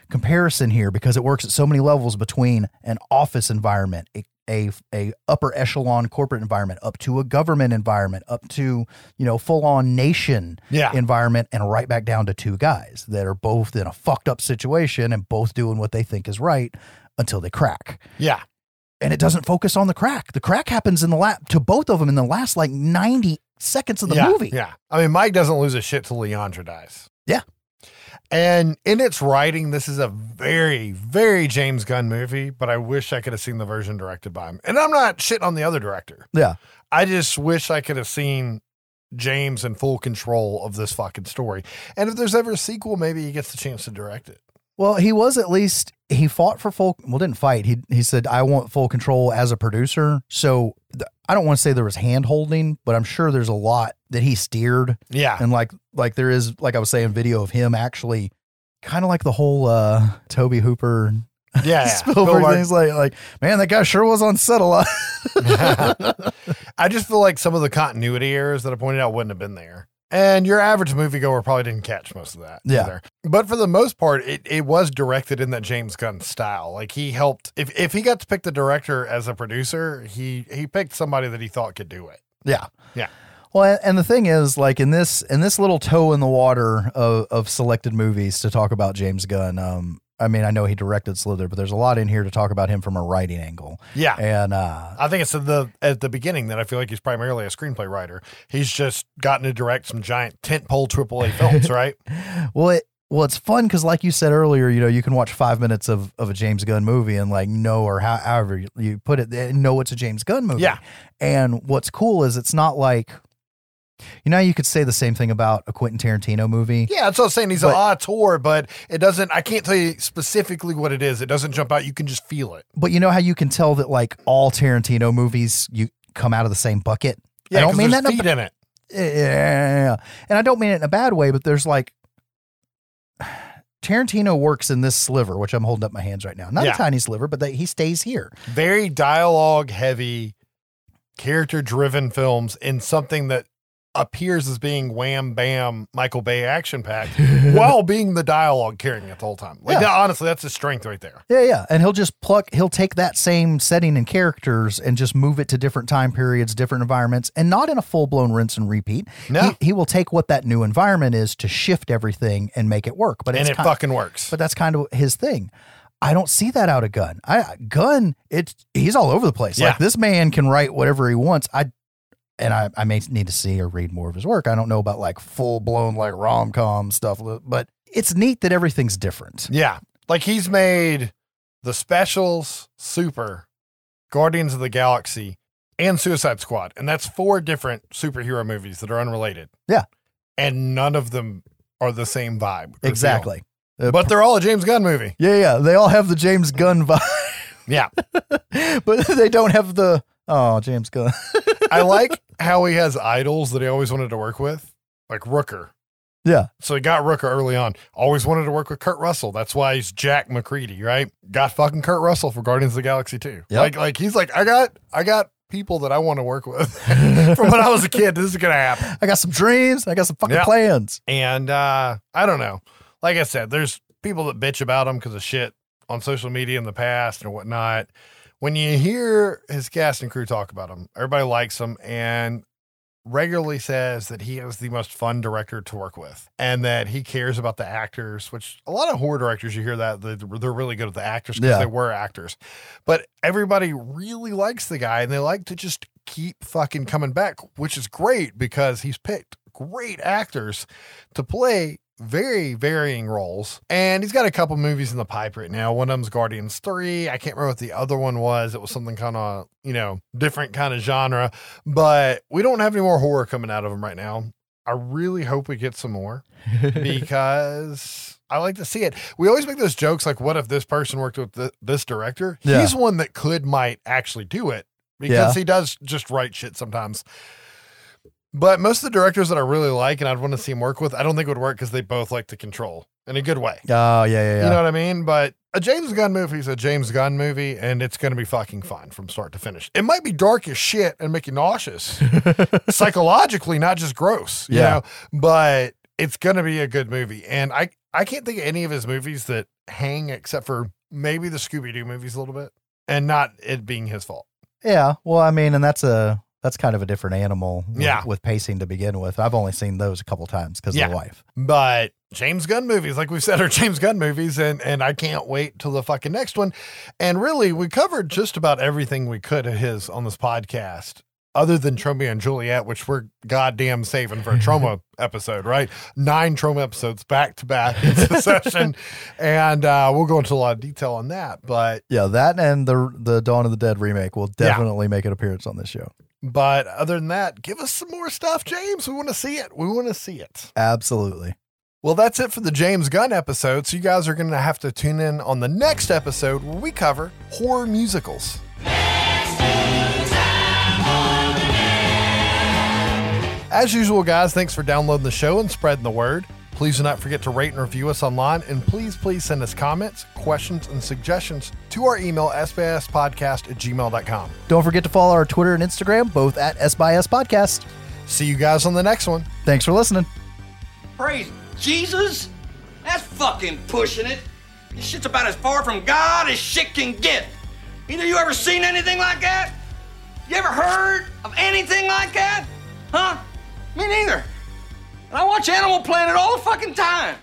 comparison here because it works at so many levels between an office environment a a, a upper echelon corporate environment up to a government environment up to you know full on nation Yeah. environment and right back down to two guys that are both in a fucked up situation and both doing what they think is right until they crack yeah. and it doesn't focus on the crack the crack happens in the lap to both of them in the last like 90 seconds of the yeah, movie Yeah. I mean, Mike doesn't lose a shit till Leandra dies. Yeah. And in its writing, this is a very, very James Gunn movie, but I wish I could have seen the version directed by him. And I'm not shitting on the other director. yeah I just wish I could have seen James in full control of this fucking story. And if there's ever a sequel, maybe he gets the chance to direct it. Well, he was at least he fought for full. Well, didn't fight. He he said I want full control as a producer. So th- I don't want to say there was hand holding, but I'm sure there's a lot that he steered Yeah. and like like there is like I was saying video of him actually kind of like the whole uh Tobe Hooper Yeah. [laughs] Spielberg. things like like man that guy sure was on set a lot. I just feel like some of the continuity errors that I pointed out wouldn't have been there. And your average moviegoer probably didn't catch most of that. Yeah. either. But for the most part, it, it was directed in that James Gunn style. Like he helped if, if he got to pick the director as a producer, he he picked somebody that he thought could do it. yeah. Yeah. Well, and the thing is, like in this in this little toe in the water of, of selected movies to talk about James Gunn. Um, I mean, I know he directed Slither, but there's a lot in here to talk about him from a writing angle. Yeah. and uh, I think it's at the at the beginning that I feel like he's primarily a screenplay writer. He's just gotten to direct some giant tentpole AAA films, [laughs] right? well, it well, it's fun because, like you said earlier, you know, you can watch five minutes of, of a James Gunn movie and like know or how, however you, put it, and know it's a James Gunn movie. Yeah. And what's cool is it's not like, you know, you could say the same thing about a Quentin Tarantino movie. Yeah, that's what I'm saying. He's But- an auteur, but it doesn't. I can't tell you specifically what it is. It doesn't jump out. You can just feel it. But you know how you can tell that like all Tarantino movies you come out of the same bucket. Yeah, I don't mean that in a feet in it. Yeah. And I don't mean it in a bad way, but there's like Tarantino works in this sliver, which I'm holding up my hands right now. Not Yeah. a tiny sliver, but that he stays here. Very dialogue heavy, character driven films in something that appears as being wham bam Michael Bay action packed [laughs] while being the dialogue carrying it the whole time. Like Yeah. honestly, that's his strength right there. Yeah, yeah. And he'll just pluck, he'll take that same setting and characters and just move it to different time periods, different environments, and not in a full blown rinse and repeat. No. He, he will take what that new environment is to shift everything and make it work. But and it kind- fucking works. but that's kind of his thing. I don't see that out of Gunn. I Gunn, it's he's all over the place. Yeah. Like this man can write whatever he wants. I and I, I may need to see or read more of his work. I don't know about like full blown like rom com stuff, but it's neat that everything's different. Yeah. Like he's made the specials, Super, Guardians of the Galaxy, and Suicide Squad. And that's four different superhero movies that are unrelated. Yeah. And none of them are the same vibe. Exactly. Uh, But they're all a James Gunn movie. yeah, yeah. They all have the James Gunn [laughs] vibe, Yeah. [laughs] but they don't have the oh James Gunn. [laughs] I like how he has idols that he always wanted to work with, like Rooker. yeah, So he got Rooker early on. Always wanted to work with Kurt Russell. That's why he's Jack MacReady, right? Got fucking Kurt Russell for Guardians of the Galaxy too. Yep. Like, like he's like, I got, I got people that I want to work with [laughs] from when I was a kid. This is gonna happen. I got some dreams. I got some fucking Yeah. plans. And uh, I don't know. Like I said, there's people that bitch about him because of shit on social media in the past and whatnot. When you hear his cast and crew talk about him, everybody likes him and regularly says that he is the most fun director to work with and that he cares about the actors, which a lot of horror directors, you hear that they're they're really good at the actors because Yeah. they were actors. But everybody really likes the guy and they like to just keep fucking coming back, which is great because he's picked great actors to play very varying roles. And he's got a couple movies in the pipe right now. One of them's Guardians 3. I can't remember what the other one was. It was something kind of, you know, different kind of genre. But we don't have any more horror coming out of him right now. I really hope we get some more [laughs] because I like to see it. We always make those jokes like, what if this person worked with th- this director? Yeah. He's one that could, might actually do it because Yeah. he does just write shit sometimes. But most of the directors that I really like and I'd want to see him work with, I don't think would work because they both like to control in a good way. Oh yeah, yeah, yeah. You know what I mean? But a James Gunn movie is a James Gunn movie, and it's going to be fucking fun from start to finish. It might be dark as shit and make you nauseous, [laughs] psychologically, not just gross. You Yeah. know, but it's going to be a good movie. And I I can't think of any of his movies that hang except for maybe the Scooby Doo movies a little bit, and not it being his fault. Yeah, well, I mean, and that's a that's kind of a different animal. With, Yeah. with pacing to begin with. I've only seen those a couple times because Yeah. of the wife. But James Gunn movies, like we said, are [laughs] James Gunn movies, and and I can't wait till the fucking next one. And really, we covered just about everything we could of his on this podcast, other than Tromeo and Juliet, which we're goddamn saving for a Troma [laughs] episode, right? Nine Troma episodes back to back in [laughs] succession, and uh, we'll go into a lot of detail on that. But Yeah, that and the the Dawn of the Dead remake will Yeah. definitely make an appearance on this show. But other than that, give us some more stuff, James. We want to see it. We want to see it. Absolutely. Well, that's it for the James Gunn episode. So you guys are going to have to tune in on the next episode where we cover horror musicals. As usual, guys, thanks for downloading the show and spreading the word. Please do not forget to rate and review us online. And please, please send us comments, questions, and suggestions to our email, sbspodcast at gmail.com. Don't forget to follow our Twitter and Instagram, both at S by S Podcast. See you guys on the next one. Thanks for listening. Praise Jesus? That's fucking pushing it. This shit's about as far from God as shit can get. Either you ever seen anything like that? You ever heard of anything like that? Huh? Watch Animal Planet all the fucking time.